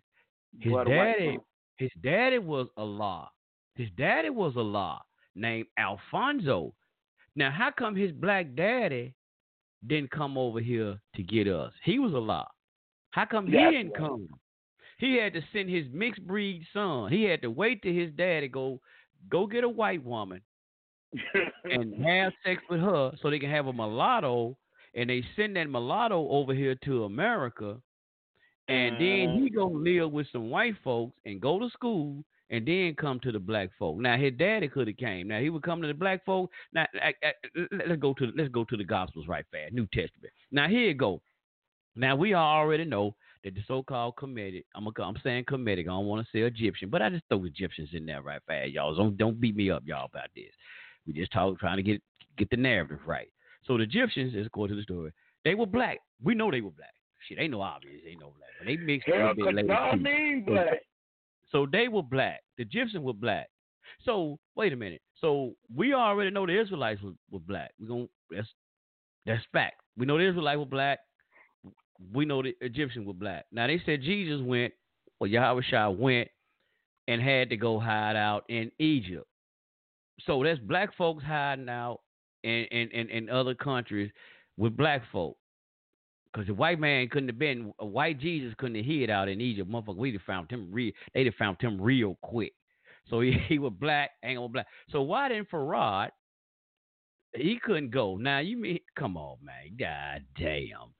His What daddy, his daddy was a Allah. His daddy was a Allah, named Alfonso. Now, how come his black daddy didn't come over here to get us? He was a Allah. How come he That's didn't right. come? He had to send his mixed breed son. He had to wait till his daddy go go get a white woman (laughs) and have sex with her so they can have a mulatto and they send that mulatto over here to America and then he mm. gonna live with some white folks and go to school and then come to the black folk. Now his daddy could have came. Now he would come to the black folk. Now I, I, let's go to let's go to the Gospels right fast. New Testament. Now here you go. Now we already know that the so-called Kemetic, I'm a, I'm saying Kemetic. I don't want to say Egyptian, but I just throw Egyptians in there right fast, y'all. Don't don't beat me up, y'all, about this. We just talk trying to get get the narrative right. So the Egyptians, is according to the story, they were black. We know they were black. Shit, ain't no obvious, ain't no black, but they mixed a Hell, little cause later. I mean So- black. So they were black. The Egyptians were black. So wait a minute. So we already know the Israelites were, were black. We going that's that's fact. We know the Israelites were black. We know the Egyptians were black. Now they said Jesus went, or Yahweh Shah went and had to go hide out in Egypt. So that's black folks hiding out in in, in, in other countries with black folk. Cause the white man couldn't have been a white Jesus couldn't have hid out in Egypt. Motherfucker, we'd have found him real. They'd have found him real quick. So (laughs) he, he was black, ain't on black. So why didn't Farad? He couldn't go. Now you mean come on, man. God damn.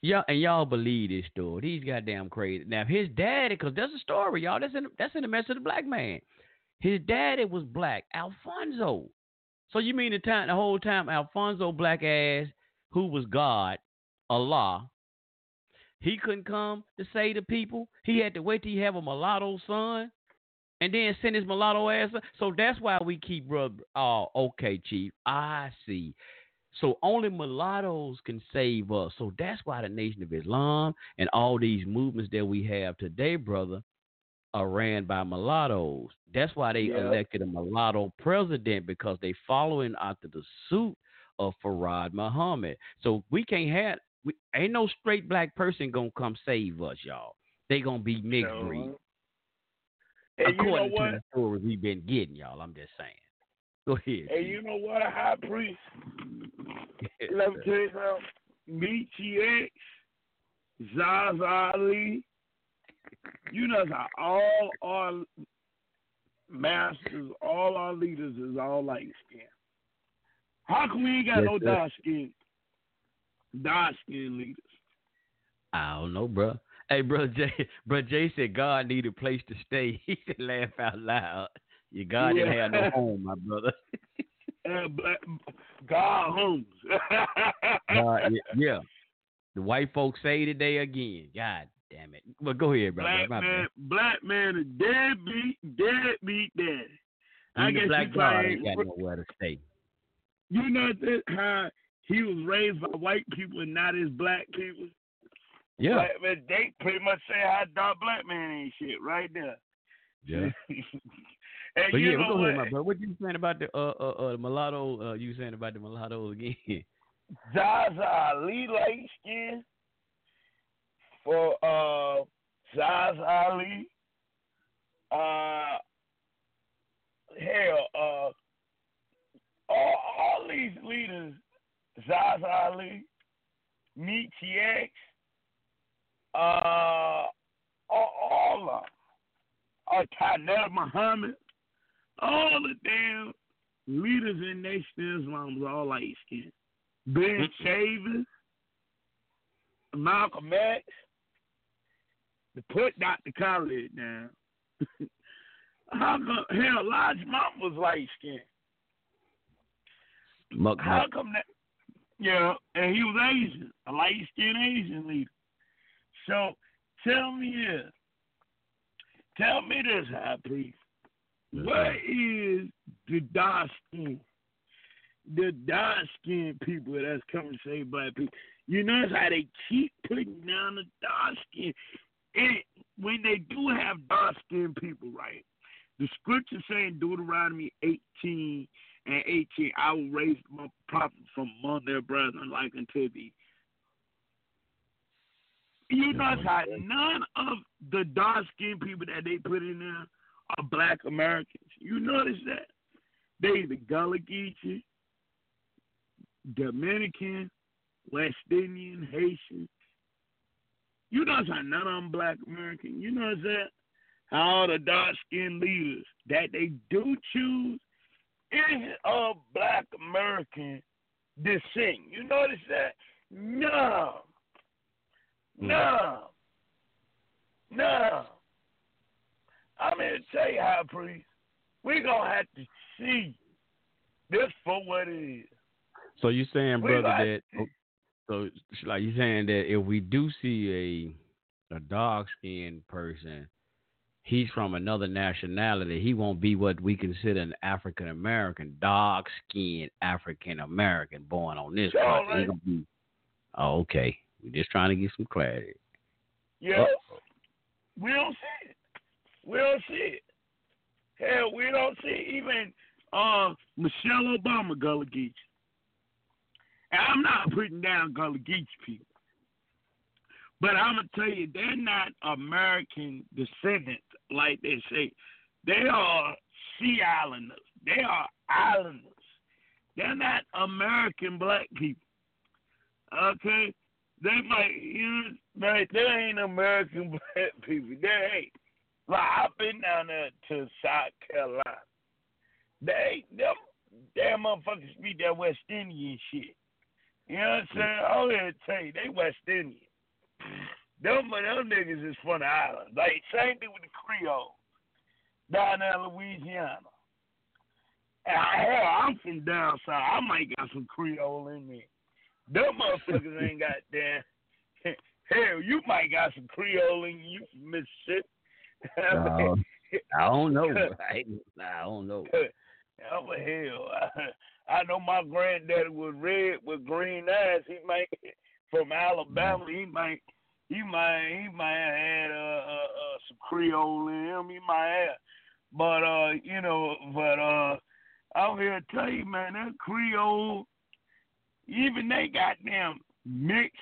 Y'all and y'all believe this story. He's goddamn crazy. Now his daddy, cause that's a story, y'all. That's in that's in the mess of the black man. His daddy was black, Alfonso. So you mean the time the whole time Alfonso black ass who was God, Allah, he couldn't come to say to people. He had to wait till he have a mulatto son and then send his mulatto ass. So that's why we keep brother. Oh, okay, chief. I see. So only mulattoes can save us. So that's why the Nation of Islam and all these movements that we have today, brother, are ran by mulattoes. That's why they Yeah. elected a mulatto president because they following after the suit of Farad Muhammad. So we can't have we, ain't no straight black person gonna come save us, y'all. They gonna be mixed No. breed. And you know According to the stories we've been getting, y'all. I'm just saying. (laughs) Go ahead. And you know what? A high priest. (laughs) Let me tell you something. Michi X, Zaza Ali. You know how all our masters, all our leaders is all light skinned. How come we ain't got Yes, no dark skin, dark skin leaders? I don't know, bro. Hey, bro, (laughs) Jay, bro, Jay said God need a place to stay. (laughs) He said, laugh out loud. Your God didn't have no home, my brother. (laughs) Uh, God homes. God, yeah, yeah. The white folks say today again. God damn it. But go ahead, brother. black man, black man, a deadbeat, deadbeat daddy. I Even the guess black you probably ain't got nowhere to stay. You know that how he was raised by white people and not his black people. Yeah. Black man, they pretty much say how dark black man ain't shit right there. Yeah. (laughs) and But you yeah, know go what? ahead, my brother. What you saying about the uh uh, uh mulatto? Uh, you saying about the mulatto again? (laughs) Zaza Ali light skin for uh Zaza Ali. Uh hell, uh all all these leaders, Zaza Ali, Meet TX, uh all, all of them. Uh, Tanel Muhammad, all the damn leaders in Nation Islam was all light skinned. Ben Chavis, Malcolm X, to put Dr. Khaled down. How come hell Elijah Mom was light skinned? Muck, How come that yeah, and he was Asian, a light skinned Asian leader. So tell me this. Tell me this, high priest. What is the dark skin? The dark skinned people that's coming to save black people. You notice how they keep putting down the dark skin. And when they do have dark skinned people, right? The scripture saying Deuteronomy 18 and 18, I will raise my prophet from among their brethren like unto thee. You notice how none of the dark skinned people that they put in there are black Americans. You notice that? They the Gullah Geechee, Dominican, West Indian, Haitian. You notice how none of them black American. You notice that? How all the dark skinned leaders that they do choose is of black American descent. You notice that? No. No. No. I'm here to tell you, High Priest, we're going to have to see this for what it is. So you saying, brother, that so like you're saying that if we do see a a dark skinned person, he's from another nationality, he won't be what we consider an African American, dark skinned African American born on this Sure, country. Right. be Oh, okay. We're just trying to get some clarity. Yeah. Oh. We don't see it. We don't see it. Hell, we don't see even uh, Michelle Obama Gullah Geechee. And I'm not putting down Gullah Geechee people. But I'm going to tell you, they're not American descendants like they say. They are sea islanders. They are islanders. They're not American black people. Okay? They might, know, like, they ain't American (laughs) black people. They ain't. Like, I've been down there to South Carolina. They, them, damn motherfuckers speak that West Indian shit. You know what I'm saying? I'm here to tell you, they West Indian. Them, them niggas is from the island. Like, same thing with the Creole down there in Louisiana. And hell, I'm from down south. I might got some Creole in me. Them motherfuckers ain't got damn. (laughs) Hell, you might got some Creole in you from Mississippi. Uh, I don't know. (laughs) I, I don't know. (laughs) Oh hell, I, know my granddaddy was red with green eyes. He might from Alabama. He might, he might, he might have had uh, uh, uh, some Creole in him. He might have, but uh, you know, but uh, I'm here to tell you, man, that Creole, even they got them mixed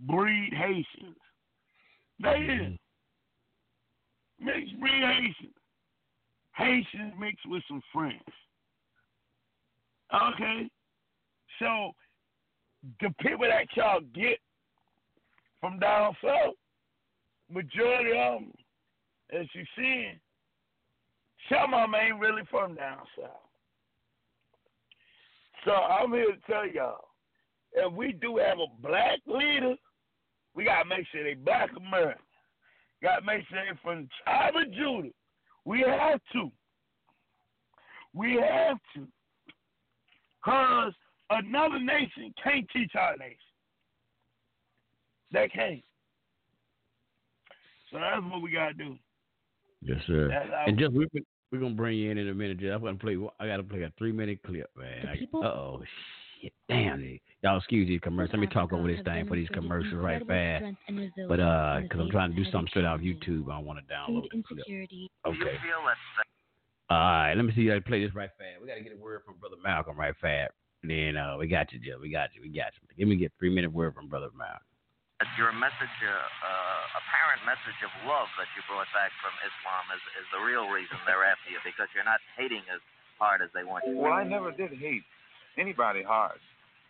breed Haitians. They is mixed breed Haitians. Haitians mixed with some French. Okay, so the people that y'all get from down south, majority of them, as you see, some of them ain't really from down south. So I'm here to tell y'all, if we do have a black leader, we gotta make sure they black American. Gotta make sure they from the tribe of Judah. We have to. We have to. Cause another nation can't teach our nation. They can't. So that's what we gotta do. Yes, sir. That's And just we're, we're gonna bring you in in a minute. Just I'm gonna play. I gotta play a three minute clip, man. Uh oh, shit, damn it. Y'all excuse these commercials. Let me talk over this thing for these commercials right fast. But uh, because I'm trying to do something straight out of YouTube, I want to download the clip. Okay. All right, let me see. I play this right fast. We got to get a word from Brother Malcolm right fast. Then uh, we got you, Jill. We got you. We got you. Give me get three minute word from Brother Malcolm. Your message, uh, uh, apparent message of love that you brought back from Islam is, is the real reason they're after you because you're not hating as hard as they want you. To. Well, I never did hate anybody hard,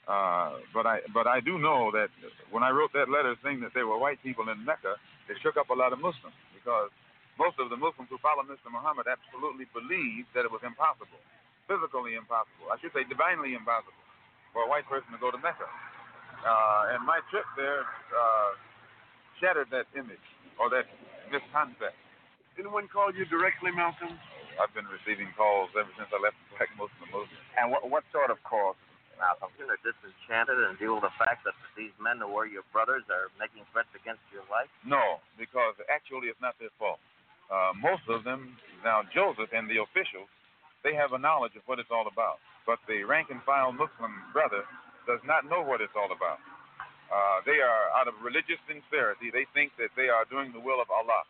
uh, but I but I do know that when I wrote that letter saying that there were white people in Mecca, it shook up a lot of Muslims because most of the Muslims who follow Mr. Muhammad absolutely believe that it was impossible, physically impossible. I should say divinely impossible for a white person to go to Mecca. Uh, and my trip there uh, shattered that image or that misconcept. Anyone call you directly, Malcolm? I've been receiving calls ever since I left the Black Muslim movement. And what, what sort of calls? Malcolm, you're disenchanted and deal with the fact that these men who were your brothers are making threats against your life? No, because actually it's not their fault. Uh, most of them, now Joseph and the officials, they have a knowledge of what it's all about. But the rank and file Muslim brother does not know what it's all about. Uh, they are out of religious sincerity. They think that they are doing the will of Allah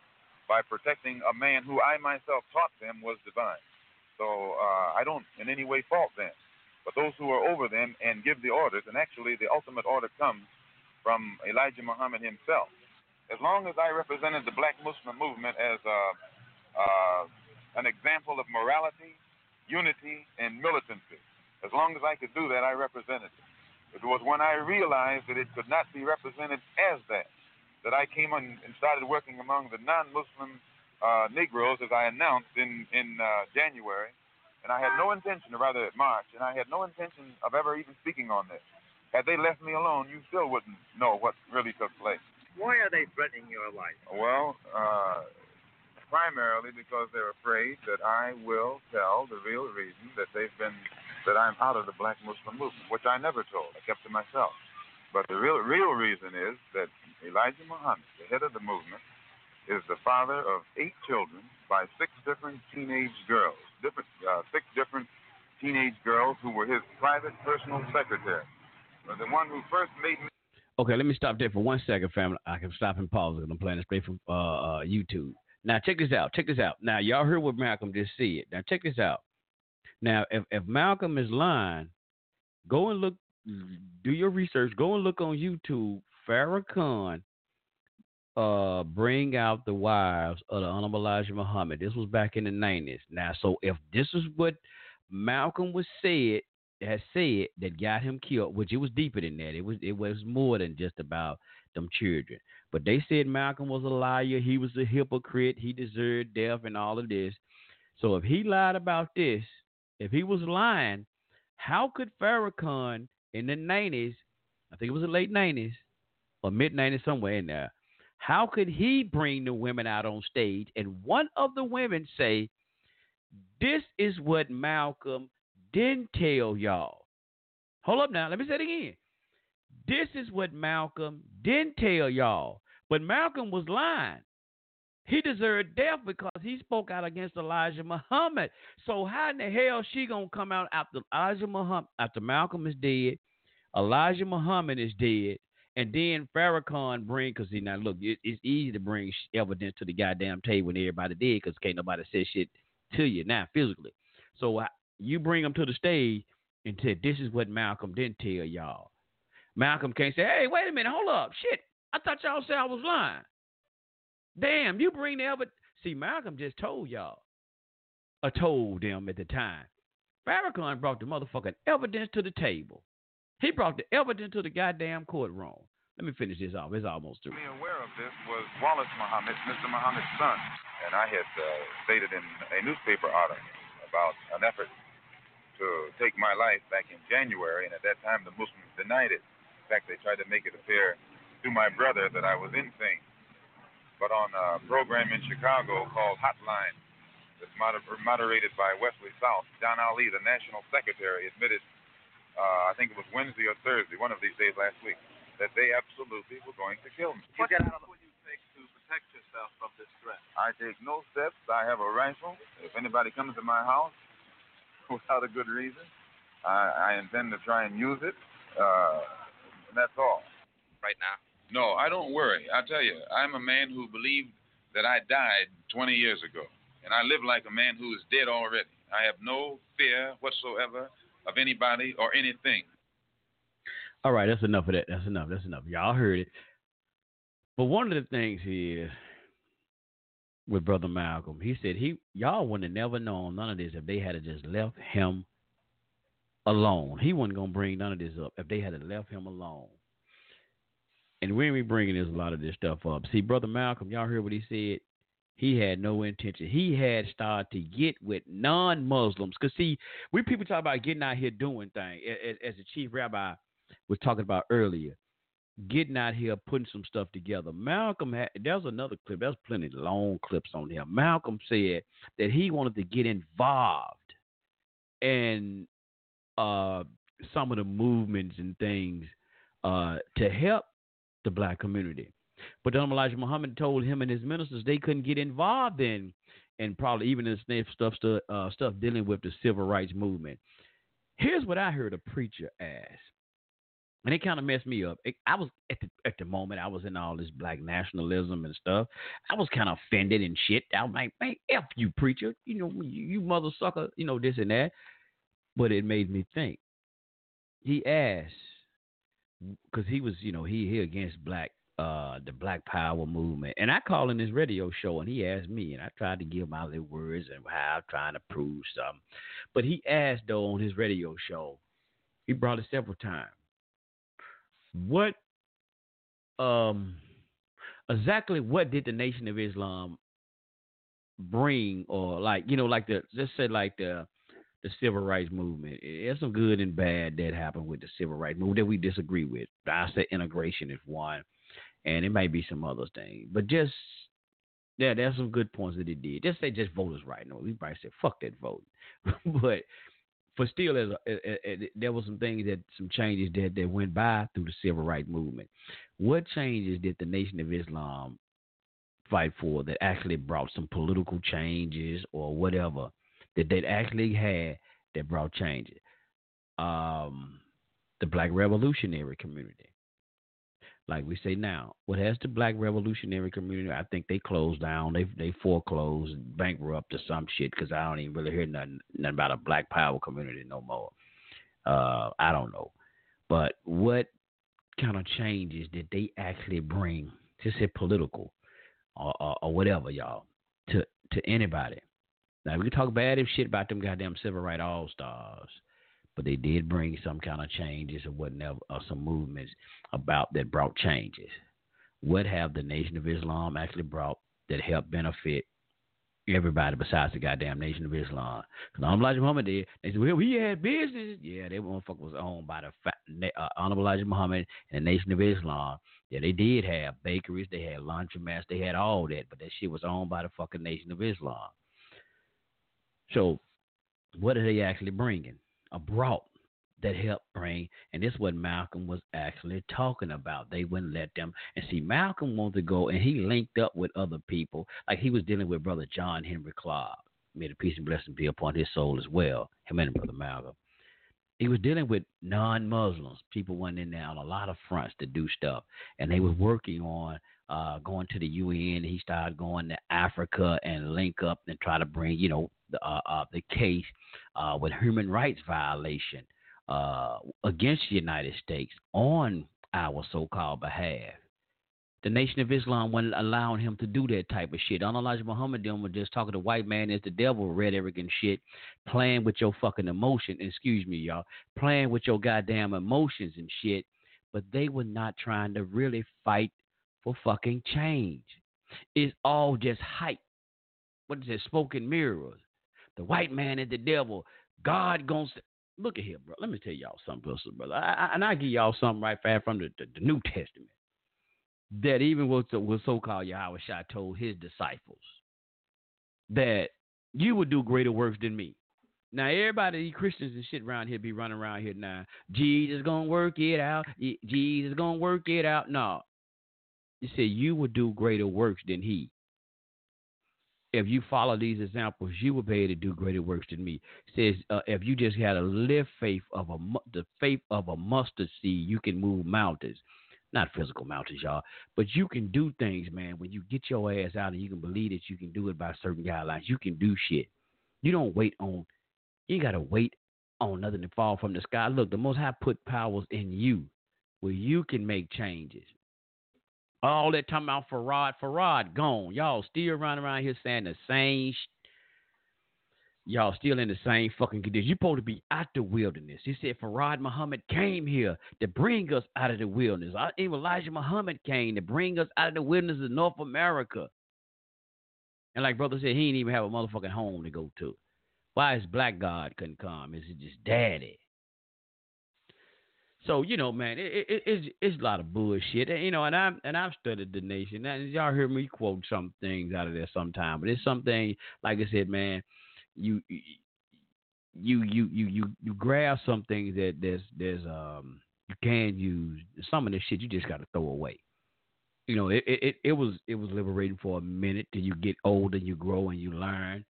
by protecting a man who I myself taught them was divine. So uh, I don't in any way fault them. But those who are over them and give the orders, and actually the ultimate order comes from Elijah Muhammad himself. As long as I represented the black Muslim movement as a, uh, an example of morality, unity, and militancy, as long as I could do that, I represented it. It was when I realized that it could not be represented as that that I came on and started working among the non-Muslim uh, Negroes, as I announced in in uh, January, and I had no intention, or rather March, and I had no intention of ever even speaking on this. Had they left me alone, you still wouldn't know what really took place. Why are they threatening your life? Well, uh, primarily because they're afraid that I will tell the real reason that they've been that I'm out of the black Muslim movement, which I never told. I kept to myself. But the real real reason is that Elijah Muhammad, the head of the movement, is the father of eight children by six different teenage girls, different uh, six different teenage girls who were his private personal secretary. The one who first made me Okay, let me stop there for one second, family. I can stop and pause because I'm playing it straight from uh, uh, YouTube. Now check this out. Check this out. Now y'all heard what Malcolm just said. Now check this out. Now if if Malcolm is lying, go and look, do your research. Go and look on YouTube. Farrakhan uh bring out the wives of the Honorable Elijah Muhammad. This was back in the nineties. Now, so if this is what Malcolm was said has said that got him killed, which it was deeper than that. It was it was more than just about them children. But they said Malcolm was a liar, he was a hypocrite, he deserved death and all of this. So if he lied about this, if he was lying, how could Farrakhan in the nineties, I think it was the late nineties or mid nineties somewhere in there, how could he bring the women out on stage and one of the women say, This is what Malcolm didn't tell y'all. Hold up now, let me say it again. This is what Malcolm didn't tell y'all. But Malcolm was lying. He deserved death because he spoke out against Elijah Muhammad. So how in the hell she gonna come out after Elijah Muhammad after Malcolm is dead, Elijah Muhammad is dead, and then Farrakhan bring because see now look it, it's easy to bring evidence to the goddamn table when everybody dead because can't nobody say shit to you now physically. So uh, you bring them to the stage and said this is what Malcolm didn't tell y'all. Malcolm can't say, hey, wait a minute, hold up, shit. I thought y'all said I was lying. Damn, you bring the evidence. See, Malcolm just told y'all, or told them at the time. Farrakhan brought the motherfucking evidence to the table. He brought the evidence to the goddamn courtroom. Let me finish this off. It's almost through. Aware of this was Wallace Muhammad, Mr. Muhammad's son, and I had uh, stated in a newspaper article about an effort to take my life back in January, and at that time the Muslims denied it. In fact, they tried to make it appear to my brother that I was insane. But on a program in Chicago called Hotline, that's moder- moderated by Wesley South, John Ali, the national secretary, admitted, uh, I think it was Wednesday or Thursday, one of these days last week, that they absolutely were going to kill me. What steps will you take to protect yourself from this threat? I take no steps. I have a rifle. If anybody comes to my house without a good reason, I, I intend to try and use it. Uh, and that's all. Right now? No, I don't worry. I tell you, I'm a man who believed that I died 20 years ago, and I live like a man who is dead already. I have no fear whatsoever of anybody or anything. All right, that's enough of that. That's enough. That's enough. Y'all heard it. But one of the things is with Brother Malcolm, he said he y'all wouldn't have never known none of this if they had just left him alone. He wasn't gonna bring none of this up if they had left him alone. And we bringing this a lot of this stuff up, see, Brother Malcolm, y'all heard what he said. He had no intention. He had started to get with non-Muslims. Cause see, we people talk about getting out here doing things, as, as the chief rabbi was talking about earlier, getting out here putting some stuff together. Malcolm had there's another clip. There's plenty long clips on here. Malcolm said that he wanted to get involved in uh, some of the movements and things uh, to help the black community. But then Elijah Muhammad told him and his ministers they couldn't get involved in, and probably even in stuff, uh, stuff dealing with the civil rights movement. Here's what I heard a preacher ask, and it kind of messed me up. It, I was at the at the moment I was in all this black nationalism and stuff. I was kind of offended and shit. I was like, man, f you preacher, you know, you, you mother sucker, you know this and that. But it made me think. He asked because he was, you know, he he against black uh the black power movement and i called in this radio show and he asked me and i tried to give my little words and how i'm trying to prove something but he asked though on his radio show he brought it several times what um exactly what did the nation of islam bring or like you know like the let's say like the the civil rights movement. There's some good and bad that happened with the civil rights movement that we disagree with. I say integration is one, and it might be some other things. But just yeah, there's some good points that it did. Just say just voters right. No, we probably said fuck that vote. (laughs) but for still, as a, a, a, there was some things that some changes that that went by through the civil rights movement. What changes did the Nation of Islam fight for that actually brought some political changes or whatever? that they actually had that brought changes. Um, the Black Revolutionary community. Like we say now, what has the black revolutionary community? I think they closed down. They they foreclosed, bankrupt or some shit. Because I don't even really hear nothing, nothing about a black power community no more. Uh, I don't know, but what kind of changes did they actually bring? Just say political or, or, or whatever, y'all, to to anybody. Now we can talk bad if shit about them goddamn civil right all stars, but they did bring some kind of changes or whatever, or some movements about that brought changes. What have the Nation of Islam actually brought that helped benefit everybody besides the goddamn Nation of Islam? Because Honorable Elijah Muhammad did. They said, well, we had business. Yeah, that motherfucker was owned by the uh, Honorable Elijah Muhammad and the Nation of Islam. Yeah, they did have bakeries, they had laundromats, they had all that, but that shit was owned by the fucking Nation of Islam. So, what are they actually bringing? Brought that helped bring, and this is what Malcolm was actually talking about. They wouldn't let them. And see, Malcolm wanted to go, and he linked up with other people, like he was dealing with Brother John Henrik Clarke. May the peace and blessing be upon his soul as well. Him and Brother Malcolm. He was dealing with non-Muslims. People went in there on a lot of fronts to do stuff, and they was working on uh, going to the UN. He started going to Africa and link up and try to bring, you know, the uh, uh, the case uh, with human rights violation against the United States on our so-called behalf. The Nation of Islam wasn't allowing him to do that type of shit. On Elijah Muhammad them was just talking to white man as the devil, red arrogant shit, playing with your fucking emotion. Excuse me, y'all, playing with your goddamn emotions and shit. But they were not trying to really fight for fucking change. It's all just hype. What is it? Spoken mirrors. The white man is the devil. God gonna look at here, bro. Let me tell y'all something, brother. I, I, and I give y'all something right fast from the, the, the New Testament that even was was so called Yahweh Shah told his disciples that you would do greater works than me. Now everybody, these Christians and shit around here be running around here now. Jesus gonna work it out. Jesus gonna work it out. No, he said you would do greater works than he. If you follow these examples, you will be able to do greater works than me. says uh, if you just had a live faith of a the faith of a mustard seed, you can move mountains not physical mountains, y'all, but you can do things, man. When you get your ass out and you can believe that you can do it by certain guidelines, you can do shit. You don't wait on, you gotta wait on nothing to fall from the sky. Look, the Most High put powers in you where you can make changes. All that talking about Farad, Farad gone. Y'all still running around here saying the same y'all still in the same fucking condition. You're supposed to be out the wilderness. He said Farad Muhammad came here to bring us out of the wilderness. Even Elijah Muhammad came to bring us out of the wilderness of North America. And like brother said, he didn't even have a motherfucking home to go to. Why is black God couldn't come? Is it just daddy? So you know, man, it, it, it's it's a lot of bullshit, you know. And I'm and I've studied the nation, and y'all hear me quote some things out of there sometime. But it's something like I said, man you you you you you you grab some things that there's there's um you can use some of this shit you just got to throw away. You know, it, it it was it was liberating for a minute till you get older, you grow and you learn,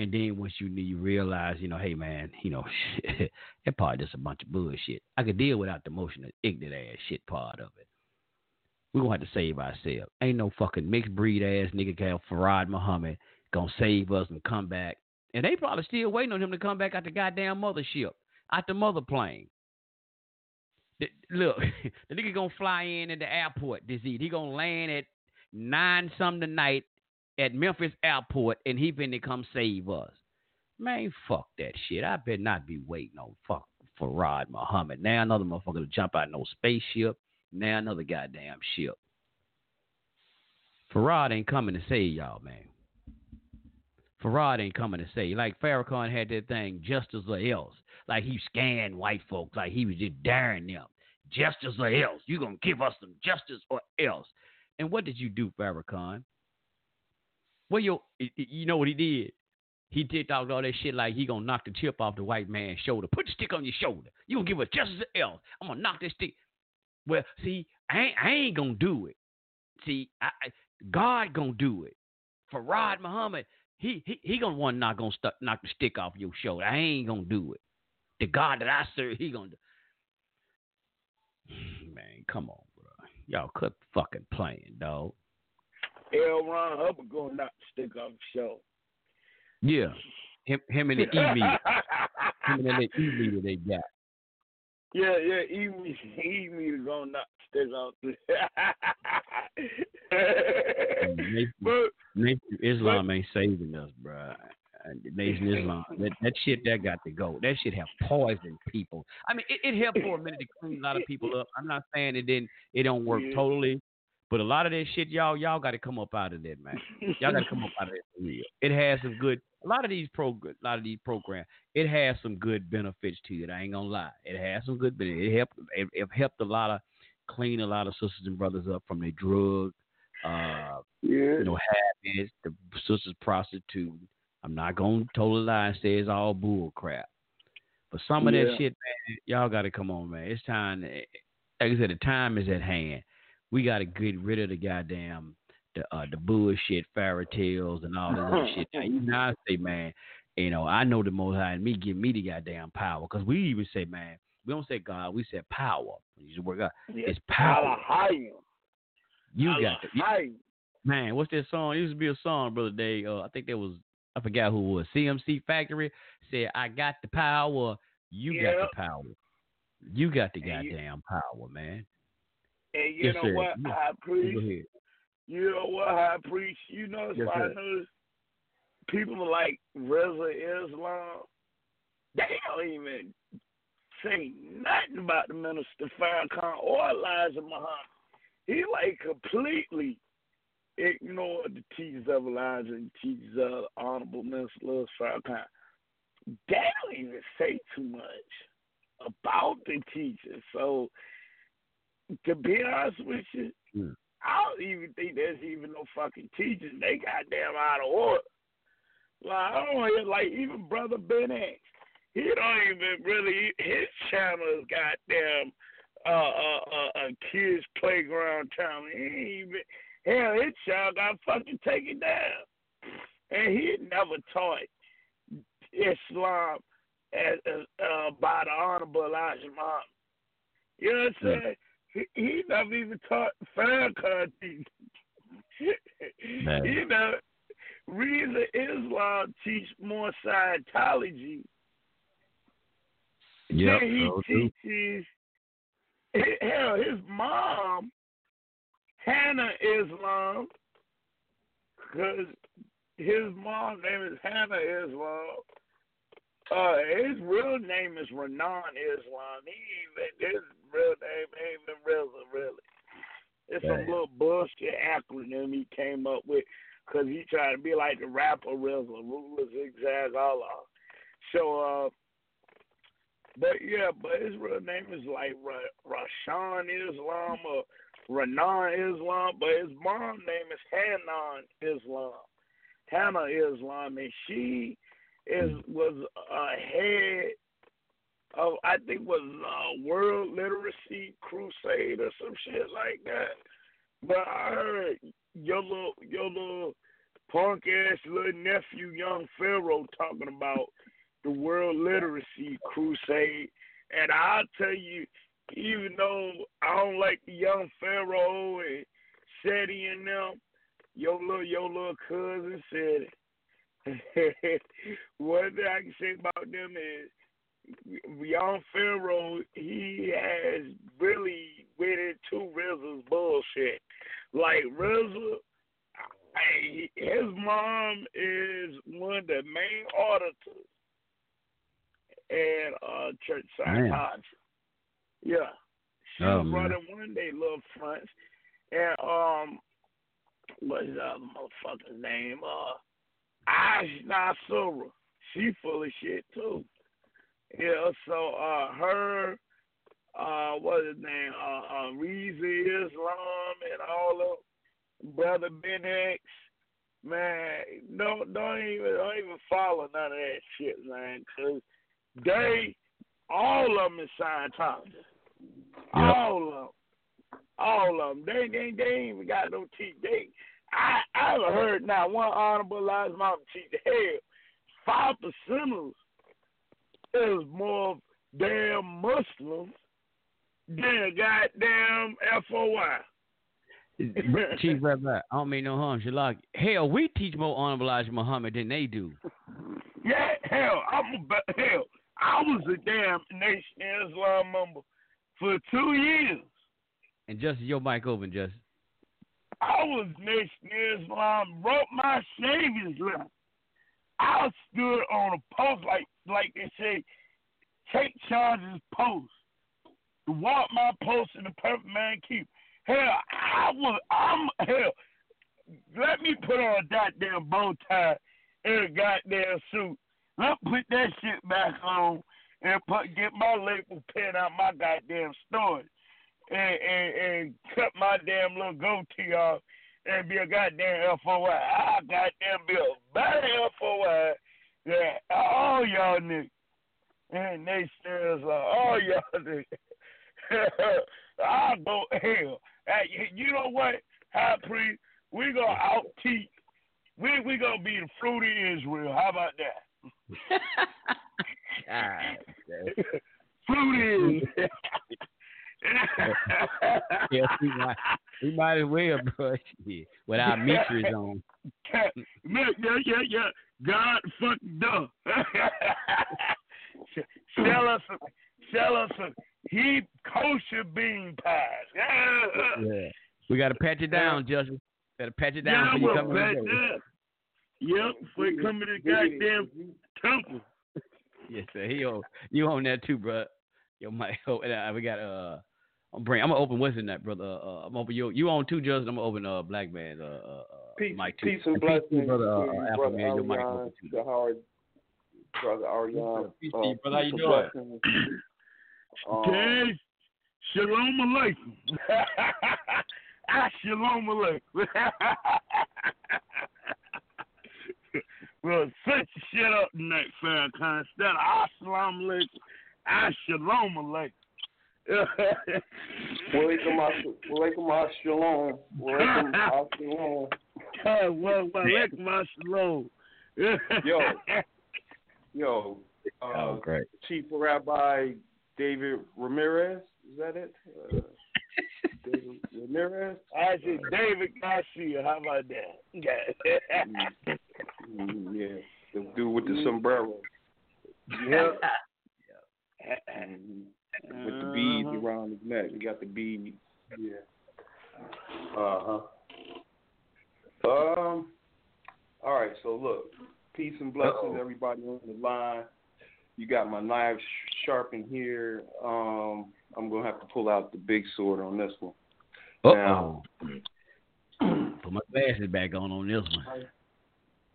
and then once you you realize, you know, hey man, you know, (laughs) that part just a bunch of bullshit. I could deal without the motion of ignorant ass shit part of it. We're gonna have to save ourselves. Ain't no fucking mixed breed ass nigga called Farad Muhammad gonna save us and come back. And they probably still waiting on him to come back out the goddamn mothership, out the mother plane. The, look, (laughs) the nigga gonna fly in at the airport this evening. He gonna land at nine some tonight at Memphis airport, and he finna come save us. Man, fuck that shit. I better not be waiting on fuck Farad Muhammad. Now another motherfucker to jump out no spaceship. Now another goddamn ship. Farad ain't coming to save y'all, man. Farad ain't coming to save. Like Farrakhan had that thing, justice or else. Like he scanned white folks, like he was just daring them. Justice or else. you to give us some justice or else. And what did you do, Farrakhan? Well, you, you know what he did? He did talk all that shit like he gonna knock the chip off the white man's shoulder. Put the stick on your shoulder. You gonna give us justice or else. I'm gonna knock this stick. Well, see, I ain't, I ain't gonna do it. See, I, I, God gonna do it. Farad Muhammad, he he, he gonna one gonna st- knock the stick off your shoulder. I ain't gonna do it. The God that I serve, he gonna do. (sighs) Man, come on, bro. Y'all quit fucking playing, dog. L. Ron Hubbard gonna knock the stick off the show. Yeah. Him, him and the E meter. him and that E meter they got. Yeah, yeah, E E meter gonna knock the stick off the Nation, (laughs) But Nation Islam ain't saving us, the Nation Islam, that, that shit that got to go. That shit have poisoned people. I mean, it, it helped for a minute to clean a lot of people up. I'm not saying it didn't. It don't work Yeah. totally, but a lot of that shit, y'all, y'all got to come up out of that, man. Y'all got to come up out of that for real. It has some good. A lot of these pro, a lot of these programs, it has some good benefits to it. I ain't gonna lie. It has some good benefits. It helped. It, it helped a lot of clean a lot of sisters and brothers up from their drug, uh, yeah. you know, habits. The sisters prostituting. I'm not gonna totally lie and say it's all bull crap. But some of that shit, man, y'all got to come on, man. It's time. Like I said, the time is at hand. We got to get rid of the goddamn the uh, the bullshit fairy tales and all that (laughs) shit. Now, you know, I say, man, you know, I know the Most High and me give me the goddamn power because we even say, man, we don't say God, we say power. The word God. Yeah, It's power. You got it. You- Man, what's that song? It used to be a song, brother Dave. Uh, I think there was I forgot who it was. CMC Factory said, "I got the power. You got the power. You got the And you- goddamn power, man." And you Yes, know sir. what, Yeah. Go ahead. You know what, high priest? You know, Yes, I notice people like Rizza Islam, they don't even say nothing about the minister Farrakhan or Elijah Muhammad. He like completely ignored the teachings of Elijah and teachings of Honorable Minister Louis Farrakhan. They don't even say too much about the teachers. So to be honest with you, Mm. I don't even think there's even no fucking teachers. They goddamn out of order. Like I don't hear like even brother Ben X. He don't even really his channel is goddamn uh uh uh, uh kids playground channel. He ain't even hell his channel got fucking taken down. And he never taught Islam as, as uh by the honorable Elijah Muhammad. You know what I'm saying? He, he never even taught teaching. (laughs) Man. you know, Rizza Islam teach more Scientology Yep. then he so teaches. Hell, his mom, Hannah Islam, because his mom name is Hannah Islam. Uh, his real name is Renan Islam. He even his real name ain't even Rizza really. It's some little bullshit acronym he came up with because he tried to be like the rapper RZA, ruler zigzag Allah. So, uh, but yeah, but his real name is like Ra- Rashan Islam or Renan Islam, but his mom name is Hanan Islam, Hannah Islam, and she is was a head of I think was uh, World Literacy Crusade or some shit like that. But I heard your little your little punk ass little nephew, young Pharaoh, talking about the World Literacy Crusade, and I'll tell you, even though I don't like the young Pharaoh and Seti and them, your little your little cousin said. (laughs) One thing I can say about them is Young Pharaoh, he has really went into Rizza's bullshit. Like RZA, I, his mom is one of the main auditors at uh, Church. Scientology. Yeah, she Oh, running one day little fronts, and um, what's the other motherfucker's name? Uh, Ash Nasura. She full of shit too. Yeah, so uh her uh what's his name? Uh uh Rizza Islam and all of brother Ben X. Man, don't don't even don't even follow none of that shit, man, 'cause they all of them is Scientology. All of them. All of them. They they they ain't even got no teeth. They I I haven't heard not one honorable Elijah Muhammad teeth. Hell, five percenters is more damn Muslims than goddamn FOI. Chief Rabbi, I don't mean no harm, Shalak. Hell, we teach more honorable Elijah Muhammad than they do. Yeah, hell, I'm a, hell. I was a damn Nation Islam member for two years. And just your mic open, just. I was Nation Islam, wrote my Savior's letter. I stood on a post like like they say, take charges post. Walk my post in the perfect man keep. Hell, I was I'm hell. Let me put on a goddamn bow tie and a goddamn suit. Let me put that shit back on and put get my label pen out my goddamn storage and, and, and cut my damn little goatee off and be a goddamn FOI. I ah, goddamn be a better FOI than all y'all niggas. And they still like, all y'all (laughs) niggas. I'll go hell. Hey, you know what, High Priest? We gonna out teach. We we gonna be the fruit of Israel. How about that? (laughs) God, (laughs) fruit is. (laughs) yeah, we might, we might as well, bro. Yeah, with our meters (laughs) on. yeah, yeah, yeah, yeah. God fuck duh. (laughs) sell us, some, sell us some he kosher bean pies. Yeah. We got to patch it down, Justice. Got to patch it down yeah, before you well, come patch in. that. Yep, before you come to the goddamn temple. Yes, sir. He on, you on that too, bro. Yo, Mike. Oh, uh, we got uh. I'm bring. I'm gonna open what's in that, brother. Uh, I'm open you. You on two, Justin. I'm gonna open uh Black Man. Uh, uh, peace, Mike too. peace and peace, blessings brother. Uh, to brother Man. Your mic Ariane, open too. to Howard, brother Ariane. Peace, uh, peace, brother. How you peace and doing? blessings. (clears throat) Um, Okay. Shalom alaikum. (laughs) ah, shalom alaikum. (laughs) well, set your shit up tonight, Farrakhan. Instead of assalamu alaikum, ah, shalom alaikum. Walaikum as- walaikum as shalom. Walaikum as shalom. Uh, well, walaikum shalom. Yo, yo, uh, Oh, great. Chief Rabbi David Ramirez, is that it? Uh, David Ramirez? I said David Garcia. How about that? Mm, yeah, the dude with the sombrero. (laughs) Yeah. Mhm. With the beads Uh-huh. around his neck. He got the beads. Yeah. Uh huh. Um. All right. So look, peace and blessings, everybody on the line. You got my knife sharpened here. Um, I'm gonna have to pull out the big sword on this one. Now, oh. (clears throat) Put my glasses back on on this one.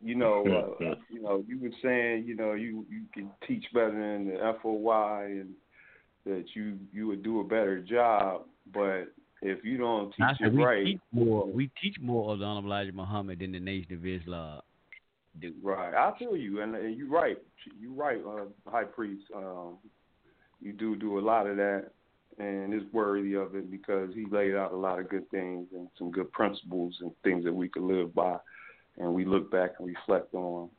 you know, uh, (laughs) you know, you were saying, you know, you you can teach better than the FOI, and that you you would do a better job. But if you don't teach I it we right, teach more. We teach more of the Honorable Elijah Muhammad than the Nation of Islam. Do. right? I feel you, and, and you're right. You're right, uh, High Priest. Um, you do do a lot of that, and it's worthy of it because he laid out a lot of good things and some good principles and things that we could live by, and we look back and reflect on.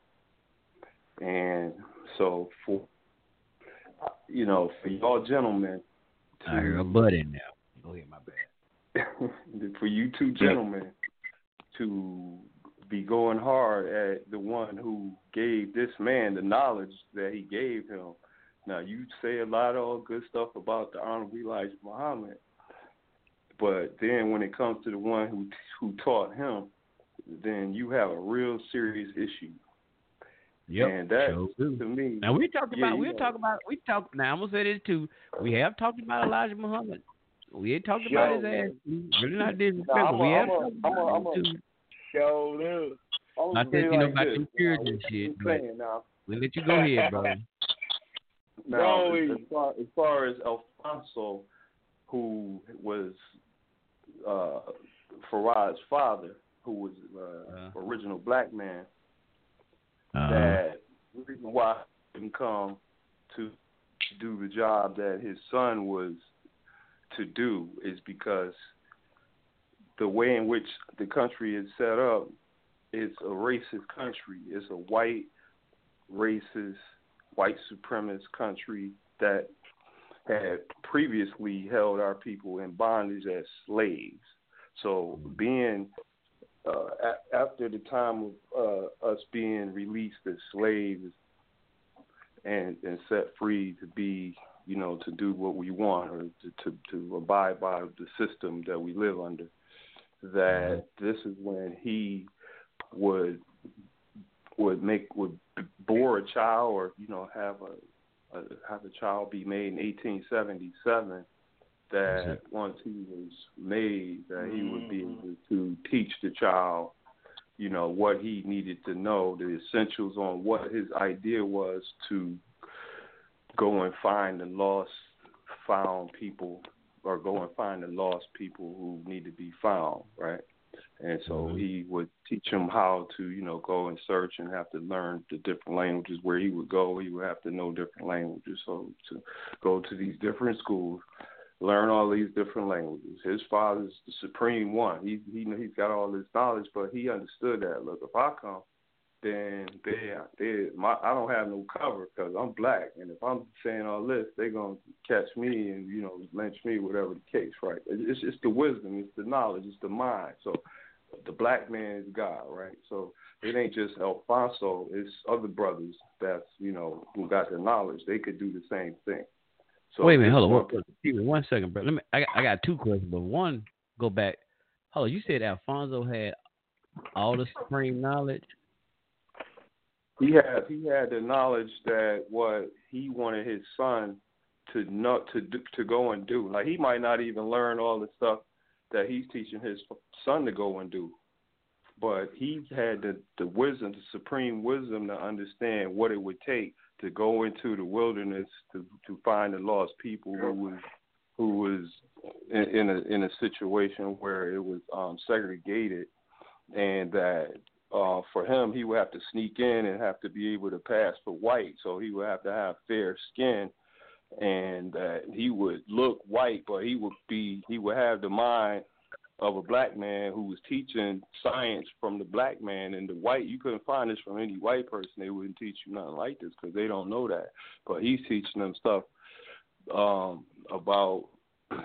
And so for you know, for y'all gentlemen, to, I hear a butt in there. Go ahead, my bad. (laughs) for you two gentlemen to be going hard at the one who gave this man the knowledge that he gave him. Now you say a lot of good stuff about the honorable Elijah Muhammad, but then when it comes to the one who who taught him, then you have a real serious issue. Yep. and that sure to me. Now we talked yeah, about you we know, talk about we talk now I'm gonna say this too. We have talked about Elijah Muhammad. We ain't talked about his Yo. ass. Really not disrespectful. I'm a- we have I'm a- talked a- about I'm a- him too. Yo, dude. I'm I gonna said, you know, like about this, two periods and shit, but saying now? we'll let you go ahead, (laughs) bro. Now, Joey. as far, as far as Alfonso, who was uh, Farad's father, who was uh, original black man, Uh, that the reason why he didn't come to do the job that his son was to do is because the way in which the country is set up is a racist country. It's a white, racist, white supremacist country that had previously held our people in bondage as slaves. So being uh, a- after the time of uh, us being released as slaves and and set free to be, you know, to do what we want or to to, to abide by the system that we live under, that this is when he would would make would bore a child or you know have a, a have a child be made in 1877 that once he was made that he would be able to teach the child you know what he needed to know the essentials on what his idea was to go and find the lost found people or go and find the lost people who need to be found right and so Mm-hmm. he would teach him how to, you know, go and search and have to learn the different languages. Where he would go, he would have to know different languages. So to go to these different schools, learn all these different languages. His father's the supreme one. He he he's got all this knowledge, but he understood that. Look, if I come, then they they my I don't have no cover because I'm black, and if I'm saying all this, they're gonna catch me and you know lynch me, whatever the case, right? It's it's the wisdom, it's the knowledge, it's the mind. So the black man is God, right? So it ain't just Alfonso, it's other brothers that's you know who got the knowledge. They could do the same thing. So Wait a minute, hold on. one second, bro. Let me. I got, I got two questions, but one go back. Hold on, you said Alfonso had all the supreme knowledge. he had he had the knowledge that what he wanted his son to not to do, to go and do. Like he might not even learn all the stuff that he's teaching his son to go and do, but he had the the wisdom, the supreme wisdom to understand what it would take to go into the wilderness to to find the lost people who was who was in, in a in a situation where it was um segregated and that uh, for him, he would have to sneak in and have to be able to pass for white. So he would have to have fair skin, and that he would look white, but he would be he would have the mind of a black man who was teaching science from the black man and the white. You couldn't find this from any white person. They wouldn't teach you nothing like this because they don't know that. But he's teaching them stuff um, about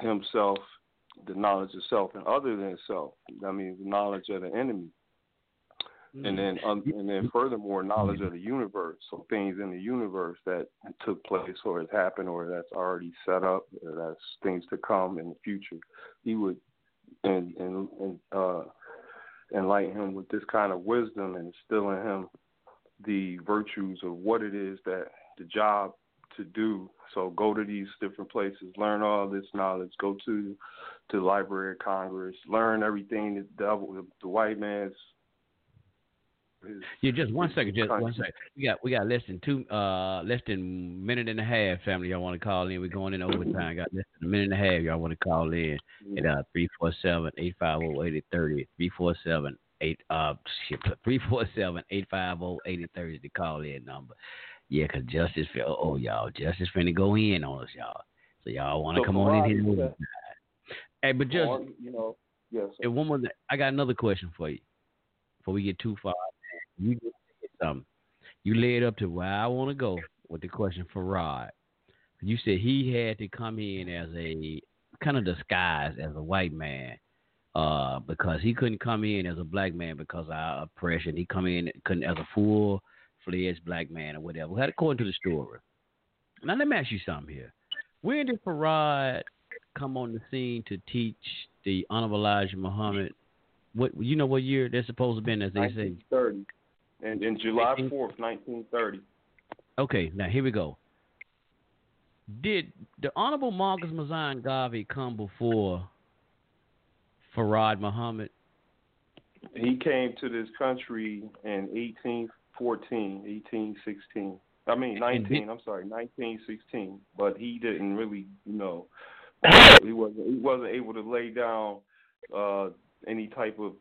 himself, the knowledge of self, and other than self. I mean, the knowledge of the enemy and then um, and then furthermore knowledge of the universe so things in the universe that took place or has happened or that's already set up or that's things to come in the future he would and and, and uh enlighten him with this kind of wisdom and instill in him the virtues of what it is that the job to do. So go to these different places learn all this knowledge go to to the library of congress learn everything that the, the white man's his- Yeah, just one second, just one second. We got we got less than two uh less than minute and a half, family. Y'all want to call in? We're going in overtime. Got less than a minute and a half. Y'all want to call in at uh three four seven eight five zero eighty thirty three four seven eight uh shit (laughs) three four seven eight five zero eighty thirty the call in number. Yeah, 'cause justice fin- oh y'all justice finna go in on us y'all. So y'all want to So come on in here? said- Hey, but just you know, yes. and one more thing, I got another question for you. Before we get too far, you something. You led up to where I want to go with the question for Rod. You said he had to come in as a kind of disguised as a white man, uh, because he couldn't come in as a black man because of our oppression. He come in couldn't as a full fledged black man or whatever. According to the story. Now let me ask you something here. When did Farad come on the scene to teach the Honorable Elijah Muhammad? What you know what year they're supposed to have been, as they say. 1930. And in July 4th, 1930. Okay, now here we go. Did the Honorable Marcus Mosiah Garvey come before Farad Muhammad? He came to this country in 1814, 1816. I mean, 19, I'm sorry, 1916. But he didn't really, you know, (coughs) he wasn't he wasn't able to lay down uh, any type of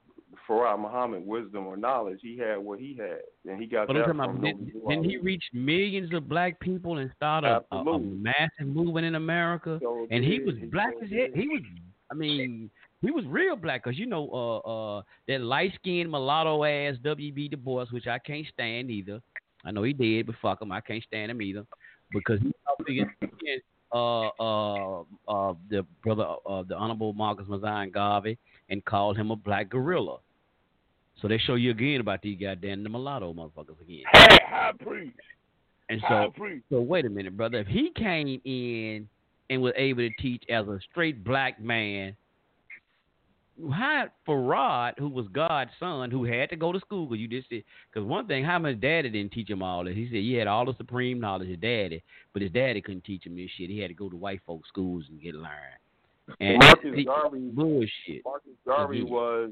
Farad Muhammad wisdom or knowledge. He had what he had, and he got But that from about, did, didn't he reach millions of black people and start a, a, a massive movement in America? So and he was black as hell. He was, I mean, he was real black because you know, uh, uh, that light skinned mulatto ass W.B. Du Bois, which I can't stand either. I know he did, but fuck him, I can't stand him either because he (laughs) uh, uh, uh, the brother, uh, the Honorable Marcus Mosiah Garvey and called him a black gorilla. So they show you again about these goddamn the mulatto motherfuckers again. Hey, high priest. And High so, priest. so wait a minute, brother. If he came in and was able to teach as a straight black man, how Farad, who was God's son, who had to go to school, because you just said, because one thing, how much daddy didn't teach him all this? He said he had all the supreme knowledge, his daddy, but his daddy couldn't teach him this shit. He had to go to white folks' schools and get learned. And Marcus he- Garvey bullshit. Marcus Garvey was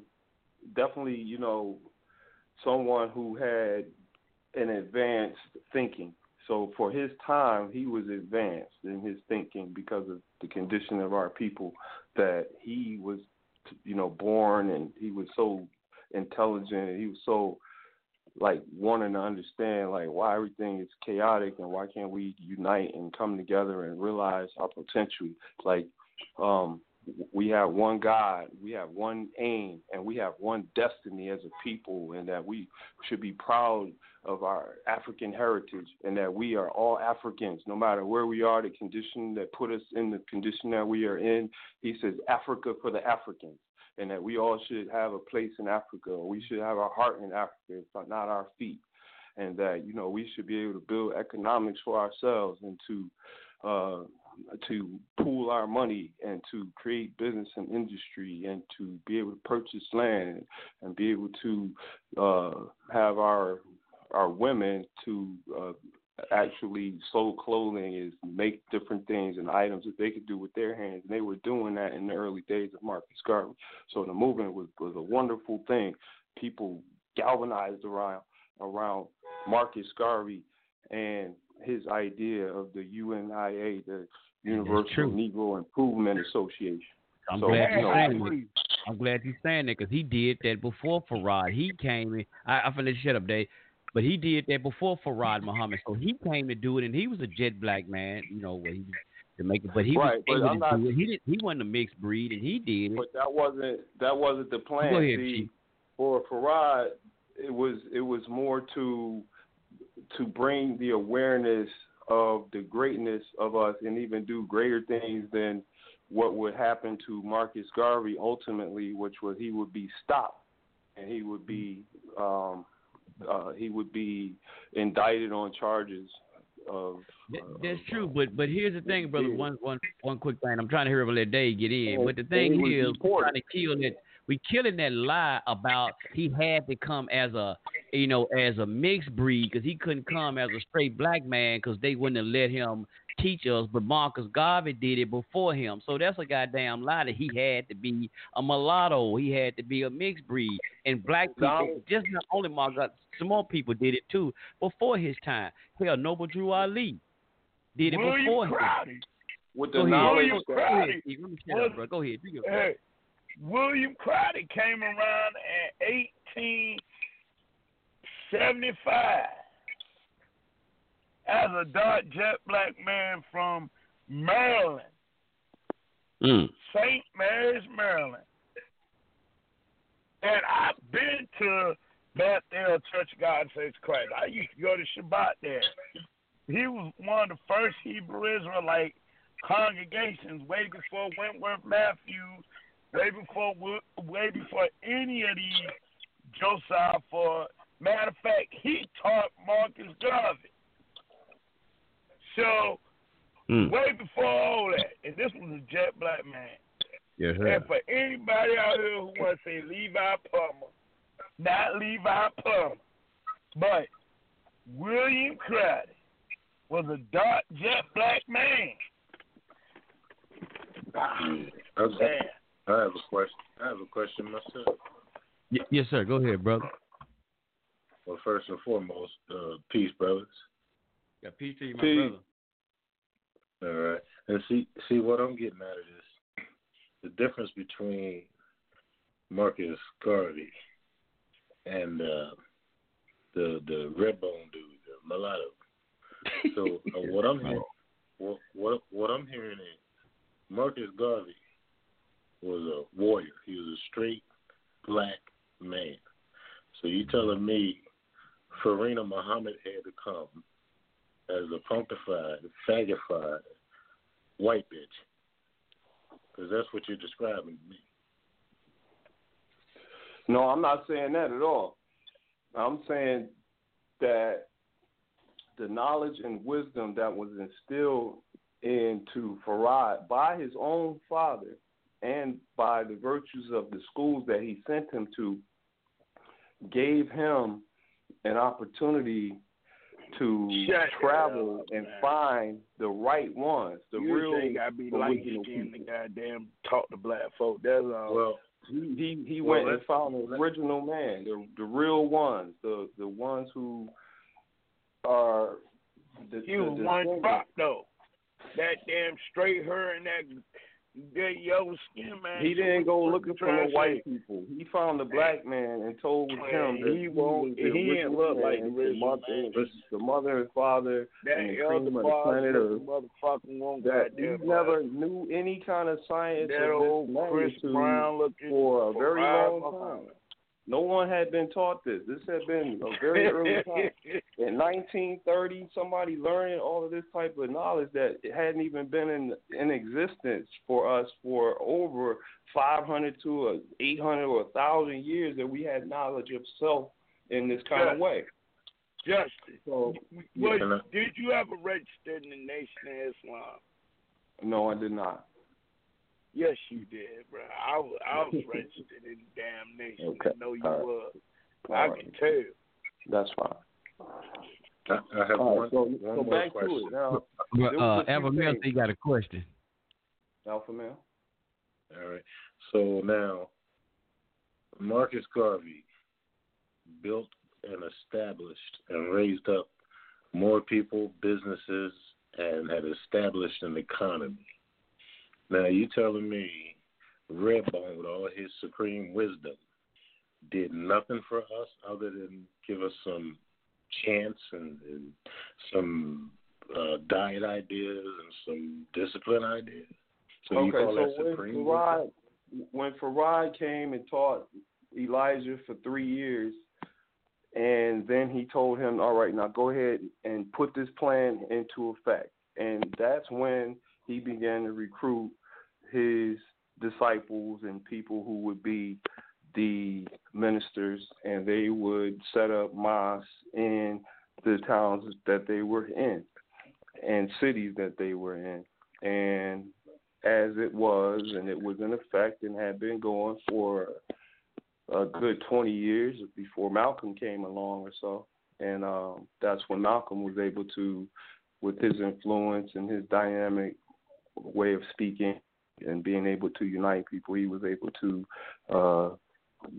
definitely, you know, someone who had an advanced thinking. So for his time, he was advanced in his thinking because of the condition of our people that he was, you know, born and he was so intelligent. He was so like wanting to understand like why everything is chaotic and why can't we unite and come together and realize our potential. Like um we have one God, we have one aim, and we have one destiny as a people, and that we should be proud of our African heritage, and that we are all Africans, no matter where we are, the condition that put us in the condition that we are in. He says, Africa for the Africans, and that we all should have a place in Africa, we should have our heart in Africa, if not our feet, and that you know we should be able to build economics for ourselves and to uh, to pool our money and to create business and industry and to be able to purchase land and be able to uh, have our our women to uh, actually sew clothing is make different things and items that they could do with their hands. And they were doing that in the early days of Marcus Garvey. So the movement was, was a wonderful thing. People galvanized around around Marcus Garvey and his idea of the UNIA, the Universal. Negro Improvement Association. I'm so, glad you you're know, saying that. I'm glad you're saying that because he did that before Farad. He came in. I, I'm finna shut up, Dave. But he did that before Farad Muhammad. So he came to do it, and he was a jet black man, you know, where he was Jamaican. But he Right, was able to not, do it. He didn't. He wasn't a mixed breed, and he did it. But that wasn't that wasn't the plan. Go ahead, See, for Farad, it was it was more to to bring the awareness of the greatness of us and even do greater things than what would happen to Marcus Garvey ultimately, which was he would be stopped and he would be um, uh, he would be indicted on charges of That- That's true, but but here's the thing, brother. One one one quick thing. I'm trying to hear if let Dave get in. But the thing is, trying to kill that. We killing that lie about he had to come as a you know as a mixed breed because he couldn't come as a straight black man because they wouldn't have let him teach us. But Marcus Garvey did it before him, so that's a goddamn lie that he had to be a mulatto. He had to be a mixed breed, and black people just not only Marcus, some more people did it too before his time. Hell, Noble Drew Ali did it William before him. Crowdy. with the ahead. knowledge William Go that ahead, Crowdy. Steve. Let me shut was- up, bro. Go ahead. Do your Hey, William Crowdy came around in 1875 as a dark jet black man from Maryland, Mm. St. Mary's, Maryland. And I've been to Bethel Church of God Saves Christ. I used to go to Shabbat there. He was one of the first Hebrew Israelite congregations way before Wentworth Matthews, way before way before any of these Joseph. For matter of fact, he taught Marcus Garvey. So Mm. way before all that, and this was a jet black man. Yes, And for anybody out here who wants to say Levi Palmer, not Levi Palmer, but William Crowdy was a dark jet black man. Okay. I have a question. I have a question myself. Y- yes, sir. Go ahead, brother. Well, first and foremost, uh, peace, brothers. Yeah, peace to you, my Peace. brother. All right. And see, see what I'm getting out of this, the difference between Marcus Garvey and uh, the the Redbone dude, the mulatto. So (laughs) uh, what I'm hearing, what, what what I'm hearing is Marcus Garvey was a warrior. He was a straight black man. So you telling me Farina Muhammad had to come as a punctified, faggified white bitch? Because that's what you're describing to me. No, I'm not saying that at all. I'm saying that the knowledge and wisdom that was instilled into Farad by his own father and by the virtues of the schools that he sent him to gave him an opportunity to Shut travel up, and man. find the right ones, the you real think I be light original skinned to goddamn talk to black folk. That's all. Well, he he, he Well, went and found the original man, the the real ones, the the ones who are the, he the, was one descendants. though. That damn straight hair and that that yellow skin man. He didn't go looking for no white people. He found the black man and told him that he won't- he original look like man, the mother, the mother and father That and the cream of the planet Earth. motherfucking won't That he goddamn never knew any kind of science That old Chris Brown looking for a very long time. No one had been taught this. This had been a very early (laughs) time. In 1930, somebody learning all of this type of knowledge that it hadn't even been in in existence for us for over 500 to 800 or 1,000 years that we had knowledge of self in this kind of way. Justice. So, Was, yeah. did you ever register in the Nation of Islam? No, I did not. Yes, you did, bro. I was, I was (laughs) registered in the damn nation. Okay. I know you All right. was. All I right. can tell. That's fine. I, I have All one, right, so, one so more back question. to it now. Well, uh, was a few Alpha Male, things. he got a question. Alpha male. All right. So now, Marcus Garvey built and established and raised up more people, businesses, and had established an economy. Now, you telling me Redbone, with all his supreme wisdom, did nothing for us other than give us some chance and, and some uh, diet ideas and some discipline ideas? So you call so that when supreme wisdom? Farad, when Farad came and taught Elijah for three years, and then he told him, "All right, now go ahead and put this plan into effect," and that's when he began to recruit his disciples and people who would be the ministers, and they would set up mosques in the towns that they were in and cities that they were in. And as it was, and it was in effect and had been going for a good 20 years before Malcolm came along or so. And um, that's when Malcolm was able to, with his influence and his dynamic way of speaking and being able to unite people, he was able to uh,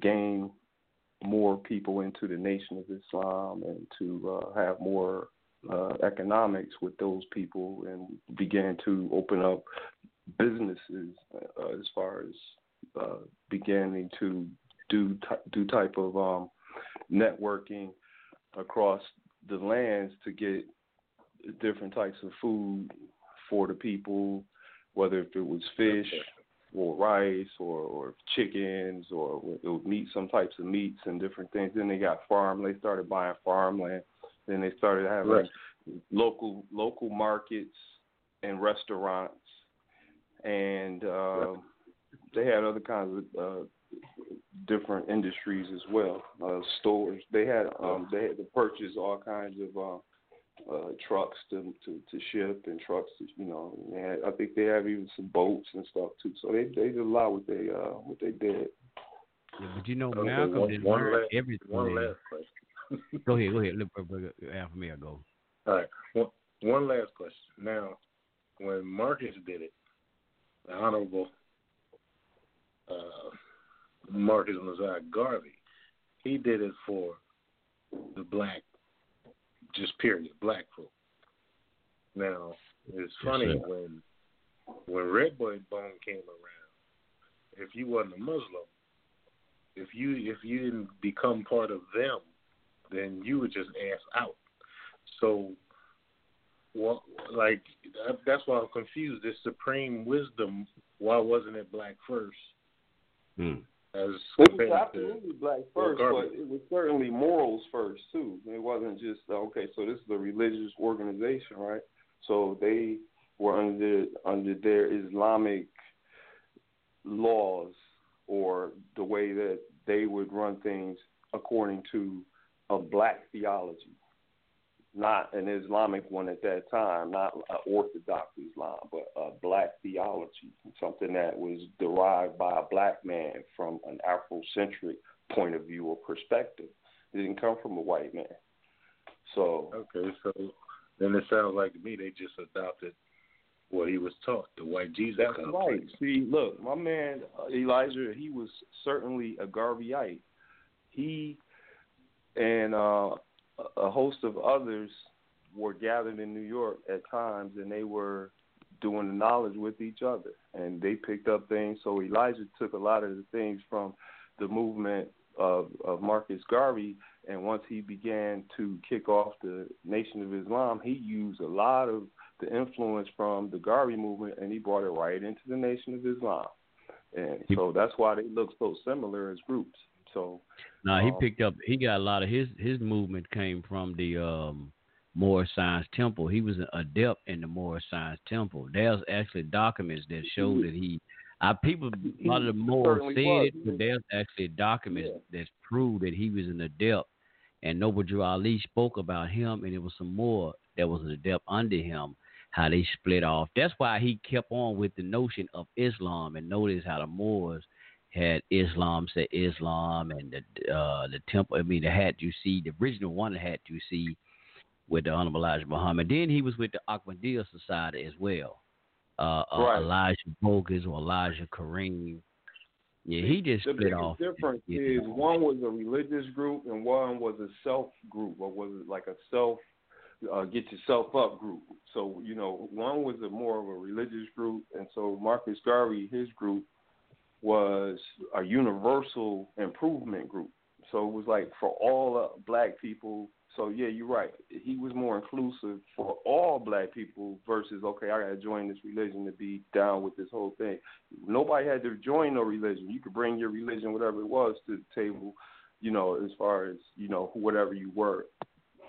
gain more people into the Nation of Islam and to uh, have more uh, economics with those people and began to open up businesses uh, as far as uh, beginning to do ty- do type of um, networking across the lands to get different types of food for the people, whether if it was fish or rice or, or chickens or it would meat, some types of meats and different things. Then they got farm. They started buying farmland. Then they started having Right. local local markets and restaurants, and um, they had other kinds of uh, different industries as well. Uh, stores. They had um, they had to purchase all kinds of uh, trucks to, to to ship and trucks to you know. They had, I think they have even some boats and stuff too. So they they did a lot with they uh, what they did. Yeah, but you know, Okay, Malcolm one- didn't one learn last- everything. one last question. (laughs) go ahead, go ahead. Let uh, Alpha Male go. All right. One, one last question. Now, when Marcus did it, the Honorable uh, Marcus Mosiah Garvey, he did it for the black, just period, black folk. Now, it's funny sir. when when Red Boy Bone came around, if you wasn't a Muslim, if you if you didn't become part of them, then you were just ass out. So, what like that, that's why I'm confused. This supreme wisdom, why wasn't it black first? Hmm. As It was absolutely black first, but it was certainly morals first too. It wasn't just okay. So this is a religious organization, right? So they were under under their Islamic laws or the way that they would run things according to a black theology, not an Islamic one at that time, not an Orthodox Islam, but a black theology, something that was derived by a black man from an Afrocentric point of view or perspective. It didn't come from a white man. So okay, so then it sounds like to me they just adopted what he was taught, the white Jesus That's right. See, look, my man uh, Elijah, he was certainly a Garveyite. He and uh, a host of others were gathered in New York at times, and they were doing the knowledge with each other, and they picked up things. So Elijah took a lot of the things from the movement of, of Marcus Garvey, and once he began to kick off the Nation of Islam, he used a lot of the influence from the Garvey movement, and he brought it right into the Nation of Islam. And so that's why they look so similar as groups. So No, he um, picked up. He got a lot of his his movement came from the um, Moorish Science Temple. He was an adept in the Moorish Science Temple. There's actually documents that show that he. I people a lot of the Moors said was. it, but there's actually documents that prove that he was an adept. And Noble Drew Ali spoke about him, and it was some more that was an adept under him. How they split off. That's why he kept on with the notion of Islam, and notice how the Moors had Islam said Islam and the uh the temple I mean the hat you see the original one hat you see with the Honorable Elijah Muhammad. Then he was with the Ahmadiyya Society as well. Uh, uh Right. Elijah Bogus or Elijah Kareem. Yeah, he just the split off. difference Yeah. is one was a religious group and one was a self group, or was it like a self uh, get yourself up group? So you know, one was a more of a religious group, and so Marcus Garvey, his group was a universal improvement group. So it was like for all uh, black people. So yeah, you're right. He was more inclusive for all black people versus okay, I got to join this religion to be down with this whole thing. Nobody had to join no religion. You could bring your religion, whatever it was, to the table. You know, as far as you know, whatever you were,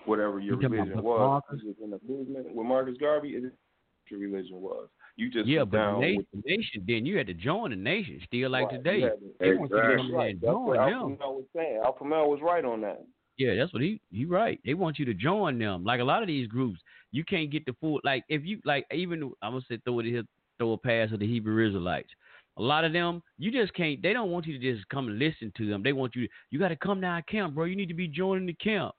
whatever your You talking about religion was. Marcus? It in the movement with Marcus Garvey. It is what your religion was. You just yeah, but the nation, with the nation, then you had to join the nation. Still like Right, today, they want you to go in Right. and That's join what them. Alpha was saying. Alpha was right on that. Yeah, that's what he he right. They want you to join them. Like a lot of these groups, you can't get the full like if you like even I'm gonna say throw it here throw a pass of the Hebrew Israelites. A lot of them, you just can't. They don't want you to just come and listen to them. They want you. You got to come to our camp, bro. You need to be joining the camp.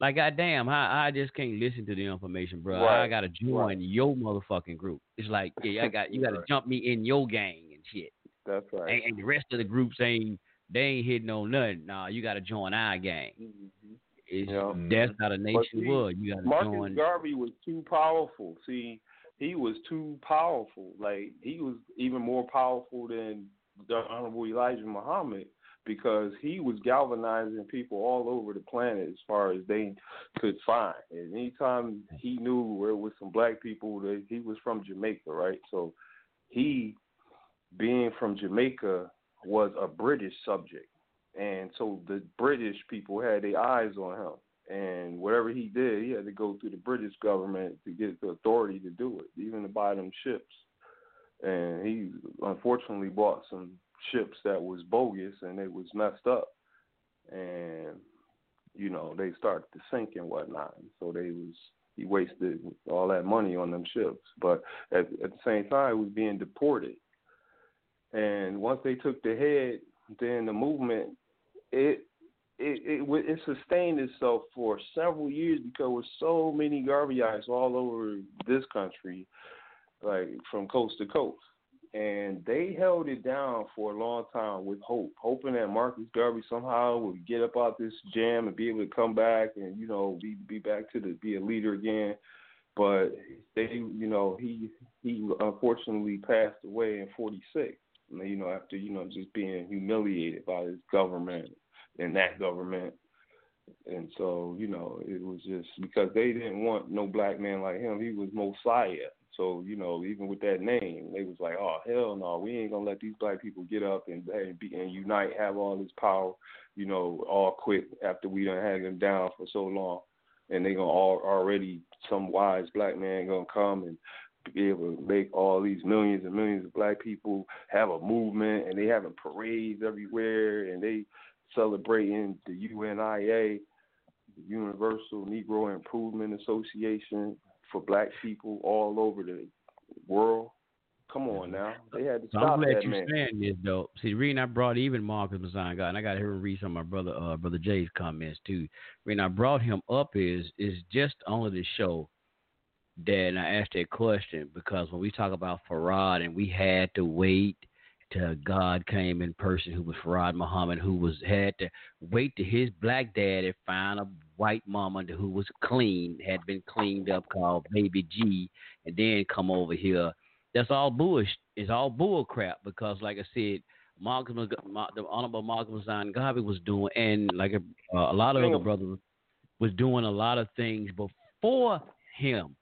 Like goddamn, I I just can't listen to the information, bro. I got to join right. your motherfucking group. It's like yeah, I got you got to Right. jump me in your gang and shit. That's right. And, and the rest of the groups ain't they ain't hitting on nothing. Nah, you got to join our gang. Mm-hmm. It's, Yeah. That's how the nation see, was. You got to Marcus join. Garvey was too powerful. See, he was too powerful. Like he was even more powerful than the Honorable Elijah Muhammad because he was galvanizing people all over the planet as far as they could find. And anytime he knew where it was some black people, that he was from Jamaica, right? So he, being from Jamaica, was a British subject. And so the British people had their eyes on him. And whatever he did, he had to go through the British government to get the authority to do it, even to buy them ships. And he unfortunately bought some ships that was bogus and it was messed up. And, you know, they started to sink and whatnot. So they was he wasted all that money on them ships. But at, at the same time, he was being deported. And once they took the head, then the movement it it it, it sustained itself for several years because were so many Garveyites all over this country, like from coast to coast. And they held it down for a long time with hope, hoping that Marcus Garvey somehow would get up out this jam and be able to come back and you know be be back to the be a leader again. But they, you know, he he unfortunately passed away in '46. You know, after you know just being humiliated by his government and that government, and so you know it was just because they didn't want no black man like him. He was Mosiah. So you know, even with that name, they was like, "Oh hell no, we ain't gonna let these black people get up and and, be, and unite, have all this power, you know, all quick after we done had them down for so long, and they gonna all already some wise black man gonna come and be able to make all these millions and millions of black people have a movement, and they having parades everywhere, and they celebrating the UNIA, the Universal Negro Improvement Association for black people all over the world. Come on now. They had to So stop I'm glad that you man. saying this though. See, the reason I brought even Marcus Mosiah Garvey, and I got to hear him read some of my brother uh, brother Jay's comments too. The reason I brought him up is is just only to show that I asked that question because when we talk about Farad and we had to wait till God came in person who was Farad Muhammad who was had to wait to his black daddy find a white mama who was clean, had been cleaned up called Baby G and then come over here. That's all bullsh. It's all bull crap because like I said, Malcolm, Ma- the Honorable Malcolm Zangabi was doing, and like a, uh, a lot of other brothers was doing a lot of things before him.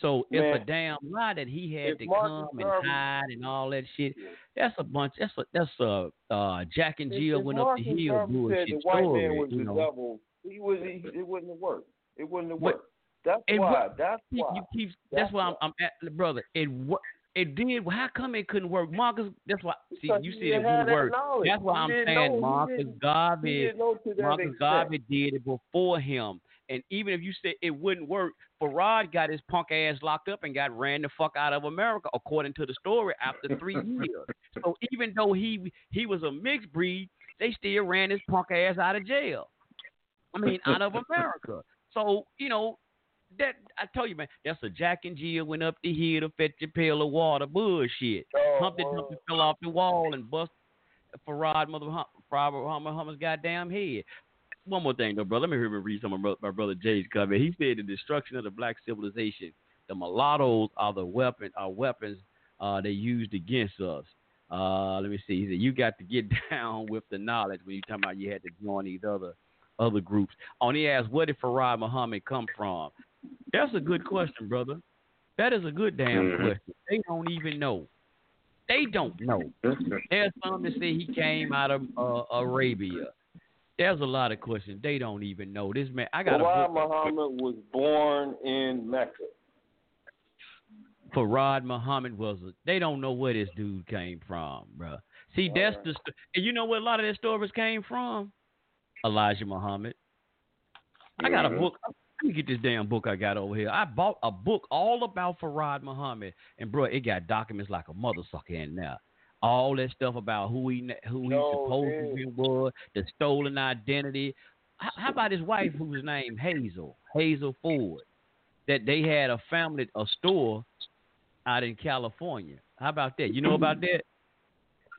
So Man. it's a damn lie that he had If to Marcus come Garvey- and hide and all that shit. That's a bunch. That's a that's a uh, Jack and Jill went up Marcus the hill Garvey said bullshit the white story. man was you the know. devil, he was he, it wouldn't have worked. It wouldn't have worked. That's why. that's you, why. you keep. That's, That's why I'm, I'm at, brother. It it did. How come it couldn't work, Marcus? That's why. See, you said it wouldn't work. knowledge. That's why He I'm saying know. Marcus Garvey. he didn't know to that Marcus. Garvey did it before him. And even if you said it wouldn't work, Farad got his punk ass locked up and got ran the fuck out of America, according to the story, after three (laughs) years. So even though he he was a mixed breed, they still ran his punk ass out of jail. I mean, out of (laughs) America. So you know that I told you, man. That's a Jack and Jill went up the hill to fetch a pail of water. Bullshit. Oh, Humpty Dumpty fell off the wall and bust Farad Mother Farad Muhammad's goddamn head. One more thing, though, brother. Let me hear me read some of my, my brother Jay's comment. He said the destruction of the black civilization, the mulattoes are the weapon, are weapons uh, they used against us. Uh, let me see. He said you got to get (laughs) down with the knowledge when you talking about you had to join these other other groups. On he asked, where did Farad Muhammad come from? That's a good question, brother. That is a good damn Mhm. question. They don't even know. They don't know. There's some that say he came out of uh, Arabia. There's a lot of questions. They don't even know. This man, I got Farad. Muhammad was born in Mecca. Farad Muhammad was. A, they don't know where this dude came from, bro. See, that's the. And you know where a lot of their stories came from? Elijah Muhammad. I got a Mhm. book. Let me get this damn book I got over here. I bought a book all about Farad Muhammad, and bro, it got documents like a mother sucker in there. All that stuff about who he ne- who he oh, No, supposedly was, the stolen identity. How, how about his wife, whose name Hazel, Hazel Ford? That they had a family, a store out in California. How about that? You know about that?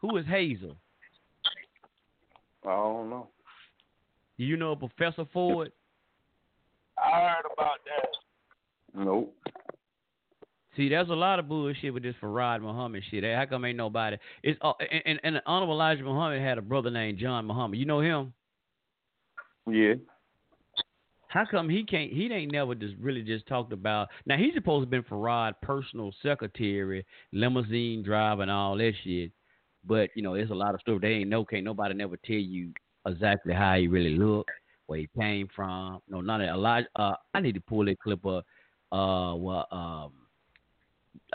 Who is Hazel? I don't know. Do you know Professor Ford? I heard about that. Nope. See, there's a lot of bullshit with this Farad Muhammad shit. How come ain't nobody? It's uh, and, and, and Honorable Elijah Muhammad had a brother named John Muhammad. You know him? Yeah. How come he can't? He ain't never just really just talked about. Now he's supposed to have been Farad personal secretary, limousine driver, and all that shit. But you know, there's a lot of stuff they ain't know. Can't nobody never tell you exactly how he really looked, where he came from. No, none of. Elijah. Uh, I need to pull that clip up. Uh, well, um,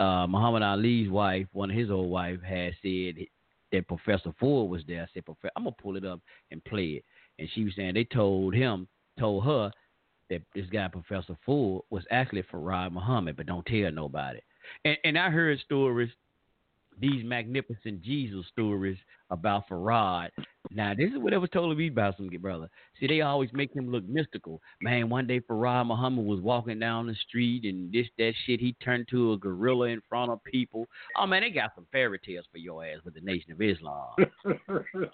uh, Muhammad Ali's wife, one of his old wife, had said that Professor Ford was there. I said, Professor, I'm gonna pull it up and play it. And she was saying they told him, told her that this guy Professor Ford was actually Farad Muhammad, but don't tell nobody. And and I heard stories, these magnificent Jesus stories about Farad. Now this is what it was told to me by some brother. See, they always make him look mystical. Man, one day Farad Muhammad was walking down the street and this that shit. He turned to a gorilla in front of people. Oh man, they got some fairy tales for your ass with the Nation of Islam. (laughs)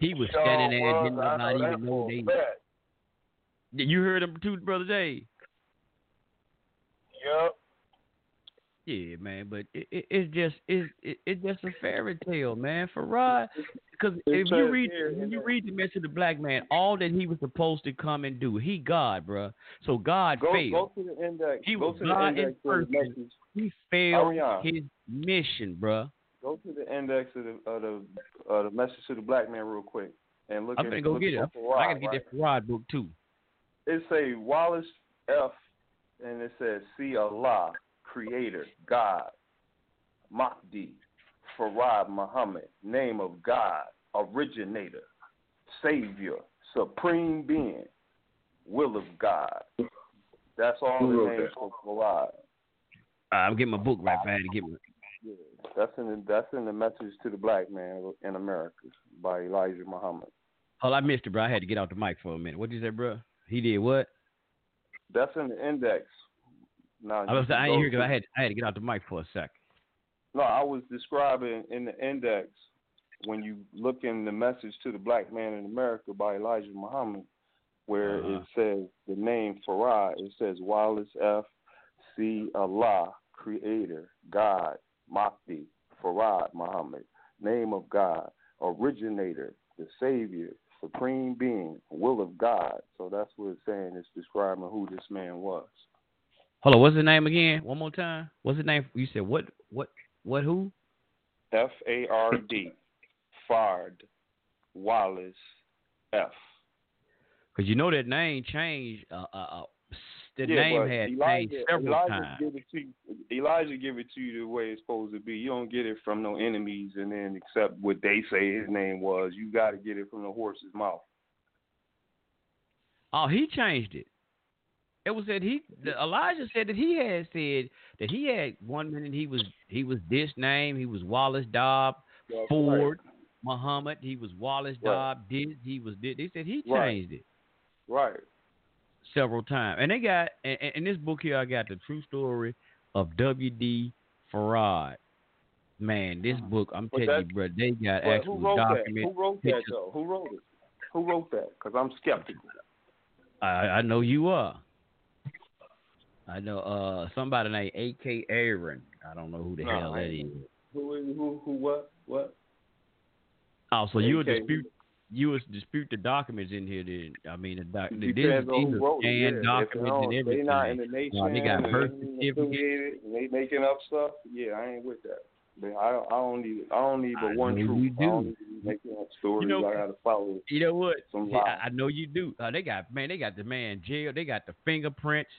He was standing there and didn't nobody know even know they. You heard him too, brother Jay. Yep. Yeah, man, but it, it, it's just it's it, it's just a fairy tale, man. Farad, because if you read when you read the message of the black man, all that he was supposed to come and do, he God, bruh. So God Go failed. go to the index. He go was to the God in index of the person. message. He failed Ariana. his mission, bruh. Go to the index of the of the uh, the message to the black man real quick and look I'm at gonna go get it. at I gotta get right? that Farad book too. It say Wallace F. and it says see Allah, Creator, God, Mahdi, Farad Muhammad, name of God, originator, Savior, Supreme Being, Will of God. That's all Who the names for Farad. Uh, I'm getting my book right back to get my. Yeah, that's in the, that's in the message to the black man in America by Elijah Muhammad. Oh, I missed it, bro. I had to get out the mic for a minute. What did you say, bro? He did what? That's in the index. I was I go here because I had I had to get out the mic for a sec. No, I was describing in the index when you look in the message to the black man in America by Elijah Muhammad, where Uh-huh. it says the name Farad, it says Wallace F. C. Allah, Creator, God, Mahdi, Farad Muhammad, name of God, originator, the Savior, Supreme Being, will of God. So that's what it's saying. It's describing who this man was. Hold on, what's his name again? One more time. What's his name? You said what? What? What? Who? F A R D, Fard, Wallace, F. Because you know that name changed. Uh, uh, uh, the yeah, name had Elijah, changed several Elijah times. Give it to you, Elijah give it to you the way it's supposed to be. You don't get it from no enemies and then accept what they say his name was. You got to get it from the horse's mouth. Oh, he changed it. It was that he Elijah said that he had said that he had one minute he was he was this name he was Wallace Dobb Ford Muhammad he was Wallace Right. Dobb this he was this. They said he changed Right. it Right. several times and they got in, in this book here I got the true story of W D Farad. Man, this uh-huh. book I'm But telling you, bro, they got But actual who wrote that? document Who wrote that though? Who wrote it? Who wrote that? Because I'm skeptical. I, I know you are. I know uh somebody named A.K. Aaron. I don't know who the No, hell that is. Who? Who? Who? What? What? Oh, so you would dispute you would dispute the documents in here then. I mean the doc the, these, are wrote scanned Yeah. Documents they and They everything. not in the nation. Uh, they got birth they certificates. they making up stuff. Yeah, I ain't with that. But I don't. I don't need. I don't need but I one truth. you I don't need making up stories. know- I gotta follow. You know what? I, I know you do. Uh, they got man, they got the man jail. They got the fingerprints.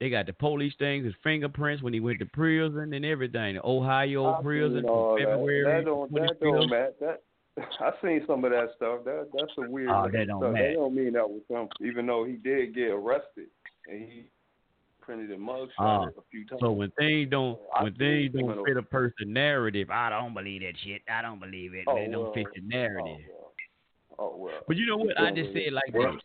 They got the police things, his fingerprints when he went to prison and everything. The Ohio I prison from that. February. That don't. That don't matter. That. (laughs) I seen some of that stuff. That that's a weird Oh, that don't stuff. matter. That don't mean that was him. Even though he did get arrested and he printed a mugshot Ah, a few times. So when things don't I when things don't fit a person's narrative, I don't believe that shit. I don't believe it. Oh, it don't fit the narrative. Oh well. But you know what? I just said like Well, this.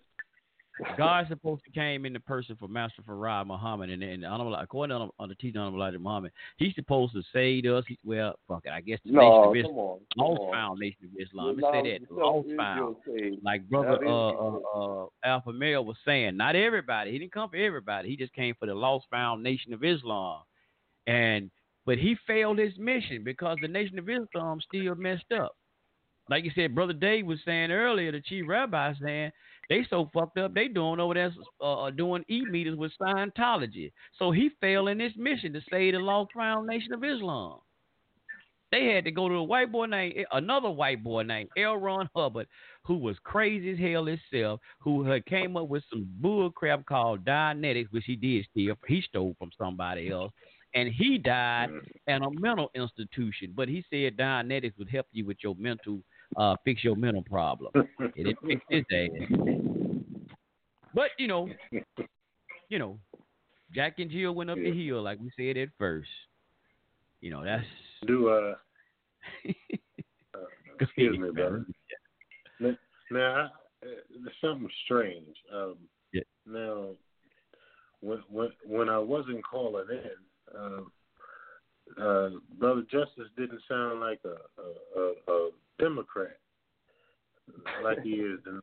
God supposed to came in the person for Master Farad Muhammad, and, and honorable, according to on the teaching of Elijah Muhammad, he's supposed to save us. He, well, fuck it, I guess the No, Nation of Islam, on. Foundation of Islam. Let me No, say that, Lost Found. Like brother uh, uh, uh, Alpha Male was saying, not everybody. He didn't come for everybody. He just came for the Lost Found Nation of Islam, and but he failed his mission because the Nation of Islam still messed up. Like you said, brother Dave was saying earlier, the chief rabbi saying they so fucked up they doing over there uh, uh, doing e meetings with Scientology. So he failed in his mission to save the Lost Found Nation of Islam. They had to go to a white boy named another white boy named L. Ron Hubbard, who was crazy as hell himself, who had came up with some bull crap called Dianetics, which he did steal. He stole from somebody else, and he died in a mental institution. But he said Dianetics would help you with your mental, uh, fix your mental problem. It didn't fix his ass. But you know, you know, Jack and Jill went up the hill like we said at first. You know, that's Do uh, (laughs) uh excuse me, brother. Now, uh, there's something strange. Um, Yeah. Now, when when when I wasn't calling in, um, uh, brother Justice didn't sound like a a, a, a Democrat like he is tonight.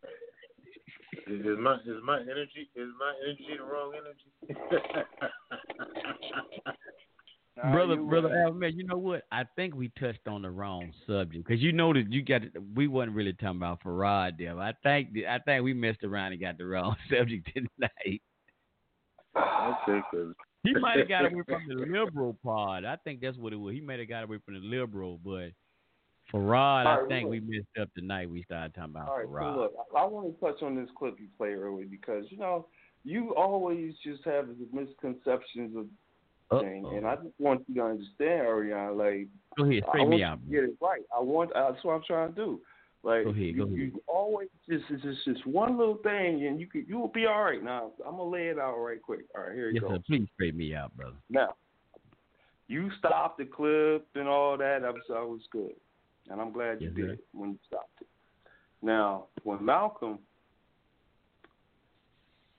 Is is my is my energy is my energy the wrong energy? (laughs) brother, brother Alvin, you know what? I think we touched on the wrong subject because you know that you got we wasn't really talking about Farad there. I think I think we messed around and got the wrong (laughs) subject tonight. okay, cause He might have got away from the (laughs) liberal part. I think that's what it was. He might have got away from the liberal, but Farad, I think look. we messed up tonight. We started talking about All right, Farad. so look, I, I want to touch on this clip you played earlier because you know you always just have the misconceptions of things, and I just want you to understand, Ariana. Like, Go ahead, want me out. get it right. I want. That's what I'm trying to do. Like Go ahead, you, go ahead. you always just it's just just one little thing, and you could you will be all right. Now I'm gonna lay it out right quick. All right, here you Yes, go. sir. Please straighten me out, brother. Now, you stopped the clip and all that. I was, I was good, and I'm glad you Yes, did sir. when you stopped it. Now, when Malcolm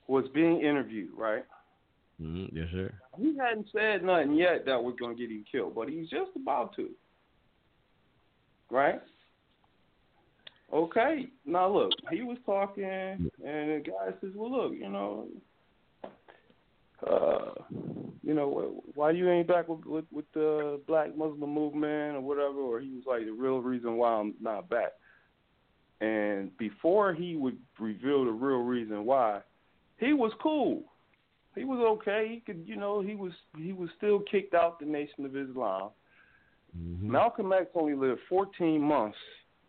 was being interviewed, right? hmm Yes, sir. He hadn't said nothing yet that was going to get him killed, but he's just about to. Right? Okay. Now look, he was talking, and the guy says, "Well, look, you know, uh, you know, why you ain't back with, with with the Black Muslim movement or whatever?" Or he was like, "The real reason why I'm not back." And before he would reveal the real reason why, he was cool. He was okay. He could, you know, he was he was still kicked out the Nation of Islam. Malcolm X only lived 14 months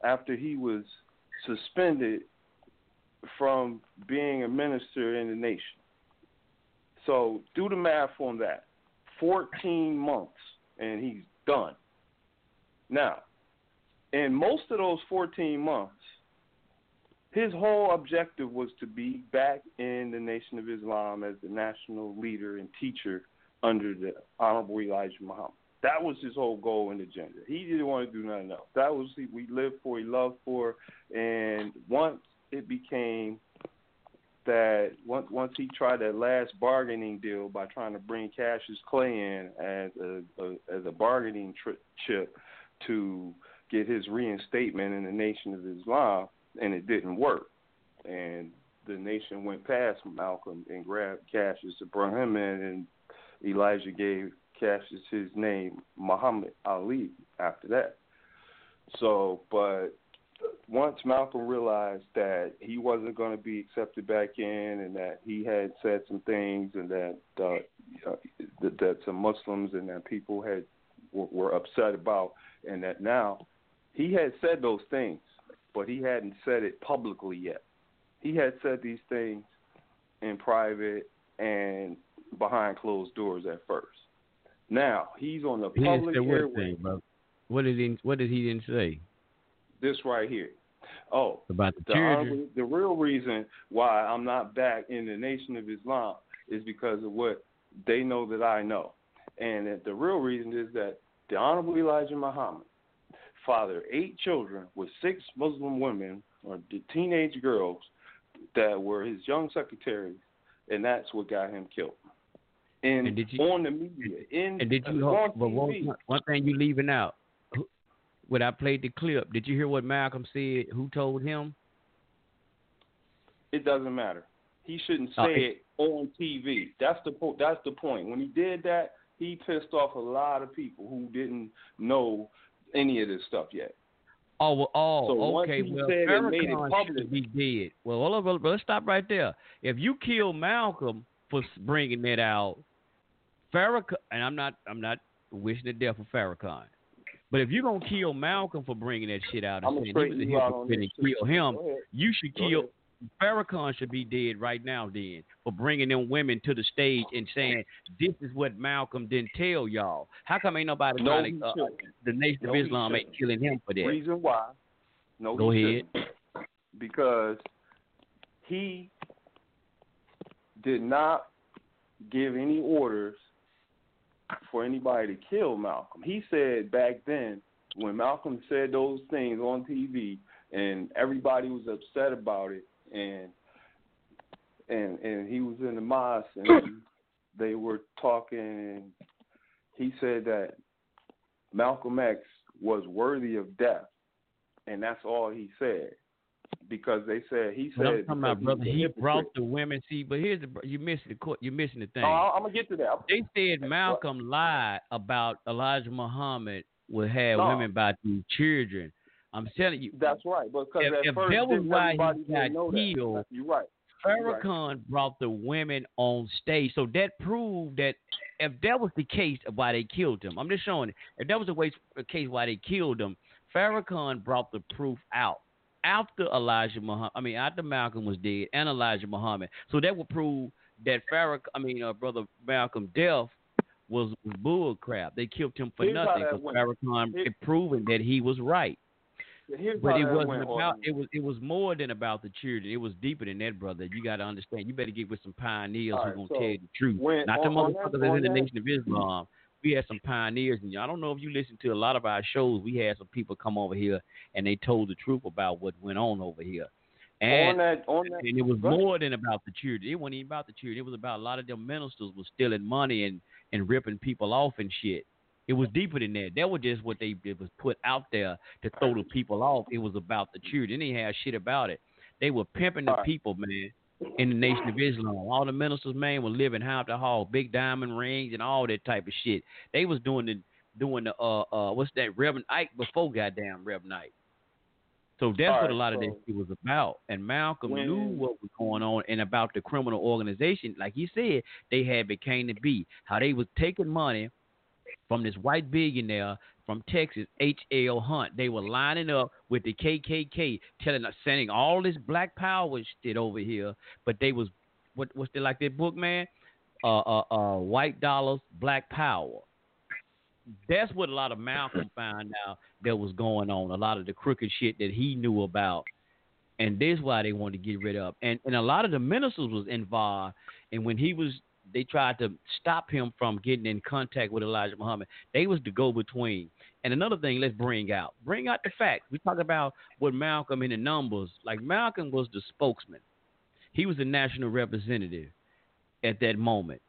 after he was suspended from being a minister in the nation. So do the math on that. 14 months and he's done. Now, in most of those 14 months, his whole objective was to be back in the Nation of Islam as the national leader and teacher under the Honorable Elijah Muhammad. That was his whole goal and agenda. He didn't want to do nothing else. That was he we lived for, he loved for, and once it became that once once he tried that last bargaining deal by trying to bring Cassius Clay in as a, a as a bargaining tri- chip to get his reinstatement in the Nation of Islam, and it didn't work. And the nation went past Malcolm and grabbed Cassius to bring him in, and Elijah gave Cassius his name, Muhammad Ali, after that. So, but once Malcolm realized that he wasn't going to be accepted back in, and that he had said some things, and that uh, uh, that, that some Muslims and that people had were, were upset about, and that now he had said those things, but he hadn't said it publicly yet. He had said these things in private and behind closed doors at first. Now he's on the He public airway. thing. What did he? What did he didn't say This right here. Oh, about the, the, the real reason why I'm not back in the Nation of Islam is because of what they know that I know, and that the real reason is that the Honorable Elijah Muhammad fathered eight children with six Muslim women or the teenage girls that were his young secretaries, and that's what got him killed. And, And did you- on the media, in And did you? Uh, on But one, one thing you leaving out. When I played the clip, did you hear what Malcolm said? Who told him? it doesn't matter. He shouldn't uh, say Oh, it, on TV. That's the po- that's the point. When he did that, he pissed off a lot of people who didn't know any of this stuff yet. Oh, well, oh, So okay. Well, said it, made it Farrakhan public. should be dead. Well, on, brother, let's stop right there. If you kill Malcolm for bringing that out, Farrakhan, and I'm not, I'm not wishing the death of Farrakhan, but if you're gonna kill Malcolm for bringing that shit out and saying he was a hypocrite and kill him, you should Go kill. ahead. Farrakhan should be dead right now, then, for bringing them women to the stage and saying this is what Malcolm didn't tell y'all. How come ain't nobody No, trying to? Uh, the Nation No, of Islam ain't killing him for that. Reason why? No, Go he ahead. shouldn't. Because he did not give any orders for anybody to kill Malcolm. He said back then when Malcolm said those things on TV and everybody was upset about it and and and he was in the mosque and (coughs) they were talking and he said that Malcolm X was worthy of death and that's all he said because they said he said I'm talking about brother. He brought the women. See, but here's the you missing the court. You're missing the thing. Oh, I'm gonna get to that. They said Malcolm lied about Elijah Muhammad would have No. women by these children. I'm telling you. That's right. Because If, at if first that was why he got killed, You're right. You're right. Farrakhan brought the women on stage. So that proved that if that was the case of why they killed him, I'm just showing it. If that was the way, the case why they killed him, Farrakhan brought the proof out after Elijah Muhammad. I mean, after Malcolm was dead and Elijah Muhammad. So that would prove that Farrakhan, I mean, uh, brother Malcolm death was, was bull crap. They killed him for Here's nothing because. Farrakhan had proven that he was right. here's But it wasn't about it was it was more than about the children. It was deeper than that, brother. You got to understand. You better get with some pioneers All who right, gonna so tell you the truth, when- not the on- motherfuckers that's in the Nation of Islam. We had some pioneers, and I don't know if you listened to a lot of our shows. We had some people come over here and they told the truth about what went on over here. And on that, on that, and it was more than about the children. It wasn't even about the children. It was about a lot of them ministers was stealing money and and ripping people off and shit. It was deeper than that. That was just what they it was put out there to throw the people off. It was about the children. They didn't have shit about it. They were pimping the people, man, in the Nation of Islam. All the ministers, man, were living high to hall, big diamond rings and all that type of shit. They was doing the doing the uh uh what's that Reverend Ike before goddamn Reverend Ike. So that's All what a right, lot of so- that shit was about. And Malcolm When- knew what was going on and about the criminal organization. Like he said, they had became to be how they was taking money from this white billionaire from Texas, H. L. Hunt. They were lining up with the KKK, telling us, sending all this Black Power shit over here. But they was what what's they like that book, man? Uh, uh, uh, white dollars, Black Power that's what a lot of Malcolm (clears throat) found out that was going on. A lot of the crooked shit that he knew about, and this why they wanted to get rid of. And and a lot of the ministers was involved. And when he was, they tried to stop him from getting in contact with Elijah Muhammad. They was the go between. And another thing, let's bring out, bring out the facts. We talk about what Malcolm in the numbers. Like Malcolm was the spokesman. He was the national representative at that moment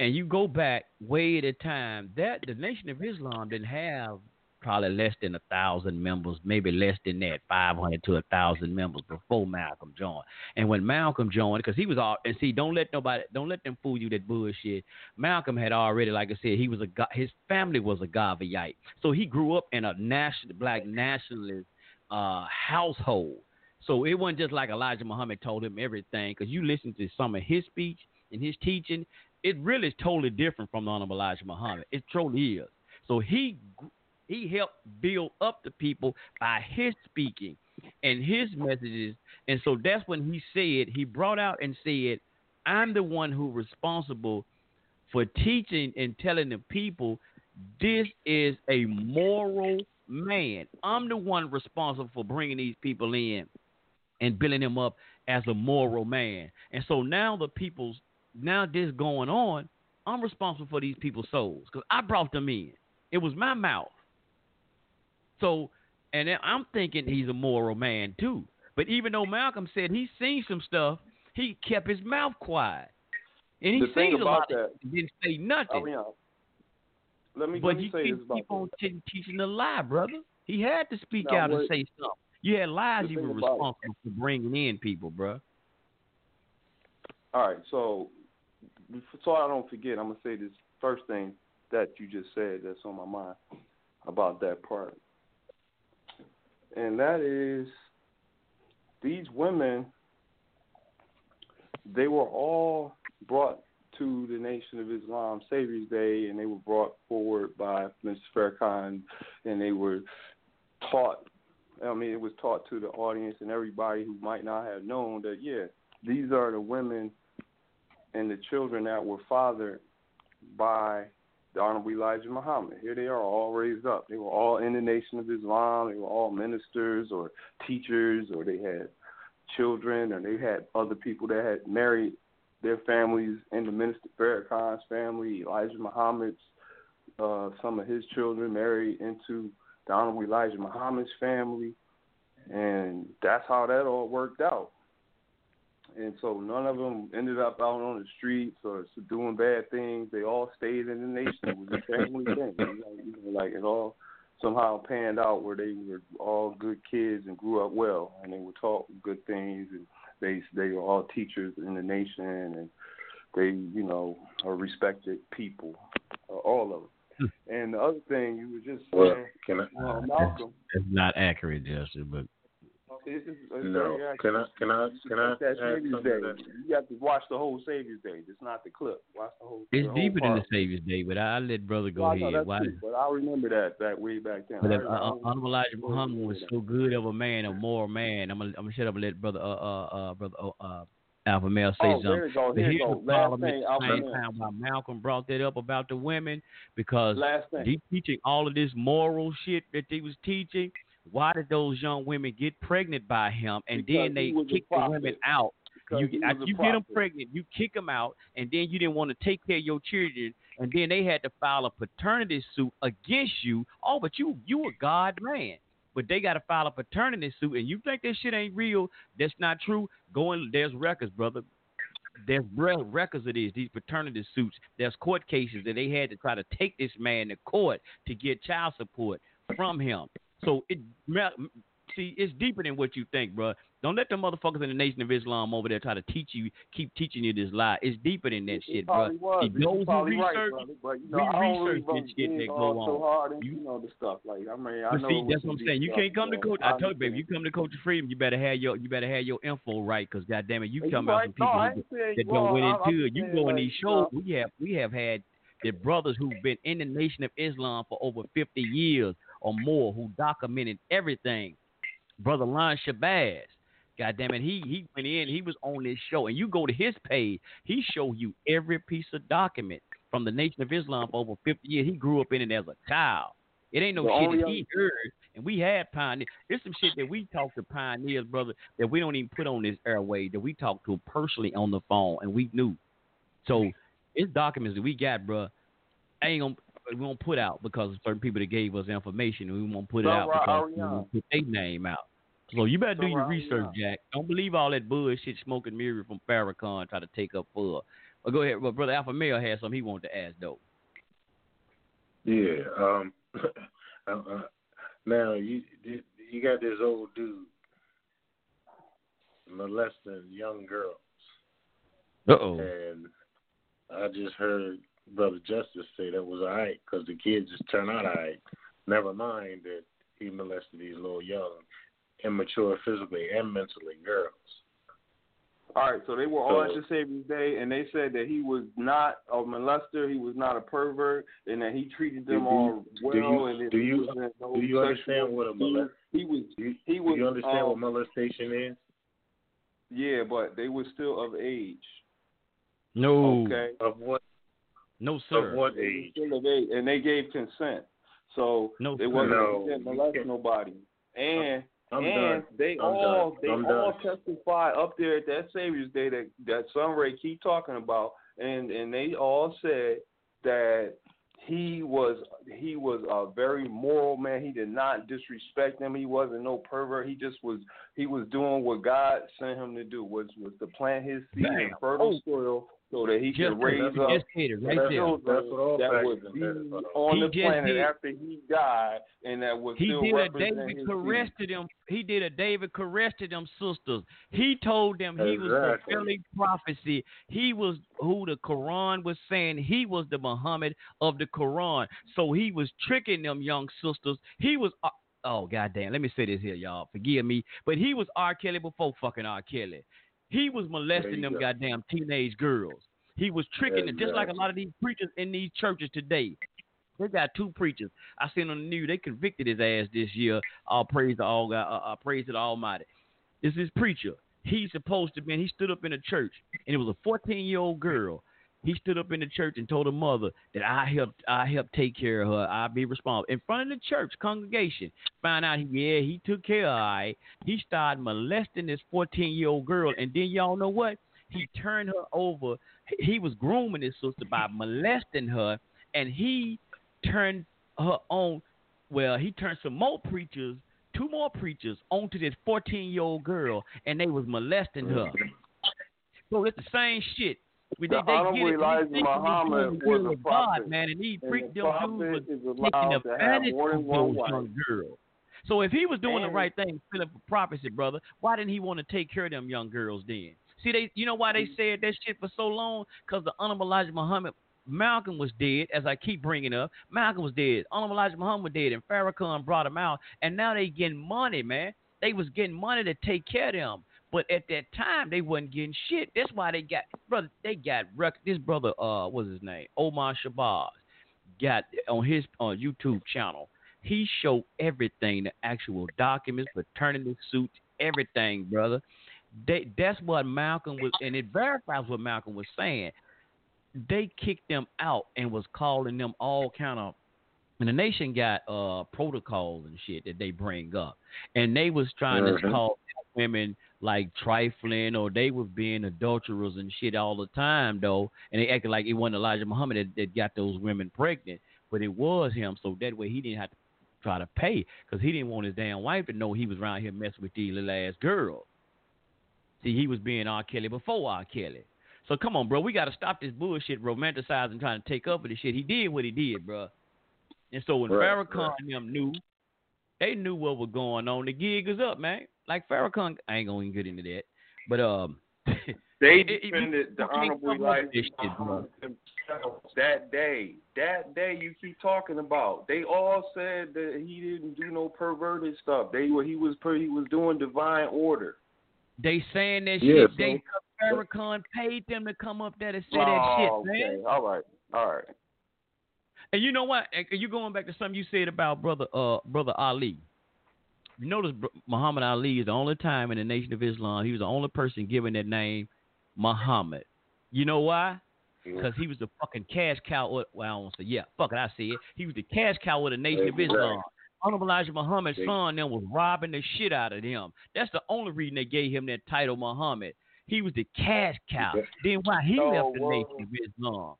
and you go back way at a time, that the Nation of Islam didn't have probably less than a thousand members, maybe less than that, five hundred to a thousand members before Malcolm joined. And when Malcolm joined, because he was all and see, don't let nobody, don't let them fool you that bullshit. Malcolm had already, like I said, he was a his family was a Garveyite, so he grew up in a national black nationalist uh, household. So it wasn't just like Elijah Muhammad told him everything, because you listen to some of his speech and his teaching, it really is totally different from the Honorable Elijah Muhammad. It truly is. So he he helped build up the people by his speaking and his messages. And so that's when he said, he brought out and said, I'm the one who responsible for teaching and telling the people this is a moral man. I'm the one responsible for bringing these people in and building them up as a moral man. And so now the people's now this going on, I'm responsible for these people's souls because I brought them in. It was my mouth. So, and I'm thinking he's a moral man too. But even though Malcolm said he's seen some stuff, he kept his mouth quiet, and he The seen a lot. Of, didn't say nothing. Let me but let me he say couldn't this about keep on t- teaching the lie, brother. He had to speak Now, out and say something. You had lies you were about it- responsible for bringing in people, bro. All right, so so I don't forget, I'm gonna say this first thing that you just said that's on my mind about that part, and that is these women. They were all brought to the Nation of Islam Savior's Day, and they were brought forward by Mr. Farrakhan, and they were taught. I mean, it was taught to the audience and everybody who might not have known that. Yeah, these are the women and the children that were fathered by the Honorable Elijah Muhammad. Here they are, all raised up. They were all in the Nation of Islam. They were all ministers or teachers, or they had children, or they had other people that had married their families in the Minister Farrakhan's family, Elijah Muhammad's, uh, some of his children married into the Honorable Elijah Muhammad's family. And that's how that all worked out and so none of them ended up out on the streets or doing bad things. They all stayed in the nation. It was a family thing. You know, you know, like it all somehow panned out where they were all good kids and grew up well, and they were taught good things, and they they were all teachers in the nation, and they you know are respected people, uh, all of them. And the other thing you were just Well, saying, can I? uh, Malcolm, It's not accurate, Justin, but it's, it's, it's No. very Can I? Can I? Can I That's add Savior's Day. that? You have to watch the whole Savior's Day. It's not the clip. Watch the whole. it's the whole deeper than the part. Savior's Day. But I let brother go Well, ahead. that's Why? true, but I remember that that way back then. But I, if, I, uh, don't- Honorable Elijah Muhammad was so good of a man, a moral man. I'm gonna, I'm gonna shut up and let brother, uh, uh, uh brother, uh, uh Alpha Male say Oh, something. go. But Here you here's go. the Last problem thing, at the same time why Malcolm brought that up about the women because Last thing. he teaching all of this moral shit that he was teaching Why did those young women get pregnant by him, and Because then they kick the women out? Because You, he was after a you get them pregnant, you kick them out, and then you didn't want to take care of your children, and then they had to file a paternity suit against you. Oh, but you you a God man, but they got to file a paternity suit, and you think that shit ain't real? That's not true. Going there's records, brother. There's records of these these paternity suits. There's court cases that they had to try to take this man to court to get child support from him. So it see it's deeper than what you think, bro. Don't let the motherfuckers in the Nation of Islam over there try to teach you, keep teaching you this lie. It's deeper than that shit, bro. probably was. See, You those who right, research, brother. But you know, don't research really shit that go so on. hard into You- you know the stuff. Like I mean, I know. see, that's what I'm saying. You stuff, can't come to coach. I I told you, baby, you come to Coach Freedom. You better have your you better have your info right, cause goddamn it, you Hey, come you out right. some people No, who- that don't went into it. You go like, these shows. We have we have had the brothers who've been in the Nation of Islam for over 50 years or more who documented everything. Brother Lon Shabazz. God damn it, he he went in, he was on this show, and you go to his page, he show you every piece of document from the Nation of Islam for over 50 years. He grew up in it as a child. It ain't no The shit that he heard, and we had pioneers. There's some shit that we talk to pioneers, brother, that we don't even put on this airway, that we talk to personally on the phone, and we knew. So it's documents that we got, bro. I ain't gonna we won't put out because of certain people that gave us information, and we won't put it out Ra- because we won't put their name out. So you better So, do your Ariana. research, Jack. Don't believe all that bullshit smoking mirror from Farrakhan try to take up for. Well, go ahead. Well, brother Alpha Male had something he wanted to ask though. Yeah. Um. (laughs) uh, uh, now you you got this old dude molesting young girls, Uh oh. and I just heard Brother Justice say that was alright because the kids just turned out alright. Never mind that he molested these little young, immature physically and mentally girls. All right, so they were all at So- the Savior's Day, and they said that he was not a molester, he was not a pervert, and that he treated them Do all well. do you- and do you- no do you understand what a he- molest- He was. You, He was. do you understand um, what molestation is? Yeah, but they were still of age. No. Okay. Of what? No, sir. Of what age? still of age, and they gave consent. So No, they sir. wasn't No, they molest nobody. And I'm and done. they I'm all done. they I'm all done. testify up there at that Savior's Day that that Sunray keep talking about, and and they all said that he was he was a very moral man. He did not disrespect them. He wasn't no pervert. He just was he was doing what God sent him to do was was to plant his seed in Bam. fertile Oh. soil so that he Just could raise you up just hit right That's- there. children that's what all that facts would and be that is about. on He the just planet did- after he died, and that was He still did a represent David his Caress seed. to them. He did a David Koresh to them sisters. He told them he was Exactly. fulfilling prophecy. He was who the Quran was saying. He was the Muhammad of the Quran. So he was tricking them young sisters. He was. uh, Oh goddamn! Let me say this here, y'all. Forgive me, but he was R. Kelly before fucking R. Kelly. He was molesting them go. goddamn teenage girls. He was tricking them, just like a lot of these preachers in these churches today. They got two preachers. I seen on the news they convicted his ass this year. All praise to all God. Uh, uh, praise to the Almighty. This is preacher. He's supposed to be. He stood up in a church, and it was a 14 year old girl. He stood up in the church and told her mother that I helped. I helped take care of her. I'll be responsible in front of the church congregation. Found out, he, yeah, he took care of her. right. He started molesting this 14 year old girl, and then y'all know what? He turned her over. He- He was grooming his sister by molesting her, and he turned her on. Well, he turned some more preachers, two more preachers, onto this 14 year old girl, and they was molesting her. Mm. So it's the same shit. We, The they, they get it. Elijah They think they Muhammad was a of God, prophet, man, and these and freak the them prophet dudes is was allowed taking advantage of those young girls. So if he was doing the right thing, filling for prophecy, brother, why didn't he want to take care of them young girls then? See, they, you know why they mm. said that shit for so long? Because the Honorable Elijah Muhammad, Malcolm was dead, as I keep bringing up. Malcolm was dead. Honorable Elijah Muhammad was dead, and Farrakhan brought him out, and now they getting money, man. They was getting money to take care of them. But at that time, they wasn't getting shit. That's why they got, brother. They got rec- this brother. Uh, what's his name? Omar Shabazz got on his on YouTube channel. He showed everything, the actual documents, paternity suits, everything, brother. They, that's what Malcolm was, and it verifies what Malcolm was saying. They kicked them out and was calling them all kind of And the nation got uh protocols and shit that they bring up, and they was trying Mhm. to call women like trifling or they was being adulterers and shit all the time though, and they acted like it wasn't Elijah Muhammad that, that got those women pregnant, but it was him. So that way he didn't have to try to pay because he didn't want his damn wife to know he was around here messing with these little ass girls. See, he was being R. Kelly before R. Kelly. So come on, bro, we got to stop this bullshit, romanticizing, trying to take up for this shit. He did what he did, bro. And so when Right, Farrakhan and them knew, they knew what was going on. The gig is up, man. Like Farrakhan, I ain't gonna even get into that, but um, (laughs) They it- it- defended the honorable come up with Elijah this shit, bro. Muhammad themselves that day. That day you keep talking about. They all said that he didn't do no perverted stuff. They were he was per, he was doing divine order. They saying that Yeah, shit. They Farrakhan paid them to come up there to say that Oh, shit, man. okay. All right. All right. And you know what? And you going back to something you said about brother uh brother Ali. You notice Muhammad Ali is the only time in the Nation of Islam he was the only person given that name Muhammad. You know why? Mm-hmm. Because he was the fucking cash cow. Of, well, I won't say yeah. Fuck it, I see it. He was the cash cow of the Nation of. Islam. Honorable Elijah Muhammad's son them was robbing the shit out of them. That's the only reason they gave him that title Muhammad. He was the cash cow. Then why he left the. Nation of Islam?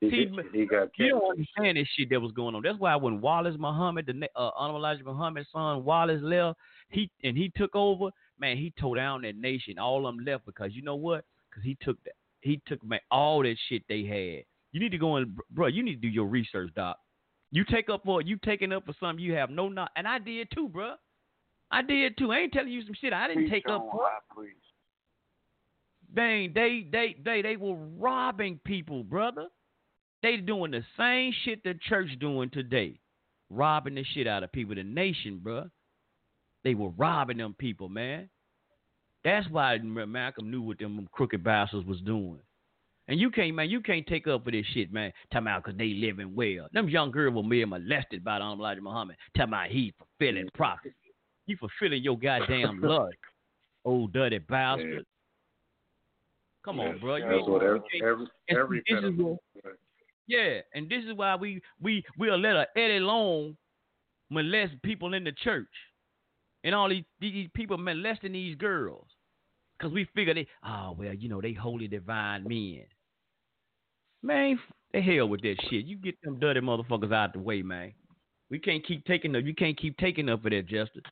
He, See, he got You don't understand this shit that was going on. That's why when Wallace Muhammad, the uh, Honorable Elijah Muhammad's son Wallace left, he and he took over. Man, he tore down that nation. All of them left because you know what? Because he took that. He took man all that shit they had. You need to go and bro. You need to do your research, doc. You take up for you taking up for something you have no not, and I did too, bro. I did too. I ain't telling you some shit I didn't take up for. Dang, they they they they were robbing people, brother. They doing the same shit the church doing today, robbing the shit out of people. The nation, bruh. They were robbing them people, man. That's why Malcolm knew what them crooked bastards was doing. And you can't, man, you can't take up for this shit, man. Talking about because they living well. Them young girls were being molested by the Elijah Muhammad. Talking about he fulfilling prophecy. You fulfilling your goddamn (laughs) lust, old dirty bastard. Come on, bro. You what every every, every this is pedophile- yeah, and this is why we we we'll let a Eddie Long molest people in the church, and all these these people molesting these girls, because we figure they oh well you know they holy divine men. Man, the hell with that shit. You get them dirty motherfuckers out the way, man. We can't keep taking them. You can't keep taking up for that, Justice.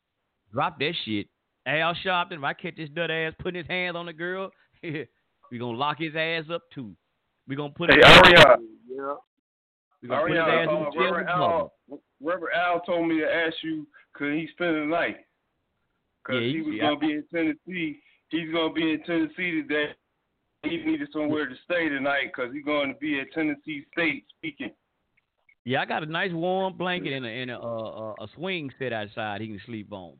Drop that shit. Al Sharpton, if I catch this dirty ass putting his hands on the girl, (laughs) we gonna lock his ass up too. We gonna put Hey, him. Aria. Yeah. We gonna put his Aria, ass uh, in the jail Reverend Al, Reverend Al told me to ask you, could he spend the night? Because Yeah, he was going to be in Tennessee. He's going to be in Tennessee today. He needed somewhere to stay tonight because he's going to be at Tennessee State speaking. Yeah, I got a nice warm blanket and a, and a, uh, a swing set outside he can sleep on.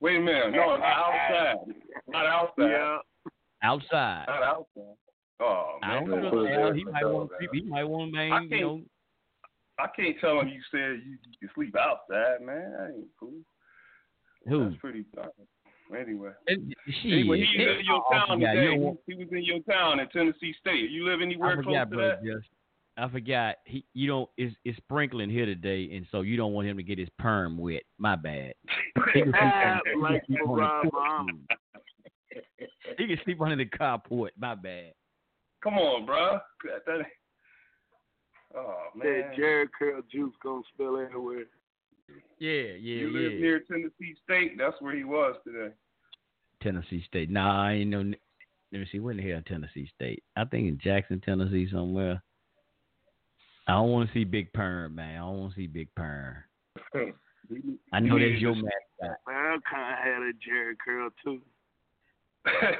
Wait a minute. No, not outside. Not outside. Yeah. Outside. Not outside. Oh, I man. don't know. Al, he might want to. He might want to, I man. You know, I can't tell him you said you, you sleep outside, man. That ain't cool. who? That's pretty. Uh, anyway. And- Anyway, shit. he's in your town forgot. today. You He, he was in your town in Tennessee State. You live I anywhere close forgot, to brother. that? Just, I forgot. He, you don't. It's, it's sprinkling here today, and so you don't want him to get his perm wet. My bad. He can sleep on- he (laughs) can like sleep on the He can sleep under the carport. My bad. Come on, bro. That, that, oh man. That Jheri curl juice gonna spill everywhere. Yeah, yeah, you live yeah. near Tennessee State. That's where he was today. Tennessee State. Nah, I ain't no. Let me see. Where in the hell Tennessee State? I think in Jackson, Tennessee, somewhere. I don't want to see Big Perm, man. I don't want to see Big Perm. (laughs) I know that's your mascot. Man, I kinda had a Jheri curl too.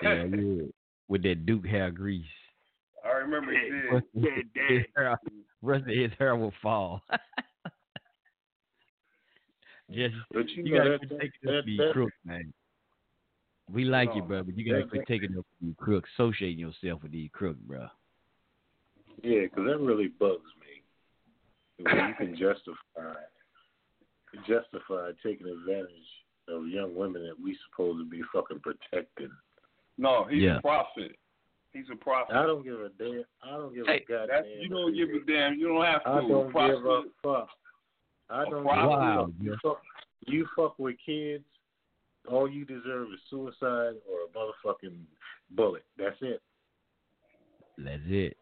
Yeah, yeah. With that Duke hair grease. I remember he did. Rest of Yeah, his daddy. hair, rest of his hair will fall. (laughs) Just But you, you, know gotta that, quit that, taking that, up these crooks, man. We like you, bro, but you gotta that- quit taking up these crooks, associating yourself with these crooks, bro. yeah, because that really bugs me. When you can justify justify taking advantage of young women that we supposed to be fucking protecting. No, he's Yeah. a prophet. He's a prophet. I don't give a damn. I don't give Hey, a goddamn. you don't give a damn. You don't have to. I don't prophet. give a fuck. I don't Wow, give a fuck. You fuck, you fuck with kids. All you deserve is suicide or a motherfucking bullet. That's it. That's it.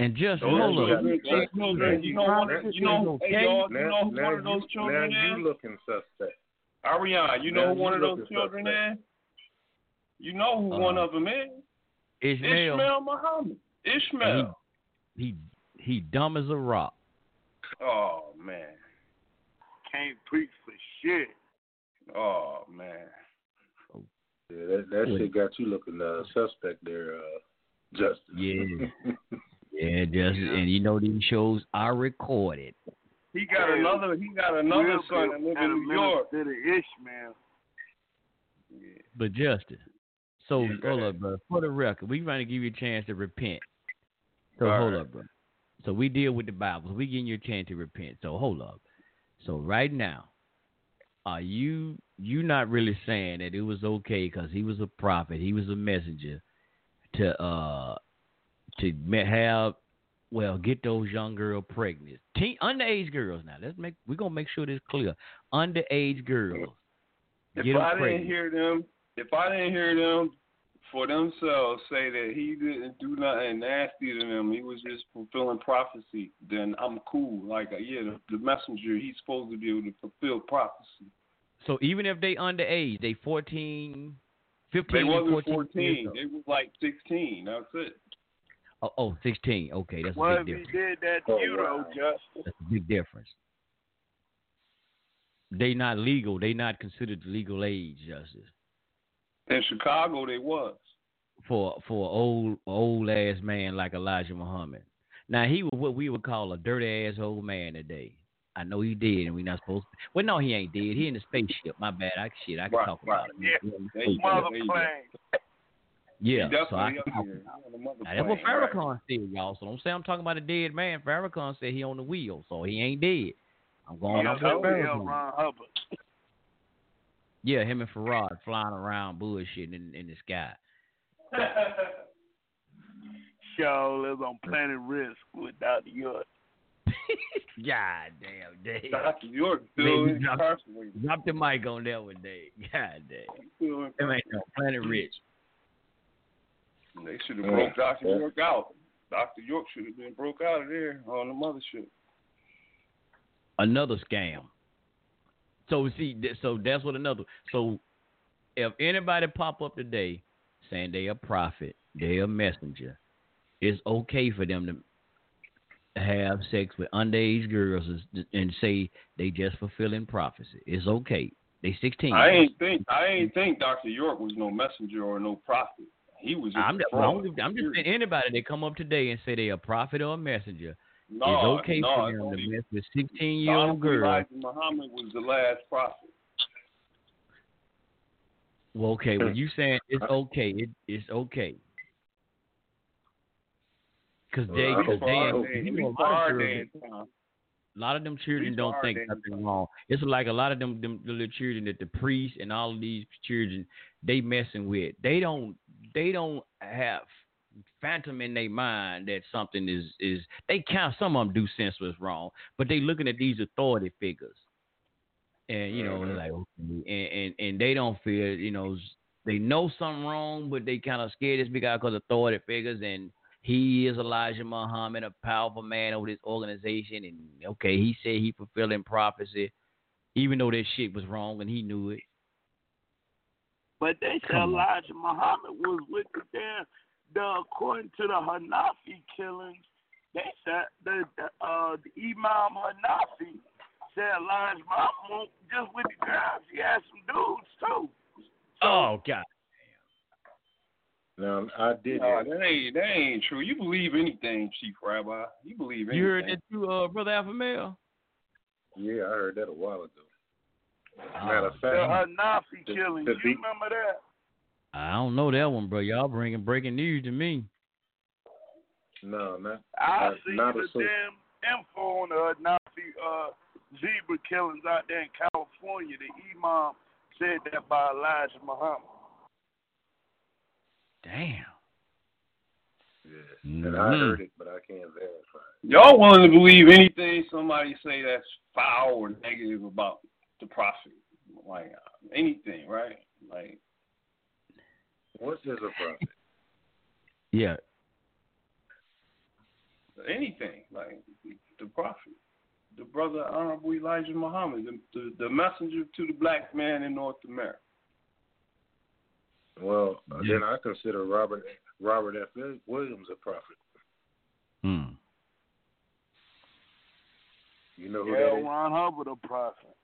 And just Those hold are up. good children. You know one of you know hey y'all, you know who now one of those you, children now is? you looking suspect. Ariana, you know Now who one of those children suspect. is? You know who Uh, one of them is? Ishmael. Ishmael Muhammad. Ishmael. He he dumb as a rock. Oh man. Can't preach for shit. Oh man. Yeah, that, that shit got you looking uh, suspect there, uh, Justin. Yeah. (laughs) Yeah, just and you know these shows are recorded. He got another he got another son good. that live in New York. minister to Ishmael. But Justin, so Yeah, hold ahead. up, bro. For the record, we trying to give you a chance to repent. So All hold right. up, bro. So we deal with the Bible. We giving you a chance to repent. So hold up. So right now, are you you not really saying that it was okay because he was a prophet, he was a messenger to uh to have well get those young girls pregnant, teen underage girls. Now let's make we're gonna make sure this clear. Underage girls. If I didn't hear them, if I didn't hear them for themselves say that he didn't do nothing nasty to them, he was just fulfilling prophecy, then I'm cool. Like, uh, yeah, the, the messenger, he's supposed to be able to fulfill prophecy. So even if they underage, they 14, 15, They wasn't 14 years 14. old. They was like 16. That's it. Oh, oh, 16. Okay, that's a What big if he difference. did that Oh, to you, though, Justin? That's a big difference. They not legal. They not considered legal age, justice. In Chicago, they was. For for old old ass man like Elijah Muhammad. Now he was what we would call a dirty ass old man today. I know he did, and we not supposed. To, well, no, he ain't dead. He in the spaceship. My bad. I shit. I can Right, talk right. about it. Yeah. He in the There you spaceship. go. Mother There you go. plane. Yeah, so I definitely can talk about He on the mother Now, that's what plane, right. Farrakhan said, y'all. So don't say I'm talking about a dead man. Farrakhan said he on the wheel, so he ain't dead. I'm going Yeah, off that what was L. Farrakhan. Ron Hubbard. Yeah, him and Farad flying around bullshitting in, in the sky. (laughs) Show lives on Planet Rizq with Dr. York. God damn, Dave. Dr. York Dave, still you dropped, incarcerated. drop the mic on that one, Dave. (laughs) God damn. Still Them ain't no Planet Rizq. They should have Yeah. broke Dr. Yeah. York out. Dr. York should have been broke out of there on the mothership. Another scam. So see, so that's what another. So if anybody pop up today saying they a prophet, they a messenger, it's okay for them to have sex with underage girls and- say they just fulfilling prophecy. It's okay. They sixteen. I ain't think I ain't think Dr. York was no messenger or no prophet. He was just I'm, a just. I'm, I'm just saying anybody that come up today and say they a prophet or a messenger, No, it's okay no, for them only- to mess with sixteen year old girls. Muhammad was the last prophet. Well, okay, when you saying it's okay, it, it's okay. Because they, cause they, our ain't- day- you know, a lot of children, a lot of them children don't think nothing wrong. It's like a lot of them, them the little children that the priests and all of these children they messing with. They don't, they don't have phantom in their mind that something is is. They count some of them do sense what's wrong, but they looking at these authority figures, and you know, Mhm. like okay, and, and and they don't feel, you know, they know something wrong, but they kind of scared this out because authority figures and. He is Elijah Muhammad, a powerful man over this organization, and okay, he said he fulfilling prophecy, even though that shit was wrong and he knew it. But they said Elijah Muhammad was with the damn, the, according to the Hanafi killings, they said the, the, uh, the Imam Hanafi said Elijah Muhammad won't just with the girls, he had some dudes too. Oh God! Now I did. No, that ain't that ain't true. You believe anything, Chief Rabbi. You believe anything. You heard that too, uh, brother Alpha Male? Yeah, I heard that a while ago. Oh, Matter of fact, The fact, Hanafi the- killings, the you beat- remember that? I don't know that one, bro. Y'all bringing breaking news to me. no, not I not, see not the a so. damn info on the Nazi uh, zebra killings out there in California. The Imam said that by Elijah Muhammad. Damn. Yeah. And I Mhm. heard it, but I can't verify. y'all willing to believe anything somebody say that's foul or negative about the prophet, like anything, right? Like, what is a prophet? Yeah. Anything, like the prophet, the brother Honorable Elijah Muhammad, the, the, the messenger to the black man in North America. Well, then I consider Robert Robert F. Williams a prophet. Hmm. You know who Yeah, that is? Ron Hubbard, a prophet.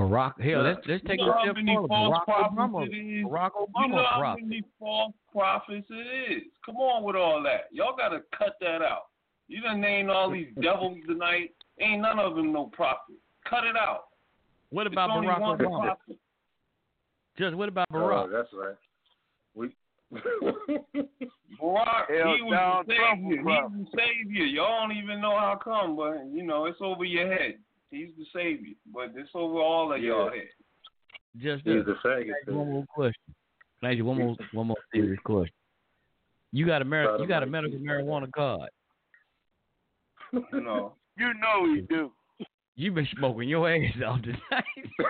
Barack, hell, let's let's take you know a how step many forward. false Barack prophets Obama, it is? Barack you know how prophet. many false prophets it is? Come on with all that. Y'all gotta cut that out. You done named all these (laughs) devils tonight. Ain't none of them no prophet. Cut it out. What It's about only Barack one Obama? prophet. Just what about Oh, Barack? that's right. We (laughs) Barack, Hell, he was Donald the Trump savior. was He's the savior. Y'all don't even know how come, but you know it's over your head. He's the savior, but it's over all of y'all head. Just He's this. a faggot. Can I ask you one more question. Can I ask you one more one more serious question? You got a mar- you got a medical marijuana card. You know. (laughs) You know he do. You've been smoking your ass (laughs) off tonight. (laughs)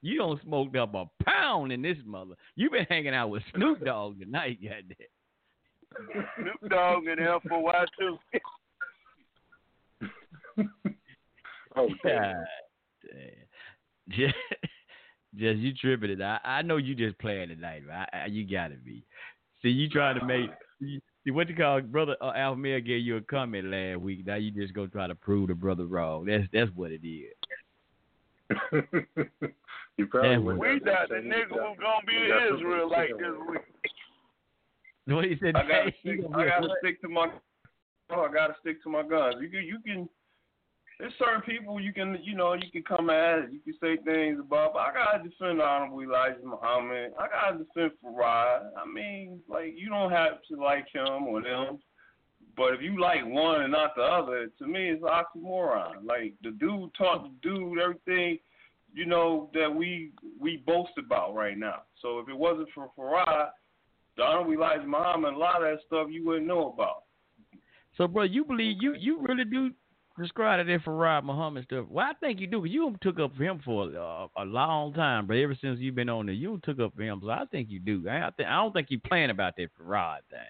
you don't smoked up a pound in this mother. You've been hanging out with Snoop Dogg tonight, goddamn. Snoop Dogg and L for Y too. (laughs) oh, God damn. (laughs) Just, just you tripping it. I, I know you just playing tonight, man. I, I, you gotta be. See, you trying to make. See, see what you call brother uh, Alpha Male gave you a comment last week. Now you just gonna try to prove the brother wrong. That's that's what it is. (laughs) you probably Damn, We have thought the nigga that. was gonna be in Israel to like this week. What he said? I gotta stick. gonna I gotta stick to my. Oh, I gotta stick to my guns. You can, you can. There's certain people you can, you know, you can come at. You can say things about. But I gotta defend Honorable Elijah Muhammad. I gotta defend Farad. I mean, like you don't have to like him or them. But if you like one and not the other, to me it's oxymoron. Like the dude taught the dude everything, you know, that we we boast about right now. So if it wasn't for Farad, the Honorable Elijah Muhammad, a lot of that stuff you wouldn't know about. So, bro, you believe you you really do prescribe that Farad Muhammad stuff? Well, I think you do. 'cause you took up for him for uh, a long time, but ever since you've been on there, you took up for him. So I think you do. I, I think I don't think you playing about that Farad thing.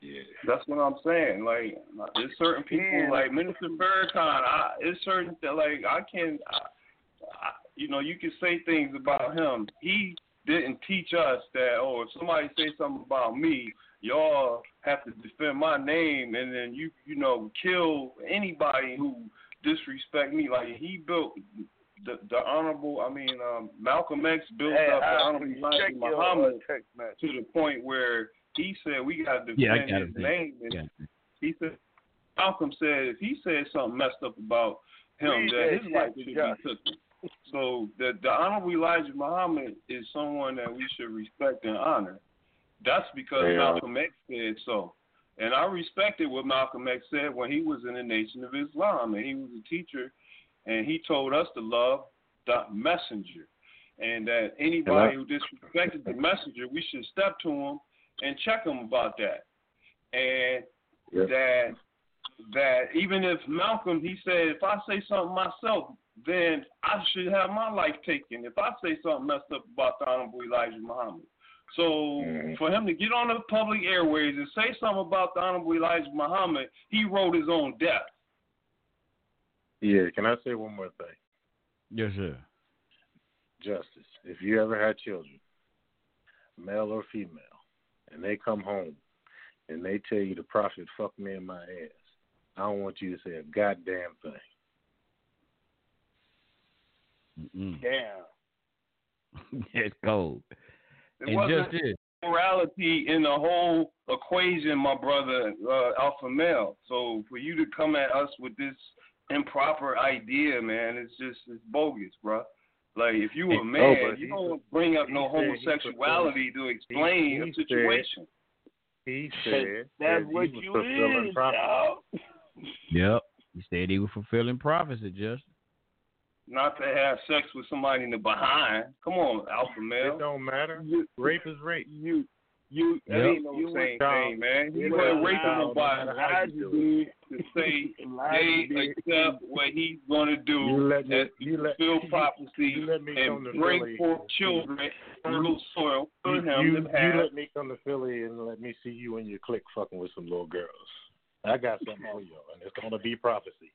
Yeah, that's what I'm saying. Like, there's certain people Yeah. like Minister Farrakhan. I, it's certain that like I can, I, I, you know, you can say things about him. He didn't teach us that. Oh, if somebody say something about me, y'all have to defend my name, and then you, you know, kill anybody who disrespect me. Like he built the the honorable. I mean, um, Malcolm X built Hey, up the honorable Elijah uh, Muhammad to the point where he said we got to defend Yeah, I got his it. name. And Yeah. he said Malcolm said if he said something messed up about him, Read that that his life to should be Josh. taken. So the the honorable Elijah Muhammad is someone that we should respect and honor. That's because Yeah. Malcolm X said so. And I respected what Malcolm X said when he was in the Nation of Islam and he was a teacher and he told us to love the messenger. And that anybody who disrespected the messenger, we should step to him and check him about that. And Yep. that that even if Malcolm he said if I say something myself, then I should have my life taken if I say something messed up about the Honorable Elijah Muhammad. So Mhm. for him to get on the public airways and say something about the Honorable Elijah Muhammad, he wrote his own death. Yeah, can I say one more thing? Yes, sir. Justice. If you ever had children, male or female, and they come home and they tell you the prophet fucked me in my ass, I don't want you to say a goddamn thing. Mm-mm. Damn. (laughs) it's cold. It and wasn't just this. morality in the whole equation, my brother, uh, alpha male. So for you to come at us with this improper idea, man, it's just it's bogus, bro. Like if you a Oh, man, but you don't bring up he no said homosexuality to explain he a said- situation. He said That's that he what was you fulfilling is, prophecy. dog. Yep. He said he was fulfilling prophecy, Justin. Not to have sex with somebody in the behind. Come on, alpha male. It don't matter. You, Rape is rape. you, You That yep. ain't no you same went, thing, man. You You went ain't raping around, nobody Elijah did. to say (laughs) they accept what he's going to do You let me- as you let- fulfill (laughs) prophecy you let me and bring Philly. forth children fertile soil for You, him you, to you let me come to Philly and let me see you and your clique fucking with some little girls. I got something for you, and it's gonna be prophecy.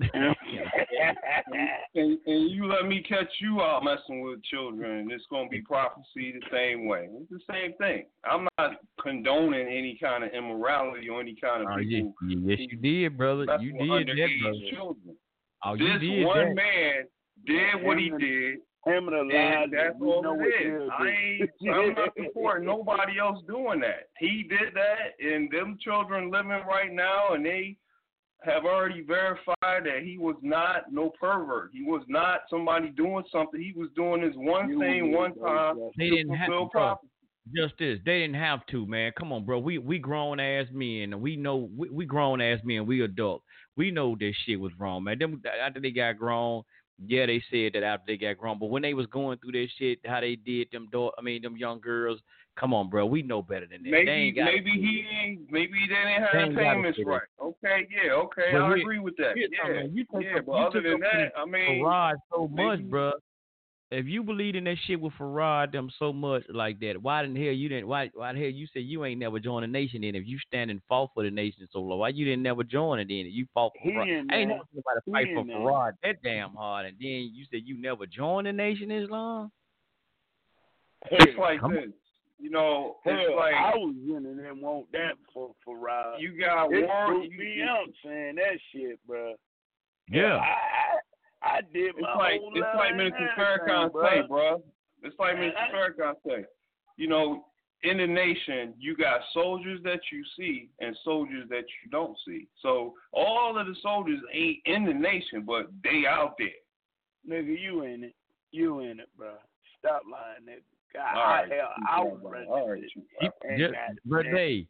(laughs) and, and you let me catch you out messing with children, it's going to be prophecy the same way. It's the same thing. I'm not condoning any kind of immorality or any kind of Oh, people yeah, yes, you did, brother. messing You with did that, underage brother. children. Oh, you this did one that. man did what he did. Him and And that's we all know it what is. I ain't, I'm not supporting nobody else doing that. He did that, and them children living right now, and they have already verified that he was not no pervert. He was not somebody doing something. He was doing this one thing one time They to didn't have to, bro. Just this, they didn't have to, man. Come on, bro. We we grown ass men. We know we, we grown ass men. We adult. We know this shit was wrong, man. Them after they got grown, yeah, they said that after they got grown. But when they was going through this shit, how they did them, do- I mean, them young girls. Come on, bro. We know better than that. Maybe maybe he ain't maybe they didn't have the payments right. Okay, yeah, okay, I agree with that. Yeah, something, you take yeah, up- but you other than that, I mean, Farad so much, bro. If you believe in that shit with Farad them so much like that, why in the hell you didn't? Why why the hell you said you ain't never joined the nation? Then if you stand and fought for the nation so low, why you didn't never join it? Then you fought for Farad. I ain't never nobody He fight for. Farad that damn hard, and then you said you never joined the Nation Islam. it's like Come this. You know, it's Hell, like I was in it and want that for for Rob. you got It one. threw me out saying that shit, bro. Yeah. I, I, I did It's my like whole it's like Minister and Farrakhan everything, say, bro. It's like Man, Minister I- Farrakhan say. You know, in the nation, you got soldiers that you see and soldiers that you don't see. So all of the soldiers ain't in the nation, but they out there. Nigga, you in it. You in it, bro. Stop lying, nigga. God, All right, I, hell, you I was it. ready All to right, sit. you He, And just, but that- they,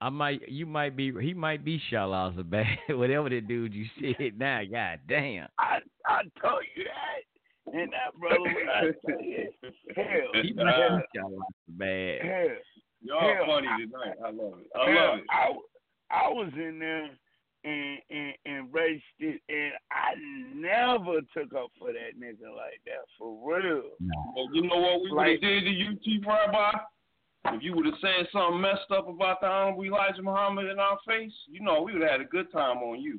I might, you might be, he might be Shalaz bad. (laughs) Whatever the dude you (laughs) said now, god damn. I I told you that. And that brother was I tell you, hell, He Uh, might be Shalaz bad. hell, Y'all Hell, funny I- tonight. I love it. I hell, love it. I, I was in there and, and and raced it, and I never took up for that nigga like that for real. Well, you know what we would have Like- did to you, Chief Rabbi? If you would have said something messed up about the Honorable Elijah Muhammad in our face, you know, we would have had a good time on you.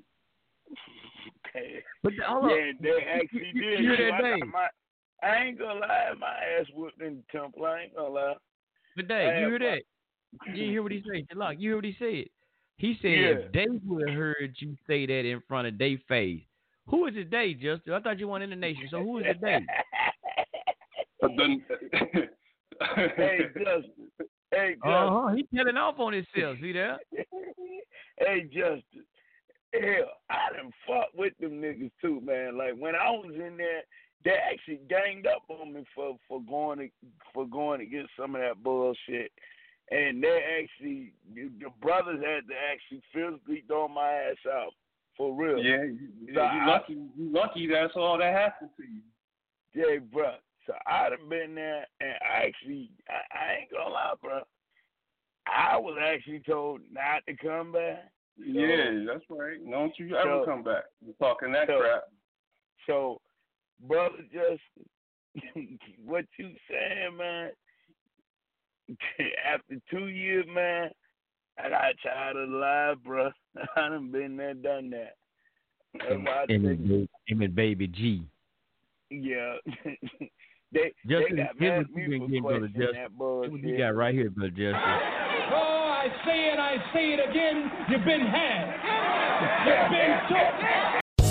Okay. But hold on. Yeah, they actually You- did. you hear that, I, my, I ain't gonna lie, my ass whooped in the temple. I ain't gonna lie. But Dave, you hear but- that? You hear what he said? Look, you hear what he said? He said Yeah. if they would have heard you say that in front of Dave face, who is it Dave, Justin? I thought you weren't in the nation, so who is it Dave? (laughs) But then, (laughs) hey, Justin. Hey, Justin. Uh-huh. He telling off on himself, see that? (laughs) hey, Justin. Hell, I done fought with them niggas too, man. Like when I was in there, they actually ganged up on me for for going to for going to get some of that bullshit. And they actually, the the brothers had to actually physically throw my ass out for real. yeah, you, you So I- lucky. You lucky that's all that happened to you. Yeah, bro. So I'd have been there, and I actually, I, I ain't gonna lie, bro. I was actually told not to come back. So- yeah, that's right. Don't you ever so- come back. You're talking that so- crap. So, brother, just (laughs) what you saying, man? (laughs) After two years, man, I got tired of life, bro. (laughs) I done been there, done that. That's Him think, and, baby, and Baby G. yeah. (laughs) they Justin, they got here's mad what at you me for getting, brother questioning that bullshit. what you got right here, brother Justin. Oh, I say it, I say it again. You've been had. You've been took.